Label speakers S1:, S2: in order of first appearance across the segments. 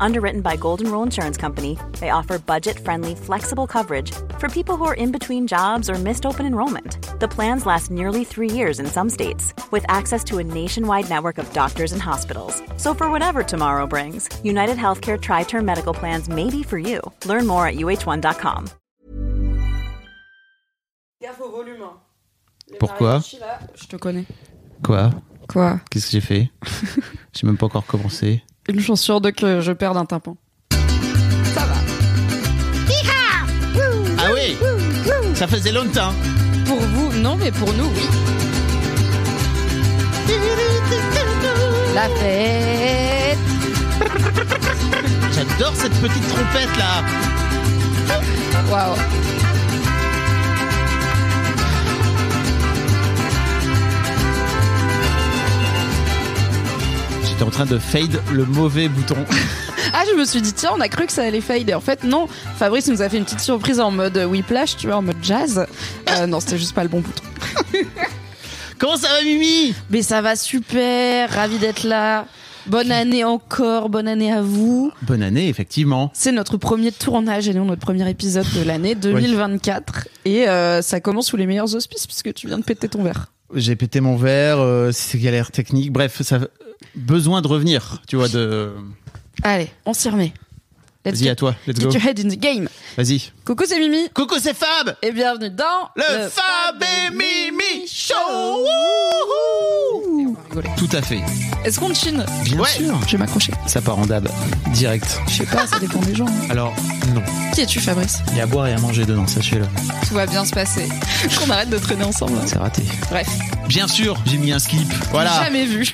S1: Underwritten by Golden Rule Insurance Company, they offer budget friendly, flexible coverage for people who are in between jobs or missed open enrollment. The plans last nearly three years in some states, with access to a nationwide network of doctors and hospitals. So, for whatever tomorrow brings, United Healthcare Tri Term Medical Plans may be for you. Learn more at uh1.com.
S2: Gaffe au volume.
S3: Pourquoi
S2: Je te connais.
S3: Quoi
S2: Quoi
S3: Qu'est-ce que j'ai fait J'ai même pas encore commencé.
S2: Une chance sur deux que je perde un tympan. Ça va.
S3: Ah oui Ça faisait longtemps.
S2: Pour vous, non, mais pour nous, oui. La fête.
S3: J'adore cette petite trompette là.
S2: Waouh.
S3: J'étais en train de fade le mauvais bouton.
S2: Ah, je me suis dit, tiens, on a cru que ça allait fade. Et en fait, non. Fabrice nous a fait une petite surprise en mode whiplash, tu vois, en mode jazz. Euh, non, c'était juste pas le bon bouton.
S3: Comment ça va Mimi?
S2: Mais ça va super. Ravi d'être là. Bonne année encore. Bonne année à vous.
S3: Bonne année, effectivement.
S2: C'est notre premier tournage et non notre premier épisode de l'année 2024. Et euh, ça commence sous les meilleurs auspices puisque tu viens de péter ton verre.
S3: J'ai pété mon verre, euh, c'est galère technique. Bref, ça besoin de revenir, tu vois, de.
S2: Allez, on s'y remet. Let's
S3: Vas-y
S2: get,
S3: à toi, let's
S2: get
S3: go.
S2: your head in the game.
S3: Vas-y.
S2: Coucou, c'est Mimi.
S3: Coucou, c'est Fab
S2: Et bienvenue dans
S3: Le, Fab et Mimi Show
S2: Et on va rigoler.
S3: Tout à fait.
S2: Est-ce qu'on chine
S3: Bien
S4: Ouais.
S3: sûr.
S2: Je vais m'accrocher.
S3: Ça part en dab. Direct.
S2: Je sais pas, ça dépend des gens. hein.
S3: Alors, non.
S2: Qui es-tu, Fabrice
S3: Il y a à boire et à manger dedans, sachez-le.
S2: Tout va bien se passer. Qu'on arrête de traîner ensemble. hein.
S3: C'est raté.
S2: Bref,
S3: Bien sûr, j'ai mis un slip. Voilà.
S2: jamais vu.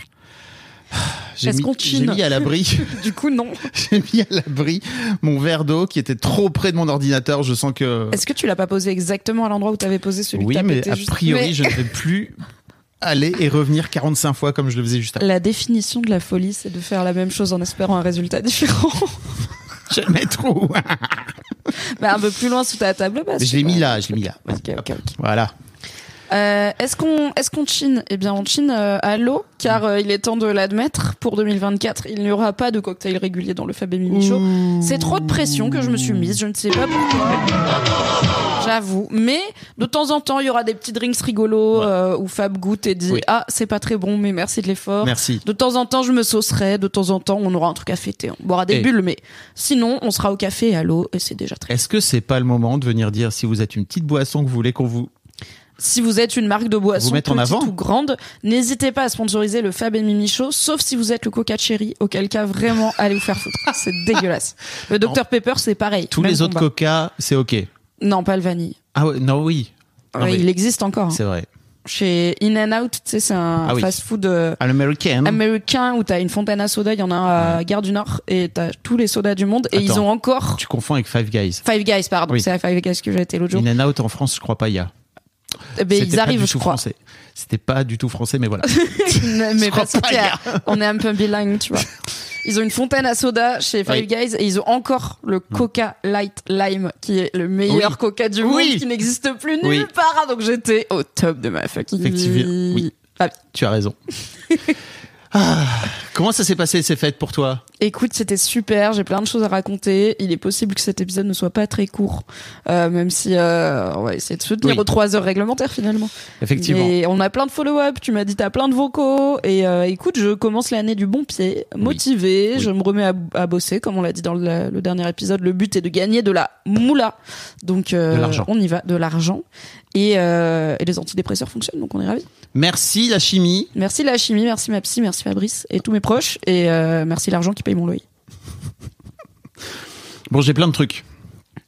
S3: J'ai mis, j'ai mis à l'abri.
S2: Du coup, non.
S3: j'ai mis à l'abri mon verre d'eau qui était trop près de mon ordinateur. Je sens que.
S2: Est-ce que tu l'as pas posé exactement à l'endroit où t'avais posé celui
S3: Oui,
S2: que t'as
S3: mais
S2: pété
S3: a priori,
S2: Mais
S3: je ne vais plus aller et revenir 45 fois comme je le faisais juste avant.
S2: La définition de la folie, c'est de faire la même chose en espérant un résultat différent.
S3: Mettre où
S2: bah, un peu plus loin sous ta table basse.
S3: Je l'ai mis là, je l'ai mis là. Voilà.
S2: Euh, est-ce qu'on est-ce qu'on chine? Eh bien, on chine euh, à l'eau, car euh, il est temps de l'admettre. Pour 2024, il n'y aura pas de cocktail régulier dans le Fab et Mimi Show. C'est trop de pression que je me suis mise. Je ne sais pas pourquoi. J'avoue. Mais de temps en temps, il y aura des petits drinks rigolos euh, où Fab goûte et dit
S3: Oui.
S2: ah c'est pas très bon, mais merci de l'effort.
S3: Merci.
S2: De temps en temps, je me saucerai. De temps en temps, on aura un truc à fêter. On boira des
S3: Et-
S2: bulles, mais sinon, on sera au café et à l'eau, et c'est déjà très.
S3: Est-ce que c'est pas le moment de venir dire si vous êtes une petite boisson que vous voulez qu'on vous
S2: Si vous êtes une marque de boisson
S3: Vous mettre en
S2: petite
S3: avant
S2: ou grande, n'hésitez pas à sponsoriser le Fab et Mimi Show, sauf si vous êtes le Coca Cherry, auquel cas vraiment allez vous faire foutre. C'est dégueulasse. Le Dr Pepper, c'est pareil.
S3: tous les autres
S2: combat.
S3: coca, c'est ok.
S2: Non, pas le vanille.
S3: Ah ouais, non oui. Non,
S2: Ouais,
S3: mais
S2: Il existe encore. hein.
S3: C'est vrai.
S2: Chez In and Out, tu sais, c'est un
S3: Ah oui.
S2: fast-food euh,
S3: À l'américaine.
S2: américain où t'as une fontaine à soda, il y en a à Gare du Nord, et t'as tous les sodas du monde, et ils ont encore
S3: Tu confonds avec Five Guys.
S2: Five Guys, pardon.
S3: Oui.
S2: C'est à Five Guys que j'ai été l'autre jour.
S3: In and Out en France, je crois pas, il y a.
S2: Eh ben, ils arrivent, je crois.
S3: C'était pas du tout français, mais voilà.
S2: mais parce on est un peu bilingue, tu vois. Ils ont une fontaine à soda chez Five
S3: Oui.
S2: Guys et ils ont encore le Coca Light Lime qui est le meilleur
S3: Oui.
S2: Coca du
S3: Oui.
S2: monde qui n'existe plus nulle part. Donc j'étais au top de ma fucking
S3: Effectivement,
S2: vie.
S3: oui.
S2: Ah,
S3: tu as raison. Ah, comment ça s'est passé ces fêtes pour toi?
S2: Écoute, c'était super. J'ai plein de choses à raconter. Il est possible que cet épisode ne soit pas très court, euh, même si euh, on va essayer de se tenir
S3: Oui.
S2: aux trois heures réglementaires finalement.
S3: Effectivement.
S2: Mais on a plein de follow-up. Tu m'as dit t'as plein de vocaux. Et euh, écoute, je commence l'année du bon pied, motivé.
S3: Oui.
S2: Je me remets à, à bosser, comme on l'a dit dans le, le dernier épisode. Le but est de gagner de la moula. Donc
S3: De l'argent.
S2: on y va, de l'argent. Et, euh, et les antidépresseurs fonctionnent, donc on est ravis.
S3: Merci la chimie.
S2: Merci la chimie, merci ma psy, merci Fabrice et tous mes proches. Et merci l'argent qui paye mon loyer.
S3: Bon, j'ai plein de trucs.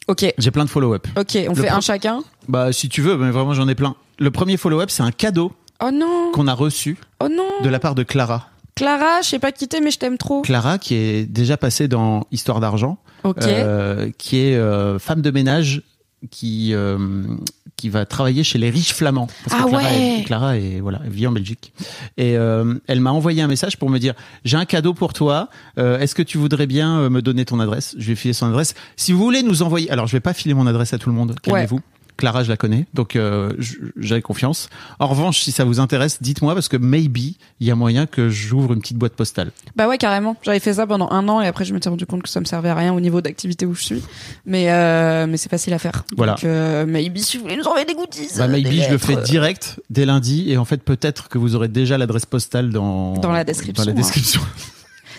S2: Ok,
S3: J'ai plein de follow-up.
S2: ok, on
S3: Le
S2: fait un chacun.
S3: Bah, si tu veux, mais vraiment, j'en ai plein. Le premier follow-up, c'est un cadeau
S2: Oh non,
S3: qu'on a reçu
S2: oh non.
S3: de la part de Clara.
S2: Clara, je sais pas quitter, mais je t'aime trop.
S3: Clara, qui est déjà passée dans Histoire d'argent,
S2: Ok.
S3: euh, qui est euh, femme de ménage qui, euh, qui va travailler chez les riches flamands. Parce
S2: Ah
S3: que Clara,
S2: ouais.
S3: est- Clara est, voilà, elle vit en Belgique. Et euh, elle m'a envoyé un message pour me dire j'ai un cadeau pour toi. Euh, Est-ce que tu voudrais bien euh, me donner ton adresse? Je vais filer son adresse. Si vous voulez nous envoyer, alors je vais pas filer mon adresse à tout le monde. Calmez-vous. Clara, je la connais, donc euh, j- j'ai confiance. En revanche, si ça vous intéresse, dites-moi parce que maybe il y a moyen que j'ouvre une petite boîte postale.
S2: Bah ouais, carrément. J'avais fait ça pendant un an et après je m'étais rendu compte que ça me servait à rien au niveau d'activité où je suis. Mais euh, mais c'est facile à faire.
S3: Voilà.
S2: Donc euh, maybe si vous voulez nous envoyer des goodies.
S3: Bah, maybe je le fais direct dès lundi et en fait peut-être que vous aurez déjà l'adresse postale dans
S2: Dans la description,
S3: Dans la
S2: hein.
S3: description.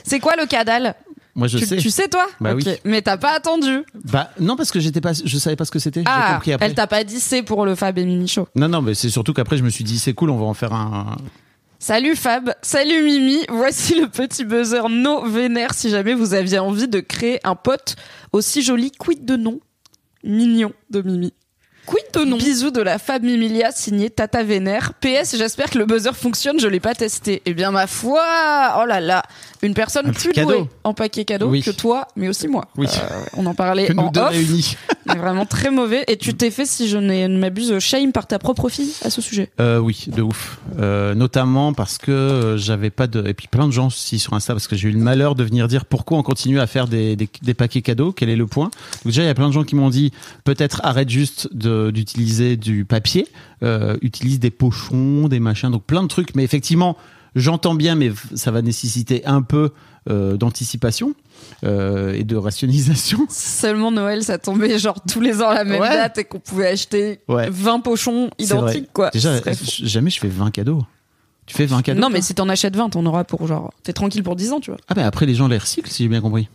S2: C'est quoi le cadal?
S3: Moi je
S2: tu,
S3: sais.
S2: tu sais toi
S3: Bah oui.
S2: Mais t'as pas attendu.
S3: Bah non parce que j'étais pas, je savais pas ce que c'était. J'ai
S2: Ah,
S3: compris après.
S2: elle t'a pas dit c'est pour le Fab et Mimi Show.
S3: Non non mais c'est surtout qu'après je me suis dit c'est cool on va en faire un.
S2: Salut Fab, salut Mimi, voici le petit buzzer no vénère si jamais vous aviez envie de créer un pote aussi joli quid de nom mignon de Mimi? Quid de nom? Bisous de la Fab Mimilia signé Tata Vénère. PS, j'espère que le buzzer fonctionne, je l'ai pas testé. Eh bien ma foi, oh là là, une personne
S3: Un
S2: plus douée en paquet cadeau
S3: Oui.
S2: que toi, mais aussi moi.
S3: Oui.
S2: Euh, on en parlait
S3: Que nous
S2: en off.
S3: réunis.
S2: mais vraiment très mauvais. Et tu t'es fait, si je ne m'abuse, shame par ta propre fille à ce sujet?
S3: Euh, oui, de ouf. Euh, notamment parce que j'avais pas de et puis plein de gens aussi sur Insta parce que j'ai eu le malheur de venir dire pourquoi on continue à faire des, des, des paquets cadeaux, quel est le point? Donc déjà il y a plein de gens qui m'ont dit peut-être arrête juste d'utiliser du papier, utilise des pochons, des machins, donc plein de trucs. Mais effectivement j'entends bien, mais ça va nécessiter un peu euh, d'anticipation euh, et de rationalisation.
S2: Seulement Noël, ça tombait genre tous les ans à la même
S3: Ouais.
S2: date et qu'on pouvait acheter
S3: Ouais.
S2: 20 pochons identiques, quoi.
S3: Déjà jamais je fais 20 cadeaux. Tu fais 20 cadeaux
S2: Non, mais si t'en achètes 20, t'en auras pour genre. T'es tranquille pour 10 ans, tu vois.
S3: Ah ben après les gens les recyclent si j'ai bien compris.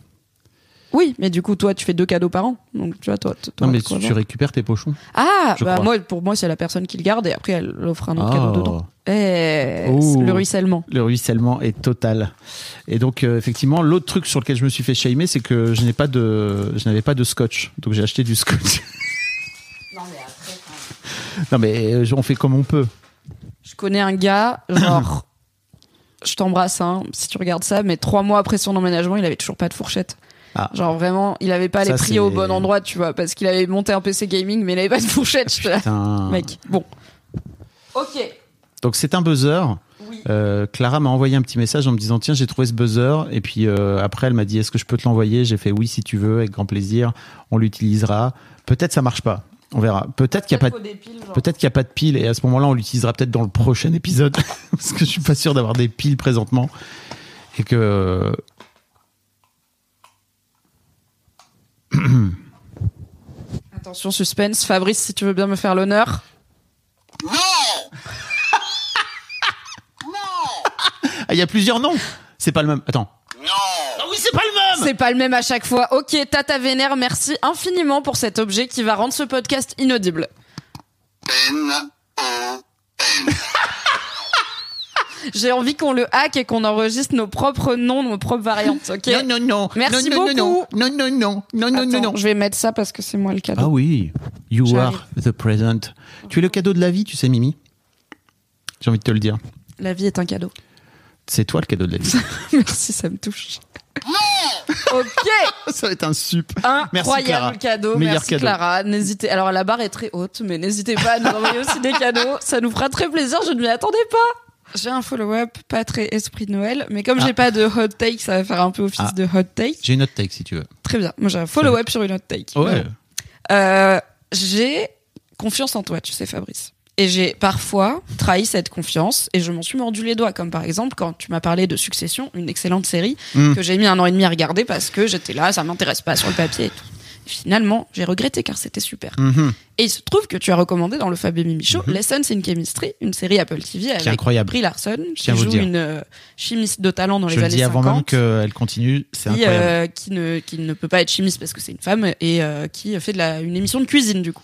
S2: Oui, mais du coup, toi, tu fais deux cadeaux par an. Donc, tu vois, toi. t-
S3: Non mais tu, récupères tes pochons.
S2: Ah, bah
S3: crois.
S2: moi, pour moi, c'est la personne qui le garde et après, elle offre un autre
S3: Oh.
S2: cadeau dedans. Eh,
S3: Oh.
S2: le ruissellement.
S3: Le ruissellement est total. Et donc euh, effectivement, l'autre truc sur lequel je me suis fait shamer, c'est que je n'ai pas de, je n'avais pas de scotch, donc j'ai acheté du scotch.
S2: Non, mais après,
S3: non mais euh, on fait comme on peut.
S2: Je connais un gars, genre. je t'embrasse, hein, si tu regardes ça, mais trois mois après son emménagement, il avait toujours pas de fourchette.
S3: Ah.
S2: Genre vraiment, il avait pas
S3: Ça,
S2: les prix au bon endroit, tu vois, parce qu'il avait monté un PC gaming, mais il avait pas de fourchette.
S3: Putain.
S2: Mec, bon. Ok.
S3: Donc c'est un buzzer.
S2: Oui.
S3: Euh, Clara m'a envoyé un petit message en me disant tiens j'ai trouvé ce buzzer et puis euh, après elle m'a dit est-ce que je peux te l'envoyer? J'ai fait oui si tu veux avec grand plaisir on l'utilisera peut-être ça marche pas on verra peut-être qu'il y a pas de Peut-être qu'il n'y a pas de pile et à ce moment-là, on l'utilisera peut-être dans le prochain épisode parce que je suis pas sûr d'avoir des piles présentement et que
S2: Attention, suspense. Fabrice, si tu veux bien me faire l'honneur.
S3: ah il y a plusieurs noms. C'est pas le même. Attends. Non. Ah oui, c'est pas le même.
S2: C'est pas le même à chaque fois. Ok, Tata Vénère, merci infiniment pour cet objet qui va rendre ce podcast inaudible. J'ai envie qu'on le hack et qu'on enregistre nos propres noms, nos propres variantes, ok
S3: Non non non.
S2: Merci
S3: non, non,
S2: beaucoup.
S3: Non non non non non non non
S2: Attends,
S3: non.
S2: Je vais mettre ça parce que c'est moi le cadeau.
S3: Ah oui. You are the present. Tu es le cadeau de la vie, tu sais Mimi. J'ai envie de te le dire.
S2: La vie est un cadeau.
S3: C'est toi le cadeau de la vie.
S2: Merci, ça me touche. ok,
S3: Ça va être un sup. Merci,
S2: incroyable
S3: Clara.
S2: cadeau.
S3: Meilleur
S2: Merci
S3: cadeau.
S2: Clara. N'hésitez. Alors la barre est très haute, mais n'hésitez pas à nous envoyer aussi des cadeaux. Ça nous fera très plaisir. Je ne m'y attendais pas. J'ai un follow-up, pas très esprit de Noël, mais comme
S3: Ah.
S2: j'ai pas de hot take, ça va faire un peu office
S3: Ah.
S2: de hot take.
S3: J'ai une autre take si tu veux.
S2: Très bien. Moi j'ai un follow-up sur une hot take.
S3: Ouais.
S2: Euh, j'ai confiance en toi, tu sais, Fabrice. Et j'ai parfois trahi cette confiance et je m'en suis mordu les doigts, comme par exemple quand tu m'as parlé de Succession, une excellente série
S3: Mm.
S2: que j'ai mis un an et demi à regarder parce que j'étais là, ça m'intéresse pas sur le papier et tout. Finalement, j'ai regretté car c'était super.
S3: Mhm.
S2: Et il se trouve que tu as recommandé dans le Fab et Mimi Show Lessons in Chemistry, une série Apple TV avec
S3: incroyable.
S2: Brie Larson qui joue
S3: dire.
S2: une euh, chimiste de talent dans
S3: Je
S2: les
S3: le
S2: années
S3: dis avant
S2: 50
S3: même qu'elle continue. C'est
S2: qui,
S3: incroyable.
S2: euh, qui ne qui ne peut pas être chimiste parce que c'est une femme et euh, qui fait de la une émission de cuisine du coup.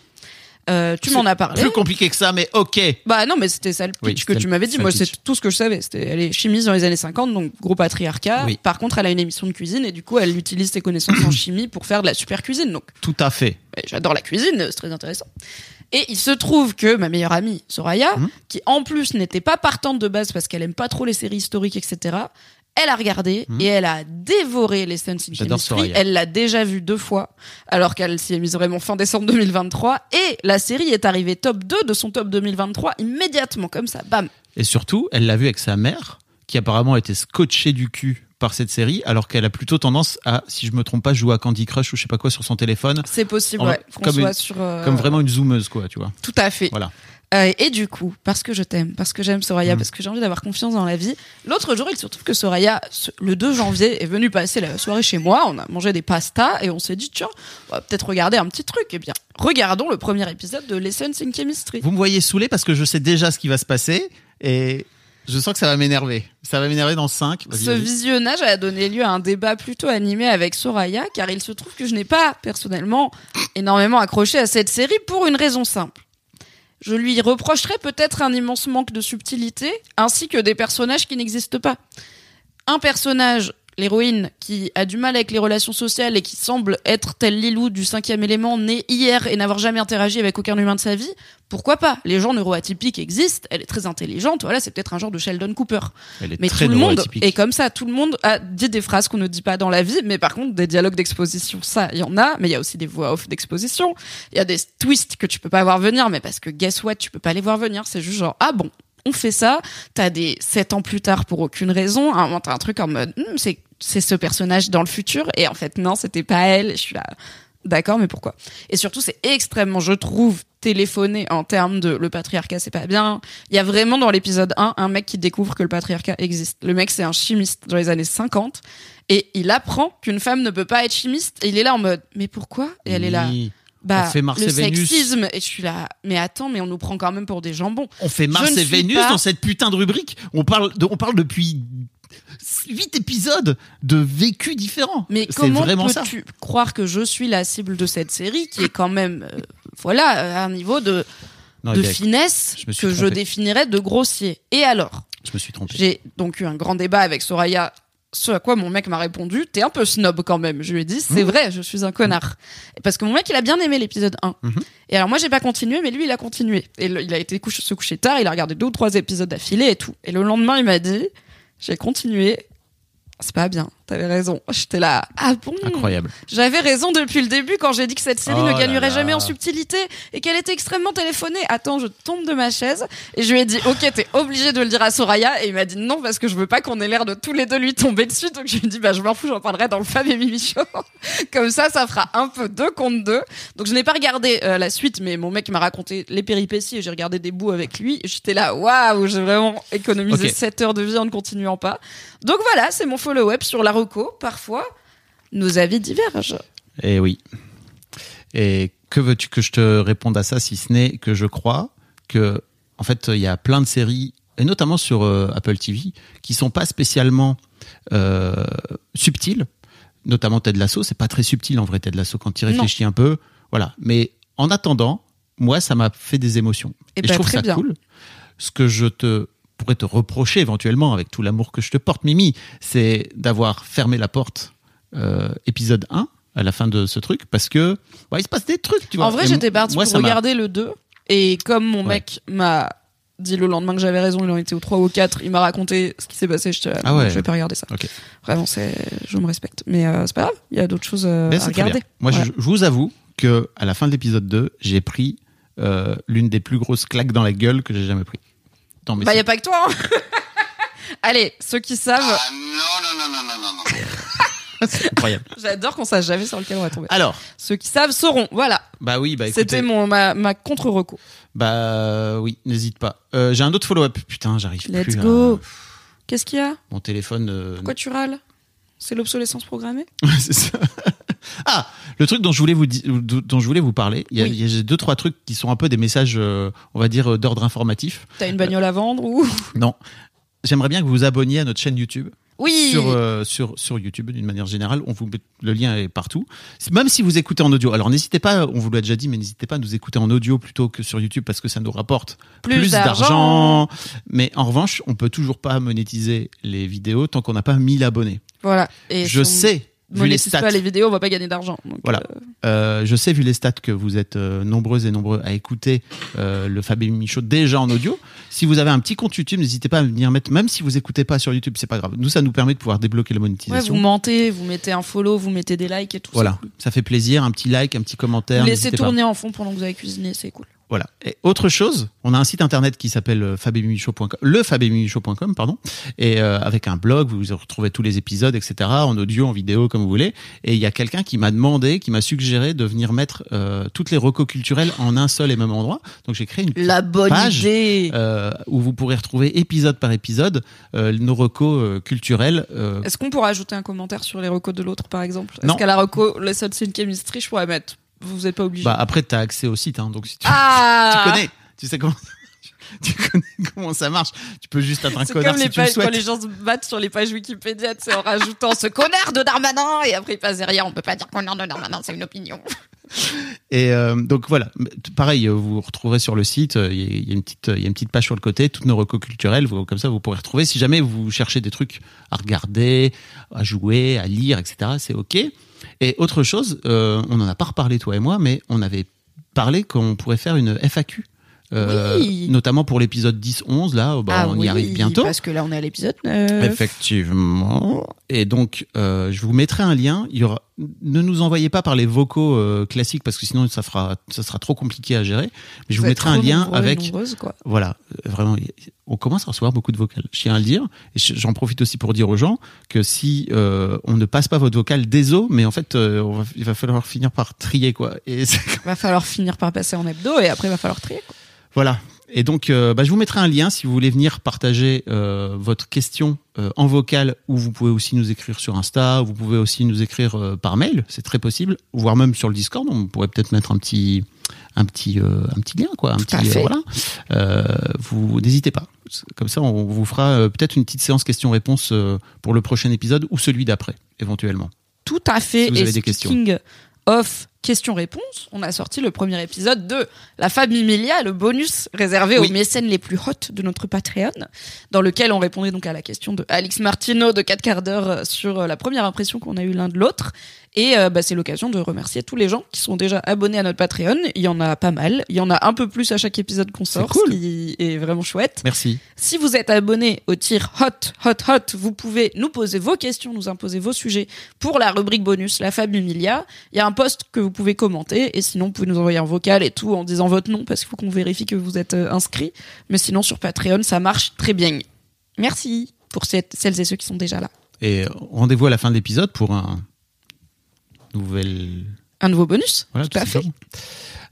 S2: Euh, tu m'en as parlé.
S3: Plus compliqué que ça, mais ok.
S2: Bah non, mais c'était ça le pitch
S3: Oui,
S2: que tu m'avais dit. Moi, c'est tout ce que je savais. C'était, elle est chimiste dans les années 50, donc gros patriarcat.
S3: Oui.
S2: Par contre, elle a une émission de cuisine et du coup, elle utilise ses connaissances en chimie pour faire de la super cuisine. Donc,
S3: Tout à fait.
S2: et j'adore la cuisine, c'est très intéressant. Et il se trouve que ma meilleure amie, Soraya,
S3: Mhm.
S2: qui en plus n'était pas partante de base parce qu'elle aime pas trop les séries historiques, etc., Elle a regardé
S3: Mhm.
S2: et elle a dévoré les Sense in Chemistry. Elle l'a déjà vu deux fois, alors qu'elle s'y est mise vraiment fin décembre 2023. Et la série est arrivée top 2 de son top 2023 immédiatement, comme ça, bam.
S3: Et surtout, elle l'a vu avec sa mère, qui apparemment était scotchée du cul par cette série, alors qu'elle a plutôt tendance à, si je me trompe pas, jouer à Candy Crush ou je sais pas quoi sur son téléphone,
S2: C'est possible,
S3: En-
S2: ouais,
S3: comme
S2: soit
S3: une-
S2: sur. euh,
S3: comme vraiment une zoomeuse, quoi, tu vois.
S2: Tout à fait.
S3: Voilà.
S2: Euh, et du coup, parce que je t'aime, parce que j'aime Soraya,
S3: Mm.
S2: parce que j'ai envie d'avoir confiance dans la vie, l'autre jour, il se trouve que Soraya, le 2 janvier, est venue passer la soirée chez moi. On a mangé des pastas et on s'est dit, tiens, on va peut-être regarder un petit truc. Eh bien, regardons le premier épisode de Lessons in Chemistry.
S3: Vous me voyez saoulé parce que je sais déjà ce qui va se passer et je sens que ça va m'énerver. Ça va m'énerver dans 5.
S2: Ce visionnage a donné lieu à un débat plutôt animé avec Soraya, car il se trouve que je n'ai pas, personnellement, énormément accroché à cette série pour une raison simple. Je lui reprocherais peut-être un immense manque de subtilité, ainsi que des personnages qui n'existent pas. Un personnage, l'héroïne, qui a du mal avec les relations sociales et qui semble être tel Lilou du cinquième élément, né hier et n'avoir jamais interagi avec aucun humain de sa vie, pourquoi pas? Les gens neuroatypiques existent, elle est très intelligente, voilà, c'est peut-être un genre de Sheldon Cooper.
S3: Elle est
S2: Mais
S3: très
S2: tout le monde est comme ça. Tout le monde a dit des phrases qu'on ne dit pas dans la vie, mais par contre, des dialogues d'exposition, ça, il y en a. Mais il y a aussi des voix off d'exposition. Il y a des twists que tu peux pas voir venir, mais parce que guess what, tu peux pas les voir venir. C'est juste genre, ah bon, on fait ça. T'as des sept ans plus tard pour aucune raison. À un moment, t'as un truc en mode, Hmm, c'est, c'est ce personnage dans le futur. Et en fait, non, c'était pas elle. Je suis là. D'accord, mais pourquoi? Et surtout, c'est extrêmement, je trouve, téléphoné en termes de le patriarcat, c'est pas bien. Il y a vraiment dans l'épisode 1 un mec qui découvre que le patriarcat existe. Le mec, c'est un chimiste dans les années 50 et il apprend qu'une femme ne peut pas être chimiste et il est là en mode mais pourquoi? Et elle est là. Bah
S3: On fait Mars
S2: le
S3: et Vénus.
S2: sexisme et je suis là mais attends mais on nous prend quand même pour des jambons.
S3: On fait Mars
S2: Je
S3: et Vénus
S2: pas-
S3: dans cette putain de rubrique. On parle, de, on parle depuis 8 épisodes de vécus différents.
S2: Mais comment peux-tu croire que je suis la cible de cette série qui est quand même euh, voilà à un niveau de
S3: Non,
S2: de finesse
S3: je
S2: que je
S3: trompé.
S2: définirais de grossier. Et alors?
S3: Je me suis trompé.
S2: J'ai donc eu un grand débat avec Soraya. Ce à quoi mon mec m'a répondu, t'es un peu snob quand même. Je lui ai dit, c'est
S3: Mmh.
S2: vrai, je suis un connard. Parce que mon mec, il a bien aimé l'épisode 1.
S3: Mhm.
S2: Et alors moi, j'ai pas continué, mais lui, il a continué. Et le- il a été couche- se coucher tard, il a regardé deux ou trois épisodes d'affilée et tout. Et le lendemain, il m'a dit, j'ai continué. C'est pas bien, t'avais raison. J'étais là, ah bon?
S3: Incroyable.
S2: J'avais raison depuis le début quand j'ai dit que cette série
S3: Oh
S2: ne
S3: là
S2: gagnerait jamais en subtilité et qu'elle était extrêmement téléphonée. Attends, je tombe de ma chaise et je lui ai dit Ok, t'es obligé de le dire à Soraya. Et il m'a dit non parce que je veux pas qu'on ait l'air de tous les deux lui tomber dessus. Donc je lui ai dit Bah, je m'en fous, j'en parlerai dans le Fab et Mimi Show. Comme ça, ça fera un peu deux contre deux. Donc je n'ai pas regardé euh, la suite, mais mon mec m'a raconté les péripéties et j'ai regardé des bouts avec lui. J'étais là Waouh, j'ai vraiment économisé
S3: Ok.
S2: 7 heures de vie en ne continuant pas. Donc voilà, c'est mon follow-up sur la reco. Parfois, nos avis divergent.
S3: Et Eh oui. Et que veux-tu que je te réponde à ça si ce n'est que je crois que en fait il y a plein de séries et notamment sur euh, Apple TV qui sont pas spécialement euh, subtiles. Notamment Ted Lasso, c'est pas très subtil en vrai Ted Lasso quand tu y
S2: Non.
S3: réfléchis un peu. Voilà. Mais en attendant, moi ça m'a fait des émotions.
S2: Eh
S3: et
S2: ben,
S3: je trouve ça
S2: bien.
S3: cool. Ce que je te pourrais te reprocher éventuellement avec tout l'amour que je te porte, Mimi, c'est d'avoir fermé la porte euh, épisode 1 à la fin de ce truc parce que bah, il se passe des trucs, tu vois.
S2: En vrai, j'étais partie
S3: moi,
S2: pour regarder le 2. Et comme mon
S3: Ouais.
S2: mec m'a dit le lendemain que j'avais raison, il en était au 3 ou au 4, il m'a raconté ce qui s'est passé. Je
S3: Ah ouais.
S2: je vais pas regarder ça. Vraiment, c'est, je me respecte. Mais euh, c'est pas grave, il y a d'autres choses euh, à regarder.
S3: Moi, je, je vous avoue que à la fin de l'épisode 2, j'ai pris l'une des plus grosses claques dans la gueule que j'ai jamais pris.
S2: Bah, y a pas que toi. hein. Allez, ceux qui savent,
S4: Ah non, non, non, non, non, non,
S3: c'est incroyable.
S2: j'adore qu'on sache jamais sur lequel on va tomber.
S3: Alors,
S2: Ceux qui savent sauront. Voilà,
S3: bah oui, bah écoutez,
S2: c'était mon ma, ma contre-reco.
S3: bah oui, n'hésite pas. Euh, j'ai un autre follow-up. Putain, j'arrive
S2: Let's
S3: plus. à-
S2: go. Qu'est-ce qu'il y a?
S3: Mon téléphone. euh,
S2: Pourquoi tu râles? C'est l'obsolescence programmée?
S3: C'est ça. Ah, le truc dont je voulais vous dont je voulais vous parler, il y a,
S2: Oui.
S3: il y a j'ai deux trois trucs qui sont un peu des messages, euh, on va dire euh, d'ordre informatif.
S2: T'as une bagnole à vendre ou?
S3: Non, j'aimerais bien que vous vous abonniez à notre chaîne YouTube.
S2: Oui.
S3: Sur, euh, sur, sur YouTube d'une manière générale. On vous met, le lien est partout. Même si vous écoutez en audio. Alors n'hésitez pas, on vous l'a déjà dit, mais n'hésitez pas à nous écouter en audio plutôt que sur YouTube parce que ça nous rapporte
S2: Plus
S3: plus,
S2: d'argent.
S3: Mais en revanche, on peut toujours pas monétiser les vidéos tant qu'on n'a pas 1000 abonnés.
S2: Voilà. Et
S3: Je sais Vu les stats.
S2: pas les vidéos, on va pas gagner d'argent.
S3: Voilà.
S2: euh,
S3: Euh, je sais, vu les stats, que vous êtes euh, nombreuses et nombreux à écouter le Fab et Mimi Show déjà en audio. Si vous avez un petit compte YouTube, n'hésitez pas à venir mettre, même si vous écoutez pas sur YouTube, c'est pas grave. Nous, ça nous permet de pouvoir débloquer la
S2: ouais,
S3: monétisation.
S2: vous mentez, vous mettez un follow, vous mettez des likes et tout.
S3: voilà,
S2: cool.
S3: ça fait plaisir. Un petit like, un petit commentaire.
S2: Laissez
S3: pas.
S2: tourner en fond pendant que vous avez cuisiné, c'est cool.
S3: Voilà. Et autre chose, on a un site internet qui s'appelle euh, fabemimicshow.com, le pardon, et euh, avec un blog, vous retrouvez tous les épisodes, etc., en audio, en vidéo, comme vous voulez. Et il y a quelqu'un qui m'a demandé, qui m'a suggéré de venir mettre euh, toutes les recos culturelles en un seul et même endroit. Donc j'ai créé une petite
S2: La bonne
S3: page
S2: idée.
S3: euh, où vous pourrez retrouver épisode par épisode euh, nos recos euh, culturels. euh,
S2: Est-ce qu'on pourrait ajouter un commentaire sur les recos de l'autre, par exemple? Est-ce qu'à la reco, la Sunset Chemistry, je pourrais mettre Vous êtes pas obligé.
S3: bah, après, tu as accès au site, hein, donc si tu,
S2: ah
S3: tu connais, tu sais comment. Tu connais comment ça marche. Tu peux juste être un
S2: C'est
S3: connard
S2: comme
S3: si
S2: les
S3: tu le
S2: pages, quand
S3: souhaites.
S2: les gens se battent sur les pages Wikipédia, sais, en rajoutant ce connard de Darmanin, et après ils passent derrière, on peut pas dire connard de Darmanin, c'est une opinion.
S3: Et euh, donc voilà, pareil, euh, vous retrouverez sur le site, euh, il y, a- une petite, il y a une petite page sur le côté, toutes nos recos culturels, vous- comme ça vous pourrez retrouver. Si jamais vous cherchez des trucs à regarder, à jouer, à lire, etc., c'est ok. Et autre chose, euh, on en a pas reparlé toi et moi, mais on avait parlé qu'on pourrait faire une FAQ. Euh,
S2: Oui.
S3: notamment pour l'épisode 10-11 là, bah, on y arrive bientôt.
S2: Parce que là on est à l'épisode 9.
S3: Effectivement. Et donc, euh, je vous mettrai un lien. Il y aura... Ne nous envoyez pas par les vocaux euh, classiques parce que sinon ça fera, ça sera trop compliqué à gérer. Mais je vous, mettrai un lien avec.
S2: quoi.
S3: Voilà, euh, vraiment, on commence à recevoir beaucoup de vocales. Je tiens à le dire. Et j'en profite aussi pour dire aux gens que si euh, on ne passe pas votre vocal, désolé, mais en fait, euh, on va- il va falloir finir par trier quoi. Et
S2: Va falloir finir par passer en hebdo et après va falloir trier. Quoi.
S3: Voilà. Et donc, euh, bah, je vous mettrai un lien si vous voulez venir partager euh, votre question euh, en vocal, ou vous pouvez aussi nous écrire sur Insta, vous pouvez aussi nous écrire par mail, c'est très possible, voire même sur le Discord. On pourrait peut-être mettre un petit, un petit, un petit lien, quoi. Un
S2: Tout à
S3: petit,
S2: fait.
S3: voilà. Vous n'hésitez pas. Comme ça, on vous fera peut-être une petite séance questions-réponses pour le prochain épisode ou celui d'après, éventuellement.
S2: Tout à fait.
S3: Si vous
S2: et
S3: avez des questions.
S2: speaking of questions-réponses, on a sorti le premier épisode de La famille Milia, le bonus réservé
S3: Oui.
S2: aux mécènes les plus hot de notre Patreon, dans lequel on répondait donc à la question de Alix Martino de 4 quarts d'heure euh, sur euh, la première impression qu'on a eue l'un de l'autre. Et euh, bah, c'est l'occasion de remercier tous les gens qui sont déjà abonnés à notre Patreon. Il y en a pas mal. Il y en a un peu plus à chaque épisode qu'on sort,
S3: cool.
S2: ce qui est vraiment chouette.
S3: Merci.
S2: Si vous êtes abonné au tir hot, hot, hot, vous pouvez nous poser vos questions, nous imposer vos sujets pour la rubrique bonus, la famille Milia. Il y a un post que vous pouvez commenter et sinon vous pouvez nous envoyer un vocal et tout en disant votre nom parce qu'il faut qu'on vérifie que vous êtes euh, inscrit. Mais sinon sur Patreon, ça marche très bien. Merci pour cette- celles et ceux qui sont déjà là.
S3: Et rendez-vous à la fin de l'épisode pour un nouvel
S2: Un nouveau bonus
S3: Voilà,
S2: Tout à fait.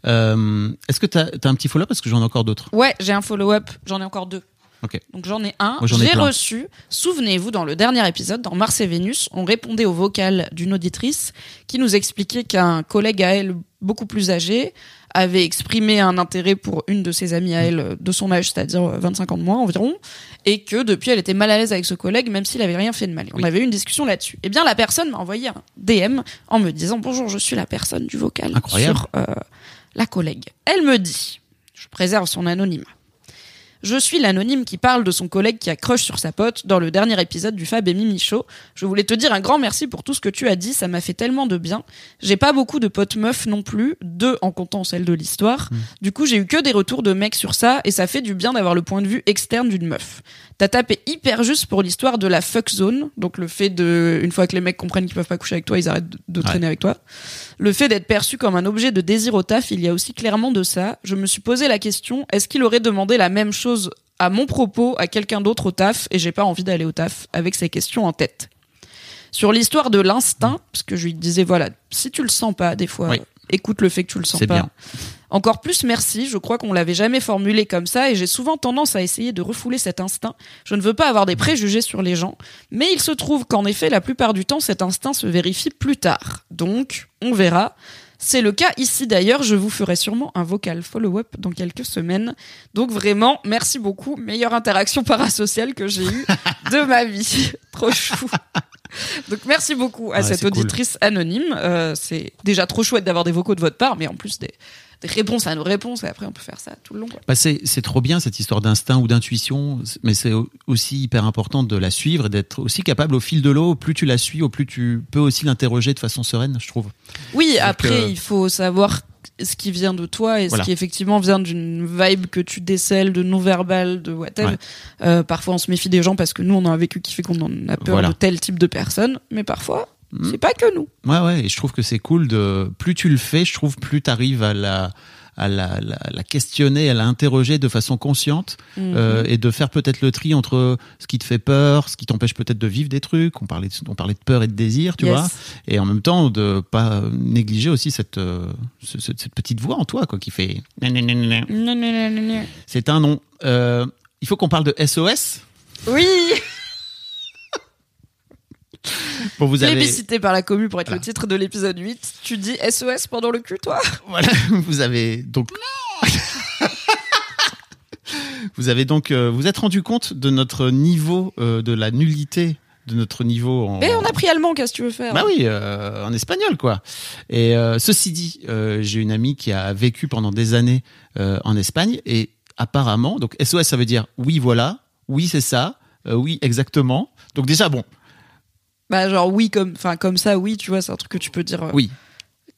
S3: Euh, Est-ce que tu as, un petit follow-up Parce que j'en ai encore d'autres?
S2: Ouais, j'ai un follow-up, j'en ai encore deux. Donc j'en ai un. J'ai reçu, souvenez-vous, dans le dernier épisode, dans Mars et Vénus, on répondait au vocal d'une auditrice qui nous expliquait qu'un collègue à elle, beaucoup plus âgé, avait exprimé un intérêt pour une de ses amies à elle euh, de son âge, c'est-à-dire euh, 25 ans de moins environ, et que depuis elle était mal à l'aise avec ce collègue, même s'il avait rien fait de mal. On
S3: Oui.
S2: avait eu une discussion là-dessus. Eh bien, la personne m'a envoyé un DM en me disant bonjour, je suis la personne du vocal
S3: Incroyable.
S2: sur euh, la collègue. Elle me dit, je préserve son anonymat. Je suis l'anonyme qui parle de son collègue qui a crush sur sa pote dans le dernier épisode du Fab et Mimi Show. Je voulais te dire un grand merci pour tout ce que tu as dit, ça m'a fait tellement de bien. J'ai pas beaucoup de potes meufs non plus, deux en comptant celle de l'histoire. Du coup, j'ai eu que des retours de mecs sur ça et ça fait du bien d'avoir le point de vue externe d'une meuf. T'as tapé hyper juste pour l'histoire de la fuck zone, donc le fait de, une fois que les mecs comprennent qu'ils peuvent pas coucher avec toi, ils arrêtent de, de
S3: Ouais.
S2: traîner avec toi. Le fait d'être perçu comme un objet de désir au taf, il y a aussi clairement de ça. Je me suis posé la question, est-ce qu'il aurait demandé la même chose à mon propos à quelqu'un d'autre au taf et j'ai pas envie d'aller au taf avec ces questions en tête. Sur l'histoire de l'instinct, parce que je lui disais voilà, si tu le sens pas des fois,
S3: Oui.
S2: écoute le fait que tu le sens pas.
S3: bien.
S2: Encore plus merci, je crois qu'on l'avait jamais formulé comme ça et j'ai souvent tendance à essayer de refouler cet instinct. Je ne veux pas avoir des préjugés sur les gens, mais il se trouve qu'en effet, la plupart du temps, cet instinct se vérifie plus tard. Donc, on verra. C'est le cas ici d'ailleurs, je vous ferai sûrement un vocal follow-up dans quelques semaines. Donc vraiment, merci beaucoup. Meilleure interaction parasociale que j'ai eue de ma vie. Trop chou. Donc merci beaucoup à
S3: Ouais,
S2: cette
S3: cool.
S2: auditrice anonyme. Euh, c'est déjà trop chouette d'avoir des vocaux de votre part, mais en plus des, des réponses à nos réponses et après on peut faire ça tout le long.
S3: Bah c'est trop bien cette histoire d'instinct ou d'intuition, mais c'est au- aussi hyper important de la suivre et d'être aussi capable au fil de l'eau. Plus tu la suis, au plus tu peux aussi l'interroger de façon sereine, je trouve.
S2: Oui, après
S3: que-
S2: il faut savoir ce qui vient de toi et
S3: Voilà.
S2: ce qui effectivement vient d'une vibe que tu décèles de non-verbal, de whatever.
S3: Ouais.
S2: Euh, parfois on se méfie des gens parce que nous on a un vécu qui fait qu'on a peur
S3: Voilà.
S2: de tel type de personne, mais parfois. C'est pas que nous.
S3: Ouais, ouais, et je trouve que c'est cool de. Plus tu le fais, je trouve, plus tu arrives à la à la, la, la questionner, à la interroger de façon consciente
S2: Mhm.
S3: euh, et de faire peut-être le tri entre ce qui te fait peur, ce qui t'empêche peut-être de vivre des trucs. On parlait de, on parlait de peur et de désir, tu
S2: Yes.
S3: vois, et en même temps de pas négliger aussi cette euh, ce- ce- cette petite voix en toi quoi qui fait. C'est un nom. Euh, il faut qu'on parle de SOS.
S2: Oui,
S3: Bon, vous avez
S2: plébiscité par la commu pour être
S3: Voilà.
S2: le titre de l'épisode 8. Tu dis SOS pendant le cul, toi?
S3: Voilà, vous avez donc. vous avez donc, euh, vous êtes rendu compte de notre niveau, euh, de la nullité de notre niveau en.
S2: Et on a pris allemand, qu'est-ce que tu veux faire?
S3: Bah oui, euh, en espagnol quoi. Et euh, ceci dit, euh, j'ai une amie qui a vécu pendant des années en Espagne et apparemment, donc SOS ça veut dire oui voilà, oui c'est ça, oui exactement. Donc déjà bon,
S2: Bah genre oui comme enfin comme ça oui, tu vois, c'est un truc que tu peux dire euh,
S3: oui,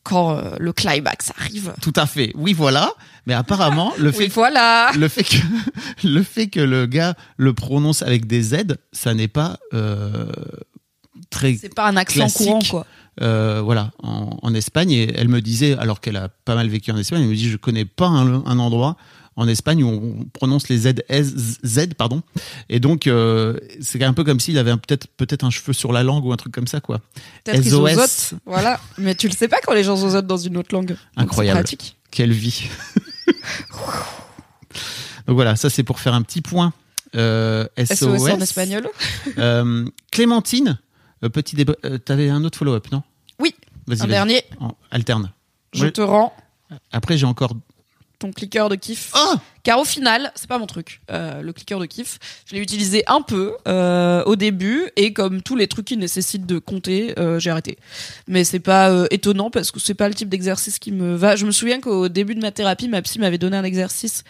S2: quand euh, le climax arrive.
S3: tout à fait, oui voilà. Mais apparemment le fait
S2: Oui, voilà.
S3: le fait que le fait que le gars le prononce avec des Z, ça n'est pas euh, très
S2: C'est pas un accent
S3: Classique.
S2: courant quoi.
S3: euh, voilà en, en Espagne et elle me disait alors qu'elle a pas mal vécu en Espagne, elle me dit je connais pas un, un endroit en Espagne où on prononce les Z Z pardon et donc euh, c'est un peu comme s'il avait peut-être peut-être un cheveu sur la langue ou un truc comme ça quoi.
S2: Peut-être qu'ils
S3: SOS.
S2: Voilà. Mais tu le sais pas quand les gens zozotent dans une autre langue.
S3: Incroyable.
S2: pratique.
S3: Quelle vie. donc voilà ça c'est pour faire un petit point. Euh, SOS,
S2: SOS en espagnol.
S3: Euh, Clémentine, euh, petit débat. T'avais un autre follow-up, non?
S2: Oui,
S3: Vas-y,
S2: Un dernier.
S3: En- alterne.
S2: Je
S3: Ouais.
S2: te rends
S3: Après, j'ai encore.
S2: Ton cliqueur de kiff.
S3: Oh
S2: Car au final, c'est pas mon truc. Euh, le cliqueur de kiff, je l'ai utilisé un peu euh, au début et comme tous les trucs qui nécessitent de compter, euh, j'ai arrêté. Mais c'est pas euh, étonnant parce que c'est pas le type d'exercice qui me va. Je me souviens qu'au début de ma thérapie, ma psy m'avait donné un exercice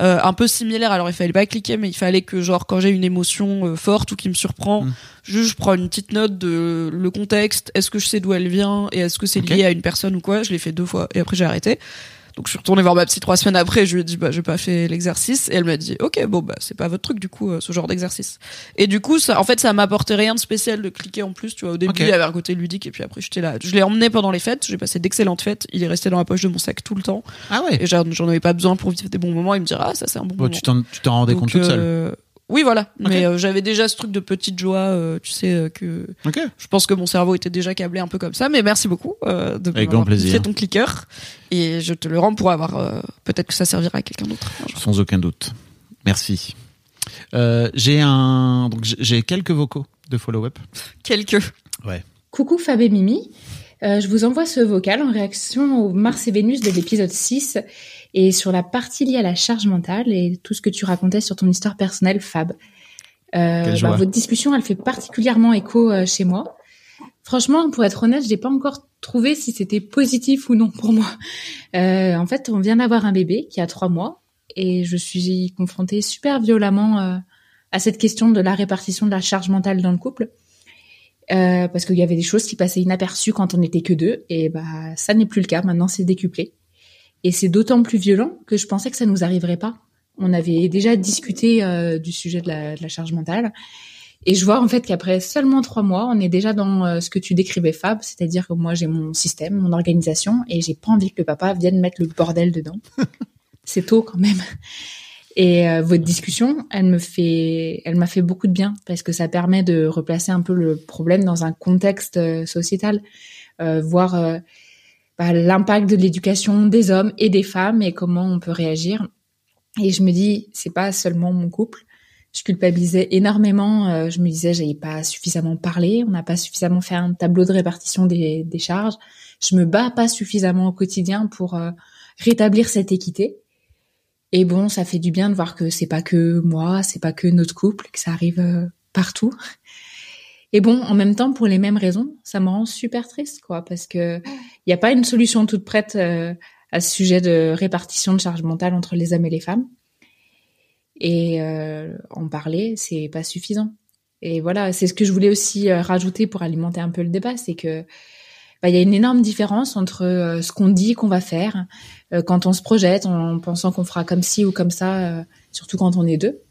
S2: euh, un peu similaire. Alors il fallait pas cliquer, mais il fallait que genre quand j'ai une émotion forte ou qui me surprend,
S3: Mm.
S2: juste je prends une petite note de le contexte. Est-ce que je sais d'où elle vient et est-ce que c'est lié à une personne ou quoi? Je l'ai fait deux fois et après j'ai arrêté. Donc je suis retournée voir ma psy trois semaines après, je lui ai dit bah j'ai pas fait l'exercice et elle m'a dit ok bon bah c'est pas votre truc du coup euh, ce genre d'exercice. Et du coup ça en fait ça m'apportait rien de spécial de cliquer en plus tu vois au début il y avait un côté ludique et puis après j'étais là. Je l'ai emmené pendant les fêtes, j'ai passé d'excellentes fêtes, il est resté dans la poche de mon sac tout le temps
S3: Ah ouais
S2: et j'en avais pas besoin pour vivre des bons moments, il me dira ah ça c'est un bon
S3: Bon,
S2: moment.
S3: Tu t'en tu t'en rendais
S2: Donc,
S3: compte toute seule.
S2: Oui voilà, mais euh, j'avais déjà ce truc de petite joie, euh, tu sais euh, que
S3: Ok.
S2: je pense que mon cerveau était déjà câblé un peu comme ça, mais merci beaucoup euh, de
S3: Avec
S2: m'avoir
S3: grand plaisir.
S2: ton clicker et je te le rends pour avoir euh, peut-être que ça servira à quelqu'un d'autre.
S3: Sans aucun doute. Merci. Euh, j'ai un. Donc, j'ai- quelques vocaux de follow-up.
S2: Quelques.
S3: Ouais.
S5: Coucou Fab et Mimi, Euh, je vous envoie ce vocal en réaction au Mars et Vénus de l'épisode 6 et sur la partie liée à la charge mentale et tout ce que tu racontais sur ton histoire personnelle Fab. Euh,
S3: joie.
S5: votre discussion, elle fait particulièrement écho euh, chez moi. Franchement, pour être honnête, j'ai pas encore trouvé si c'était positif ou non pour moi. Euh, en fait, on vient d'avoir un bébé qui a trois mois et je suis confrontée super violemment euh, à cette question de la répartition de la charge mentale dans le couple. Euh, parce qu'il y avait des choses qui passaient inaperçues quand on n'était que deux, et bah ça n'est plus le cas. Maintenant, c'est décuplé, et c'est d'autant plus violent que je pensais que ça nous arriverait pas. On avait déjà discuté euh, du sujet de la, de la charge mentale, et je vois en fait qu'après seulement trois mois, on est déjà dans euh, ce que tu décrivais, Fab, c'est-à-dire que moi j'ai mon système, mon organisation, et j'ai pas envie que le papa vienne mettre le bordel dedans. c'est tôt quand même. Et euh, votre discussion, elle me fait, elle m'a fait beaucoup de bien parce que ça permet de replacer un peu le problème dans un contexte sociétal, voir bah, l'impact de l'éducation des hommes et des femmes et comment on peut réagir. Et je me dis, c'est pas seulement mon couple. Je culpabilisais énormément. euh, je me disais, j'avais pas suffisamment parlé, on n'a pas suffisamment fait un tableau de répartition des, charges. Je me bats pas suffisamment au quotidien pour euh, rétablir cette équité. Et bon, ça fait du bien de voir que c'est pas que moi, c'est pas que notre couple, que ça arrive euh, partout. Et bon, en même temps, pour les mêmes raisons, ça me rend super triste, quoi, parce que il n'y a pas une solution toute prête euh, à ce sujet de répartition de charge mentale entre les hommes et les femmes. Et euh, en parler, c'est pas suffisant. Et voilà, c'est ce que je voulais aussi euh, rajouter pour alimenter un peu le débat, c'est que bah, il y a une énorme différence entre euh, ce qu'on dit qu'on va faire euh, quand on se projette en pensant qu'on fera comme ci ou comme ça, surtout quand on est deux,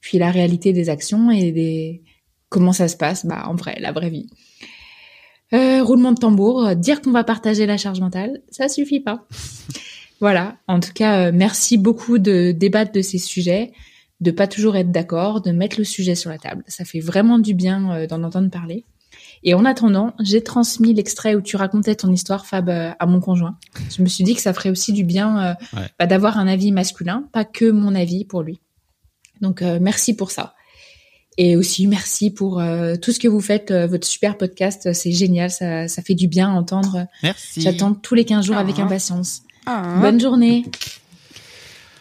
S5: puis la réalité des actions et des comment ça se passe, bah en vrai, la vraie vie. roulement de tambour, dire qu'on va partager la charge mentale, ça suffit pas. voilà. En tout cas, merci beaucoup de débattre de ces sujets de pas toujours être d'accord, de mettre le sujet sur la table. Ça fait vraiment du bien euh, d'en entendre parler. Et en attendant, j'ai transmis l'extrait où tu racontais ton histoire, Fab, euh, à mon conjoint. Je me suis dit que ça ferait aussi du bien euh, bah, d'avoir un avis masculin, pas que mon avis pour lui. Donc merci pour ça. Et aussi merci pour tout ce que vous faites, votre super podcast, c'est génial, ça, ça fait du bien à entendre.
S3: Merci.
S5: J'attends tous les 15 jours avec ah. impatience.
S2: Ah.
S5: Bonne journée.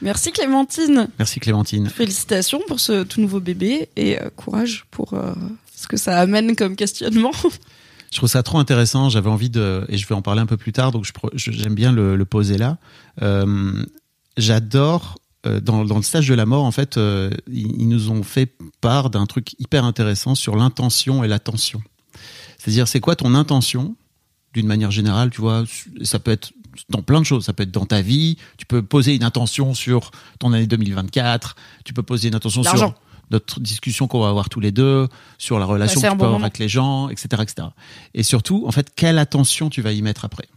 S2: Merci Clémentine.
S3: Merci Clémentine.
S2: Félicitations pour ce tout nouveau bébé et euh, courage pour euh, ce que ça amène comme questionnement.
S3: Je trouve ça trop intéressant. J'avais envie de, et je vais en parler un peu plus tard, donc j'aime bien le, poser là. Euh, j'adore dans, le stage de la mort, en fait, ils, nous ont fait part d'un truc hyper intéressant sur l'intention et l'attention. C'est-à-dire, c'est quoi ton intention d'une manière générale, tu vois Ça peut être dans plein de choses. Ça peut être dans ta vie. Tu peux poser une intention sur ton année 2024. Tu peux poser une intention sur notre discussion qu'on va avoir tous les deux, sur la relation que tu peux avoir avec les gens, etc., etc. Et surtout, en fait, quelle attention tu vas y mettre après.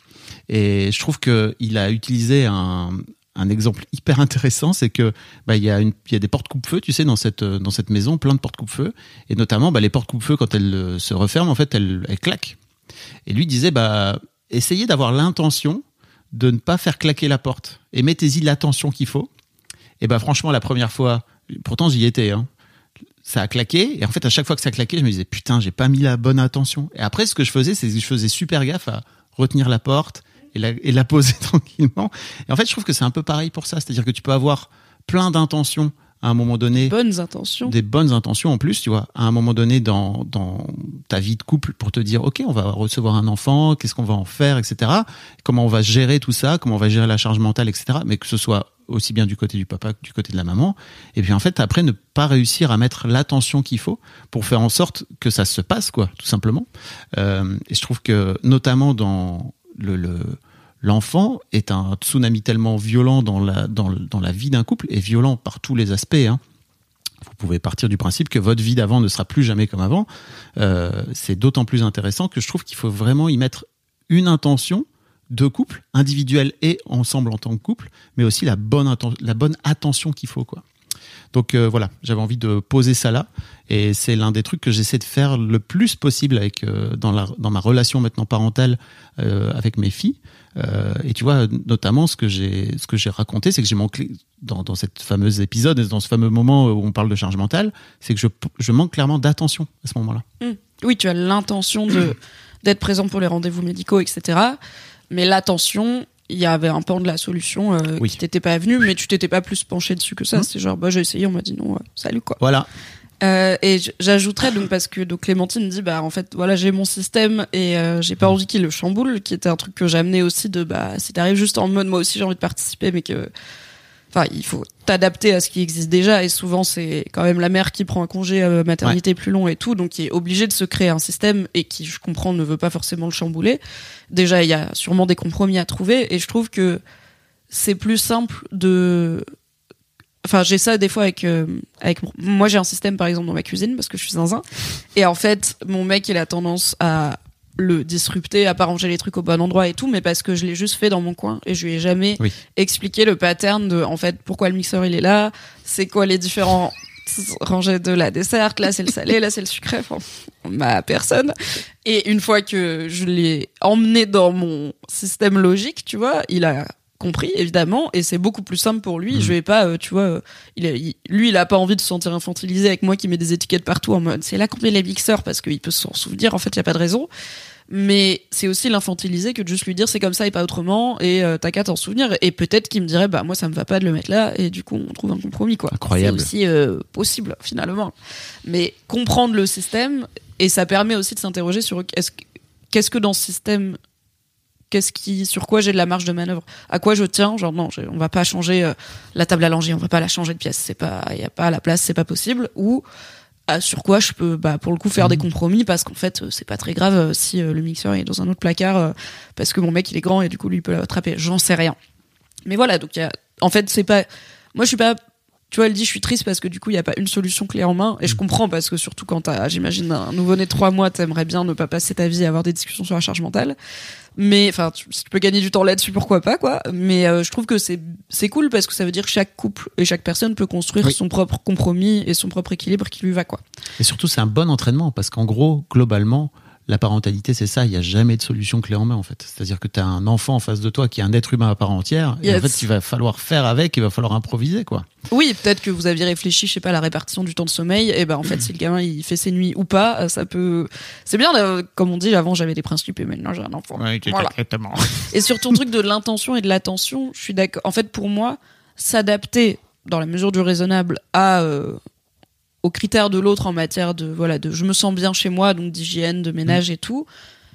S3: Et je trouve que il a utilisé un, un exemple hyper intéressant, c'est que bah, il y a une des portes coupe-feu, tu sais, dans cette dans cette maison, plein de portes coupe-feu, et notamment bah, les portes coupe-feu quand elles euh, se referment, en fait, elles, claquent. Et lui disait bah essayez d'avoir l'intention de ne pas faire claquer la porte et mettez-y l'attention qu'il faut. Et ben franchement, la première fois, pourtant j'y étais, hein, ça a claqué. Et en fait, à chaque fois que ça claquait, je me disais putain, j'ai pas mis la bonne attention. Et après, ce que je faisais, c'est que je faisais super gaffe à retenir la porte et la, et la poser tranquillement. Et en fait, je trouve que c'est un peu pareil pour ça. C'est-à-dire que tu peux avoir plein d'intentions à un moment donné.
S2: Des bonnes intentions.
S3: Des bonnes intentions en plus, tu vois, à un moment donné dans, dans ta vie de couple pour te dire, OK, on va recevoir un enfant, qu'est-ce qu'on va en faire, etc. Comment on va gérer tout ça, comment on va gérer la charge mentale, etc. Mais que ce soit aussi bien du côté du papa que du côté de la maman. Et puis en fait, après, ne pas réussir à mettre l'attention qu'il faut pour faire en sorte que ça se passe, quoi, tout simplement. Euh, et je trouve que, notamment dans le, le l'enfant est un tsunami tellement violent dans la, dans, dans la vie d'un couple, et violent par tous les aspects. Hein. Vous pouvez partir du principe que votre vie d'avant ne sera plus jamais comme avant. Euh, c'est d'autant plus intéressant que je trouve qu'il faut vraiment y mettre une intention de couple, individuelle et ensemble en tant que couple, mais aussi la bonne, la bonne attention qu'il faut. quoi. Donc euh, voilà, j'avais envie de poser ça là, et c'est l'un des trucs que j'essaie de faire le plus possible avec euh, dans, ma relation maintenant parentale avec mes filles. Euh, et tu vois, notamment, ce que j'ai, ce raconté, c'est que j'ai manqué dans, dans cette fameuse épisode, dans ce fameux moment où on parle de charge mentale, c'est que je, je manque clairement d'attention à ce moment-là.
S2: Mmh. Oui, tu as l'intention d'être présent pour les rendez-vous médicaux, etc. Mais l'attention, il y avait un pan de la solution euh, qui t'était pas venu, mais tu t'étais pas plus penché dessus que ça. Mmh. C'est genre, bah j'ai essayé, on m'a dit non, euh, salut quoi.
S3: Voilà.
S2: Euh, et j'ajouterais donc parce que donc Clémentine dit bah en fait voilà j'ai mon système et j'ai pas envie qu'il le chamboule qui était un truc que j'amenais aussi de bah si t'arrives juste en mode moi aussi j'ai envie de participer mais que enfin il faut t'adapter à ce qui existe déjà et souvent c'est quand même la mère qui prend un congé euh, maternité plus long et tout donc qui est obligée de se créer un système et qui je comprends ne veut pas forcément le chambouler. Déjà il y a sûrement des compromis à trouver et je trouve que c'est plus simple de Enfin, j'ai ça des fois avec euh, avec moi j'ai un système par exemple dans ma cuisine parce que je suis zinzin et en fait mon mec il a tendance à le disrupter, à pas ranger les trucs au bon endroit et tout, mais parce que je l'ai juste fait dans mon coin et je lui ai jamais expliqué le pattern de en fait pourquoi le mixeur il est là, c'est quoi les différents rangées de la dessert, là c'est le salé, là c'est le sucré, enfin ma personne. Et une fois que je l'ai emmené dans mon système logique, tu vois, il a compris évidemment et c'est beaucoup plus simple pour lui. Mmh. Je vais pas, euh, tu vois, euh, il, lui il a pas envie de se sentir infantilisé avec moi qui met des étiquettes partout en mode c'est là qu'on met les mixeurs parce qu'il peut s'en souvenir. En fait, il y a pas de raison. Mais c'est aussi l'infantiliser que de juste lui dire c'est comme ça et pas autrement et euh, t'as qu'à t'en souvenir et peut-être qu'il me dirait bah moi ça me va pas de le mettre là et du coup on trouve un compromis quoi.
S3: Incroyable.
S2: C'est aussi possible finalement. Mais comprendre le système et ça permet aussi de s'interroger sur qu'est-ce que dans ce système qu'est-ce qui, sur quoi j'ai de la marge de manœuvre, à quoi je tiens? Genre non, on va pas changer euh, la table à langer, on va pas la changer de pièce. C'est pas, il y a pas la place, c'est pas possible. Ou sur quoi je peux, bah, pour le coup, faire des
S3: Mhm.
S2: compromis parce qu'en fait, euh, c'est pas très grave euh, si euh, le mixeur est dans un autre placard parce que mon mec il est grand et du coup lui il peut l'attraper. J'en sais rien. Mais voilà, donc y a, en fait, c'est pas, moi je suis pas tu vois, elle dit je suis triste parce que du coup il y a pas une solution clé en main et je comprends parce que surtout quand t'as, j'imagine un nouveau-né de trois mois, t'aimerais bien ne pas passer ta vie à avoir des discussions sur la charge mentale. Mais enfin, si tu peux gagner du temps là-dessus, pourquoi pas quoi. Mais euh, je trouve que c'est c'est cool parce que ça veut dire que chaque couple et chaque personne peut construire
S3: Oui.
S2: son propre compromis et son propre équilibre qui lui va quoi.
S3: Et surtout, c'est un bon entraînement parce qu'en gros, globalement, la parentalité, c'est ça. Il n'y a jamais de solution clé en main, en fait. C'est-à-dire que tu as un enfant en face de toi qui est un être humain à part entière. Et en fait, il va falloir faire avec, il va falloir improviser, quoi.
S2: Oui, peut-être que vous aviez réfléchi, je sais pas, à la répartition du temps de sommeil. Et ben en fait, si le gamin il fait ses nuits ou pas, euh, ça peut. C'est bien, là, comme on dit, avant j'avais des principes et maintenant j'ai un enfant. Voilà.
S3: exactement.
S2: Et sur ton truc de l'intention et de l'attention, je suis d'accord. En fait, pour moi, s'adapter dans la mesure du raisonnable à euh, aux critères de l'autre en matière de voilà de je me sens bien chez moi, donc d'hygiène, de ménage et tout.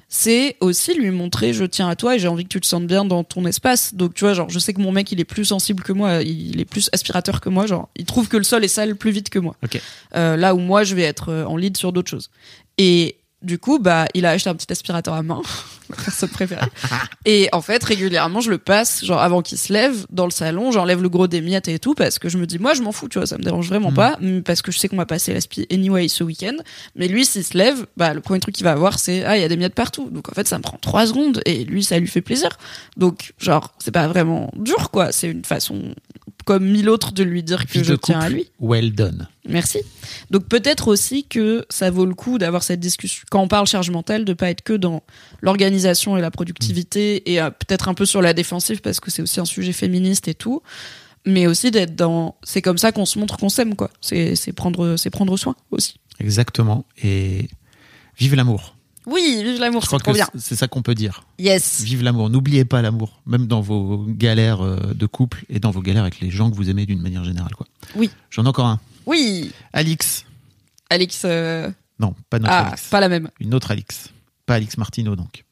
S2: C'est aussi lui montrer je tiens à toi et j'ai envie que tu te sentes bien dans ton espace. Donc tu vois genre je sais que mon mec il est plus sensible que moi, il est plus aspirateur que moi, genre il trouve que le sol est sale plus vite que moi.
S3: Ok.
S2: Euh, là où moi je vais être euh, en lead sur d'autres choses. Et du coup bah il a acheté un petit aspirateur à main, ma personne préférée. Et en fait, régulièrement, je le passe, genre avant qu'il se lève dans le salon, j'enlève le gros des miettes et tout, parce que je me dis, moi, je m'en fous, tu vois, ça me dérange vraiment
S3: Mhm.
S2: pas, mm, parce que je sais qu'on va passer l'aspi anyway ce week-end. Mais lui, s'il se lève, bah, le premier truc qu'il va avoir, c'est, ah, il y a des miettes partout. Donc, en fait, ça me prend trois secondes, et lui, ça lui fait plaisir. Donc, genre, c'est pas vraiment dur, quoi. C'est une façon, comme mille autres, de lui dire que je tiens à lui.
S3: Well done.
S2: Merci. Donc peut-être aussi que ça vaut le coup d'avoir cette discussion quand on parle charge mentale, de pas être que dans l'organisation et la productivité et euh, peut-être un peu sur la défensive parce que c'est aussi un sujet féministe et tout, mais aussi d'être dans c'est comme ça qu'on se montre qu'on s'aime quoi. C'est prendre c'est prendre soin aussi.
S3: Exactement. Et vive l'amour.
S2: Oui, vive l'amour,
S3: Je
S2: c'est
S3: crois
S2: trop
S3: que
S2: bien.
S3: c'est- ça qu'on peut dire.
S2: Yes.
S3: Vive l'amour. N'oubliez pas l'amour, même dans vos galères euh, de couple et dans vos galères avec les gens que vous aimez d'une manière générale, quoi.
S2: Oui.
S3: J'en ai encore un.
S2: Oui.
S3: Alix.
S2: Alex euh,
S3: Non, pas notre
S2: ah,
S3: Alix.
S2: pas la même.
S3: Une autre Alix. Pas Alix Martineau, donc.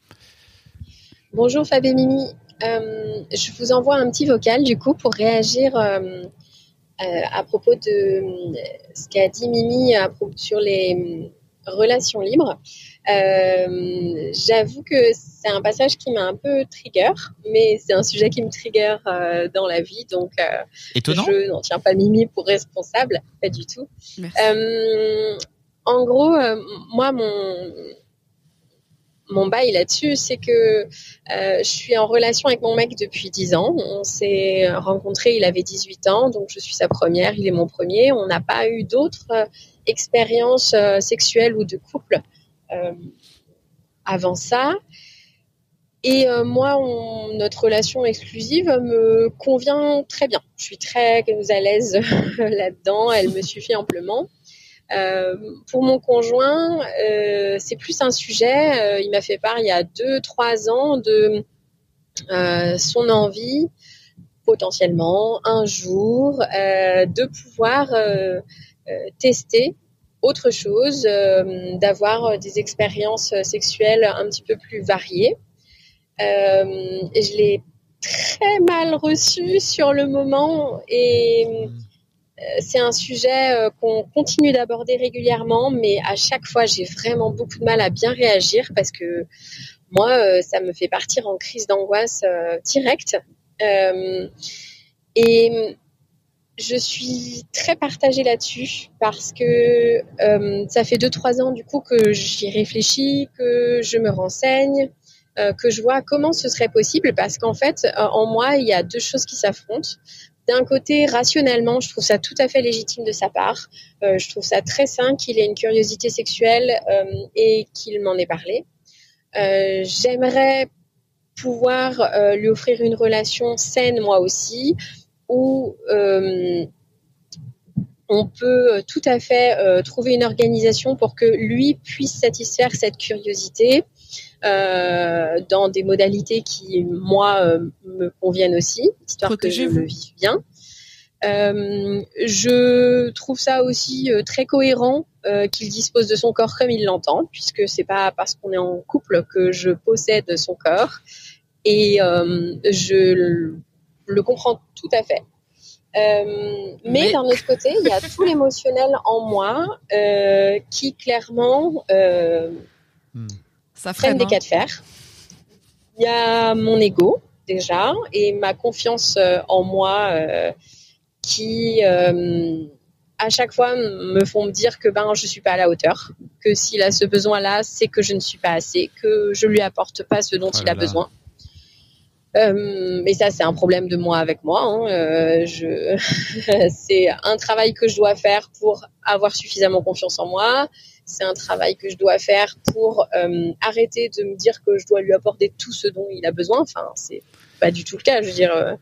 S6: Bonjour Fab et Mimi. Euh, je vous envoie un petit vocal du coup pour réagir euh, euh, à propos de euh, ce qu'a dit Mimi à sur les euh, relations libres. Euh, J'avoue que c'est un passage qui m'a un peu trigger, mais c'est un sujet qui me trigger euh, dans la vie, donc euh,
S3: Étonnant.
S6: je n'en tiens pas Mimi pour responsable, pas du tout. Euh, en gros, euh, moi, mon, mon bail là-dessus, c'est que euh, je suis en relation avec mon mec depuis 10 ans. On s'est rencontrés, il avait 18 ans, donc je suis sa première, il est mon premier. On n'a pas eu d'autres euh, expériences euh, sexuelles ou de couple euh, avant ça. Et euh, moi, notre relation exclusive me convient très bien. Je suis très à l'aise là-dedans. Elle me suffit amplement. Euh, pour mon conjoint, euh, c'est plus un sujet. euh, il m'a fait part il y a deux, trois ans de euh, son envie, potentiellement un jour, euh, de pouvoir euh, euh, tester autre chose, euh, d'avoir des expériences sexuelles un petit peu plus variées. Euh, je l'ai très mal reçu sur le moment et euh, c'est un sujet euh, qu'on continue d'aborder régulièrement, mais à chaque fois, j'ai vraiment beaucoup de mal à bien réagir parce que moi, euh, ça me fait partir en crise d'angoisse euh, directe. Euh, et je suis très partagée là-dessus parce que euh, ça fait deux trois ans du coup que j'y réfléchis, que je me renseigne, euh, que je vois comment ce serait possible parce qu'en fait, euh, en moi, il y a deux choses qui s'affrontent. D'un côté, rationnellement, je trouve ça tout à fait légitime de sa part. Euh, je trouve ça très sain qu'il ait une curiosité sexuelle euh, et qu'il m'en ait parlé. Euh, J'aimerais pouvoir lui offrir une relation saine, moi aussi, où euh, on peut tout à fait euh, trouver une organisation pour que lui puisse satisfaire cette curiosité euh, dans des modalités qui, moi, euh, me conviennent aussi, histoire que je le vive bien. Euh, je trouve ça aussi euh, très cohérent euh, qu'il dispose de son corps comme il l'entend, puisque c'est pas parce qu'on est en couple que je possède son corps. et euh, je le- comprends tout à fait. Euh, mais,
S2: Mais-
S6: d'un autre côté, il y a tout l'émotionnel en moi euh, qui clairement euh,
S2: Ça
S6: freine des
S2: hein.
S6: cas de fer. Il y a mon ego déjà et ma confiance euh, en moi qui à chaque fois me font me dire que ben je suis pas à la hauteur, que s'il a ce besoin-là, c'est que je ne suis pas assez, que je lui apporte pas ce dont
S3: Oh
S6: il
S3: là
S6: a
S3: là.
S6: besoin. Euh, mais ça, c'est un problème de moi avec moi. hein. Euh, je... c'est un travail que je dois faire pour avoir suffisamment confiance en moi. C'est un travail que je dois faire pour euh, arrêter de me dire que je dois lui apporter tout ce dont il a besoin. Enfin, c'est pas du tout le cas. Je veux dire, euh,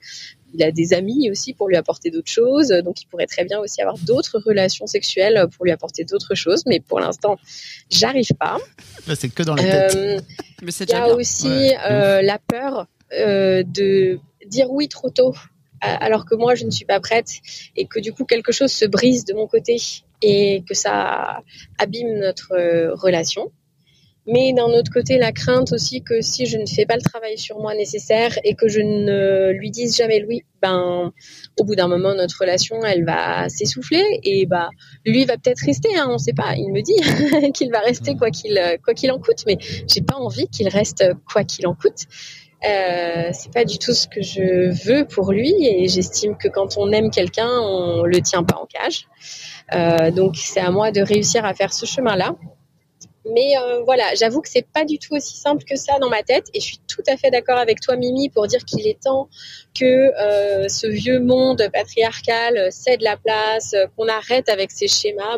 S6: il a des amis aussi pour lui apporter d'autres choses. Donc, il pourrait très bien aussi avoir d'autres relations sexuelles pour lui apporter d'autres choses. Mais pour l'instant, j'arrive pas.
S3: C'est que dans la tête.
S6: Euh,
S2: Mais c'est
S6: il y a
S2: bien.
S6: aussi
S3: Ouais,
S6: euh, la peur euh, de dire oui trop tôt, alors que moi je ne suis pas prête et que du coup quelque chose se brise de mon côté et que ça abîme notre euh, relation. Mais d'un autre côté, la crainte aussi que si je ne fais pas le travail sur moi nécessaire et que je ne lui dise jamais oui, ben au bout d'un moment notre relation elle va s'essouffler et bah lui va peut-être rester, hein, on sait pas. Il me dit qu'il va rester quoi qu'il quoi qu'il en coûte, mais j'ai pas envie qu'il reste quoi qu'il en coûte. Euh, c'est pas du tout ce que je veux pour lui et j'estime que quand on aime quelqu'un, on le tient pas en cage. Euh, donc c'est à moi de réussir à faire ce chemin-là. Mais euh, voilà, j'avoue que c'est pas du tout aussi simple que ça dans ma tête et je suis tout à fait d'accord avec toi Mimi pour dire qu'il est temps que euh, ce vieux monde patriarcal cède la place, qu'on arrête avec ces schémas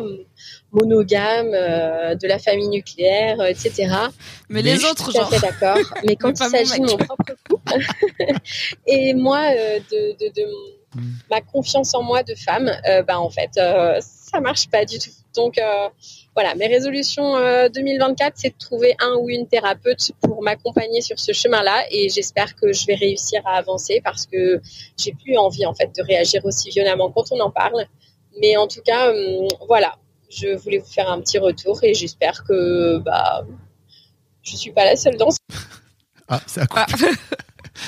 S6: monogames euh, de la famille nucléaire, etc.
S2: Mais, les
S3: je suis
S6: Tout à fait d'accord. Mais quand il s'agit de mon propre couple et moi euh, de, de, de
S3: Mm.
S6: ma confiance en moi de femme, euh, bah en fait euh, ça marche pas du tout. Donc euh, voilà, mes résolutions euh, 2024, c'est de trouver un ou une thérapeute pour m'accompagner sur ce chemin-là et j'espère que je vais réussir à avancer parce que j'ai plus envie en fait de réagir aussi violemment quand on en parle. Mais en tout cas, hum, voilà, je voulais vous faire un petit retour et j'espère que bah je suis pas la seule dans ce
S3: Ah, ça a coupé.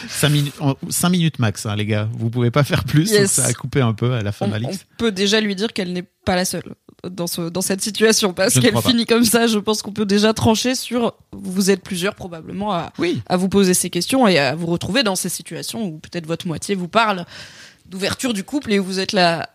S3: 5 minutes, 5 minutes max, hein, les gars. Vous pouvez pas faire plus.
S2: Yes.
S3: Ça a coupé un peu à la fin
S2: on,
S3: d'Alix.
S2: on peut déjà lui dire qu'elle n'est pas la seule dans, ce, dans cette situation parce qu'elle finit comme ça. Je pense qu'on peut déjà trancher sur. Vous êtes plusieurs probablement à,
S3: Oui.
S2: à vous poser ces questions et à vous retrouver dans ces situations où peut-être votre moitié vous parle d'ouverture du couple et où vous êtes là.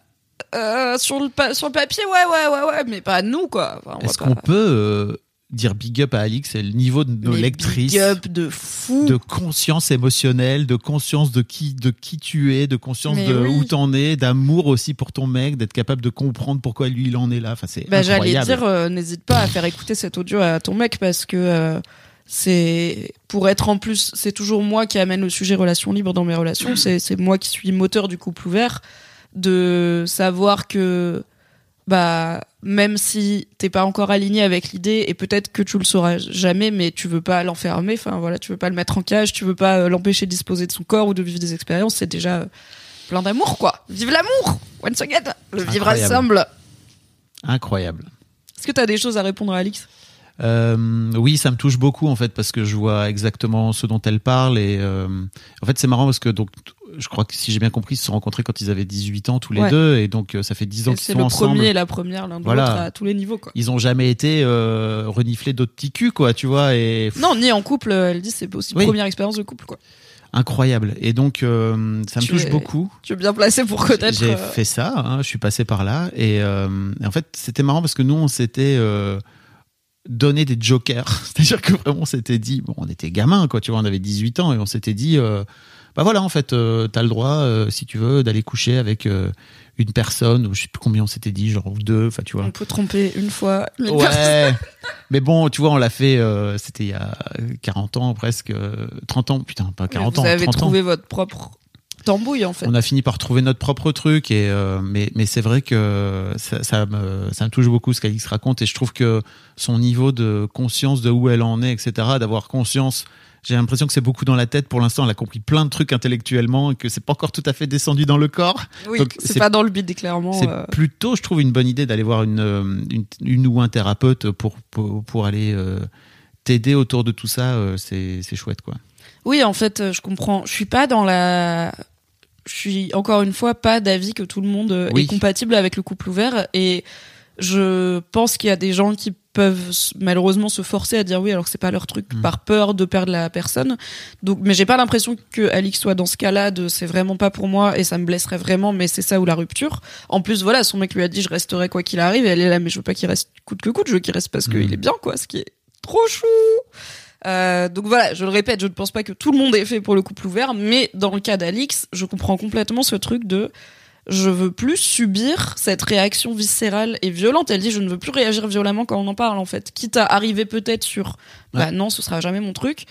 S2: euh, sur, le sur le papier, ouais, ouais, ouais, ouais, mais pas nous, quoi. Enfin,
S3: Est-ce qu'on
S2: pas-
S3: peut euh, dire big up à Alix et le niveau de nos
S2: Mais
S3: lectrices
S2: big up de fou.
S3: de conscience émotionnelle, de conscience de qui, de qui tu es, de conscience
S2: Mais
S3: de
S2: oui.
S3: où t'en es, d'amour aussi pour ton mec, d'être capable de comprendre pourquoi lui il en est là. Enfin, c'est
S2: Bah, j'allais dire, euh, n'hésite pas à faire écouter cet audio à ton mec parce que euh, c'est pour être en plus, c'est toujours moi qui amène le sujet relation libre dans mes relations. C'est c'est moi qui suis moteur du couple ouvert, de savoir que bah même si t'es pas encore aligné avec l'idée et peut-être que tu le sauras jamais, mais tu veux pas l'enfermer. Enfin voilà, tu veux pas le mettre en cage, tu veux pas euh, l'empêcher de disposer de son corps ou de vivre des expériences. C'est déjà euh, plein d'amour quoi. Vive l'amour, once again, le vivre ensemble.
S3: Incroyable.
S2: Est-ce que tu as des choses à répondre à Alix?
S3: Euh, oui, ça me touche beaucoup en fait parce que je vois exactement ce dont elle parle et euh, en fait c'est marrant parce que donc je crois que si j'ai bien compris ils se sont rencontrés quand ils avaient 18 ans tous les
S2: Ouais.
S3: deux et donc euh, ça fait 10 ans qu'ils
S2: C'est
S3: sont
S2: le
S3: ensemble.
S2: premier et la première, l'un de
S3: Voilà.
S2: l'autre à tous les niveaux. Quoi.
S3: Ils ont jamais été euh, reniflés d'autres petits culs quoi, tu vois et
S2: Non, ni en couple, euh, elle dit c'est aussi
S3: Oui.
S2: première expérience de couple. Quoi.
S3: incroyable et donc euh, ça me touche
S2: es-
S3: beaucoup.
S2: Tu es bien placé pour connaître.
S3: J'ai
S2: euh,
S3: fait ça, hein, je suis passé par là. Et, et en fait, c'était marrant parce que nous, on s'était donné des jokers. C'est-à-dire que vraiment, on s'était dit, bon, on était gamins, quoi, tu vois, on avait 18 ans et on s'était dit, euh, bah voilà, en fait, euh, t'as le droit, euh, si tu veux, d'aller coucher avec euh, une personne, ou je sais plus combien on s'était dit, genre ou deux, enfin, tu vois.
S2: On peut tromper une fois. personnes.
S3: Ouais, mais bon, tu vois, on l'a fait, euh, c'était il y a 40 ans presque, euh, 30 ans, putain, pas 40
S2: vous
S3: ans,
S2: avez
S3: 30 ans.
S2: trouvé votre propre tambouille en fait.
S3: On a fini par trouver notre propre truc et mais mais c'est vrai que ça, ça me ça me touche beaucoup ce qu'Alix raconte et je trouve que son niveau de conscience de où elle en est etc d'avoir conscience j'ai l'impression que c'est beaucoup dans la tête pour l'instant elle a compris plein de trucs intellectuellement et que c'est pas encore tout à fait descendu dans le corps
S2: Oui,
S3: Donc,
S2: c'est pas dans le bide clairement.
S3: c'est
S2: euh,
S3: plutôt je trouve une bonne idée d'aller voir une, euh, une une ou un thérapeute pour pour, pour aller euh, t'aider autour de tout ça euh, c'est c'est chouette quoi
S2: Oui, en fait, je comprends. Je suis pas dans la. Je suis encore une fois pas d'avis que tout le monde
S3: Oui.
S2: est compatible avec le couple ouvert et je pense qu'il y a des gens qui peuvent malheureusement se forcer à dire oui alors que c'est pas leur truc
S3: Mm.
S2: par peur de perdre la personne. Donc, mais j'ai pas l'impression que Alix soit dans ce cas-là de c'est vraiment pas pour moi et ça me blesserait vraiment, mais c'est ça ou la rupture. En plus, voilà, son mec lui a dit je resterai quoi qu'il arrive et elle est là mais je veux pas qu'il reste coûte que coûte, je veux qu'il reste parce
S3: Mm.
S2: qu'il est bien quoi, ce qui est trop chou. Euh, donc voilà, je le répète, je ne pense pas que tout le monde est fait pour le couple ouvert, mais dans le cas d'Alix, je comprends complètement ce truc de je veux plus subir cette réaction viscérale et violente. Elle dit je ne veux plus réagir violemment quand on en parle en fait. Quitte à arriver peut-être sur bah non, ce sera jamais mon truc.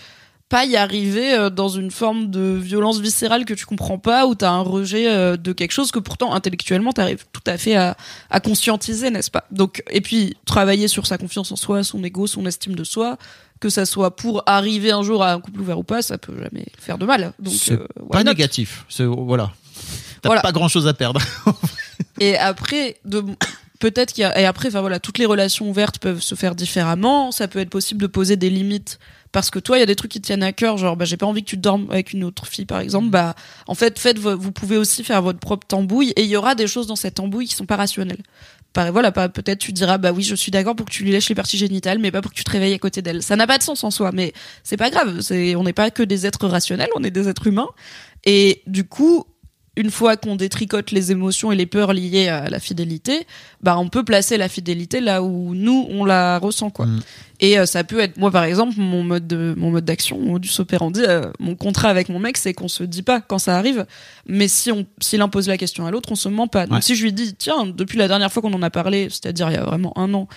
S2: Pas y arriver euh, dans une forme de violence viscérale que tu comprends pas ou t'as un rejet euh, de quelque chose que pourtant intellectuellement t'arrives tout à fait à, à conscientiser, n'est-ce pas? Donc et puis travailler sur sa confiance en soi, son ego, son estime de soi, que ça soit pour arriver un jour à un couple ouvert ou pas, ça peut jamais faire de mal. Donc
S3: C'est
S2: euh,
S3: Pas
S2: not?
S3: négatif. C'est- Voilà. T'as
S2: Voilà.
S3: pas grand chose à perdre.
S2: Et après, de peut-être qu'il y a et après, enfin voilà, toutes les relations ouvertes peuvent se faire différemment. Ça peut être possible de poser des limites parce que toi, il y a des trucs qui te tiennent à cœur, genre bah j'ai pas envie que tu dormes avec une autre fille, par exemple. Bah en fait, faites, vo- vous pouvez aussi faire votre propre tambouille et il y aura des choses dans cette tambouille qui sont pas rationnelles. Par, voilà, pas- peut-être tu diras bah oui, je suis d'accord pour que tu lui lèches les parties génitales, mais pas pour que tu te réveilles à côté d'elle. Ça n'a pas de sens en soi, mais c'est pas grave. C'est on n'est pas que des êtres rationnels, on est des êtres humains. Et du coup, une fois qu'on détricote les émotions et les peurs liées à la fidélité, bah on peut placer la fidélité là où nous on la ressent quoi.
S3: Mm.
S2: Et euh, ça peut être moi par exemple mon mode de mon mode d'action, mon modus operandi, euh, mon contrat avec mon mec c'est qu'on se dit pas quand ça arrive, mais si on s'il impose la question à l'autre, on se ment pas. Donc
S3: Ouais.
S2: si je lui dis tiens, depuis la dernière fois qu'on en a parlé, c'est-à-dire il y a vraiment un an,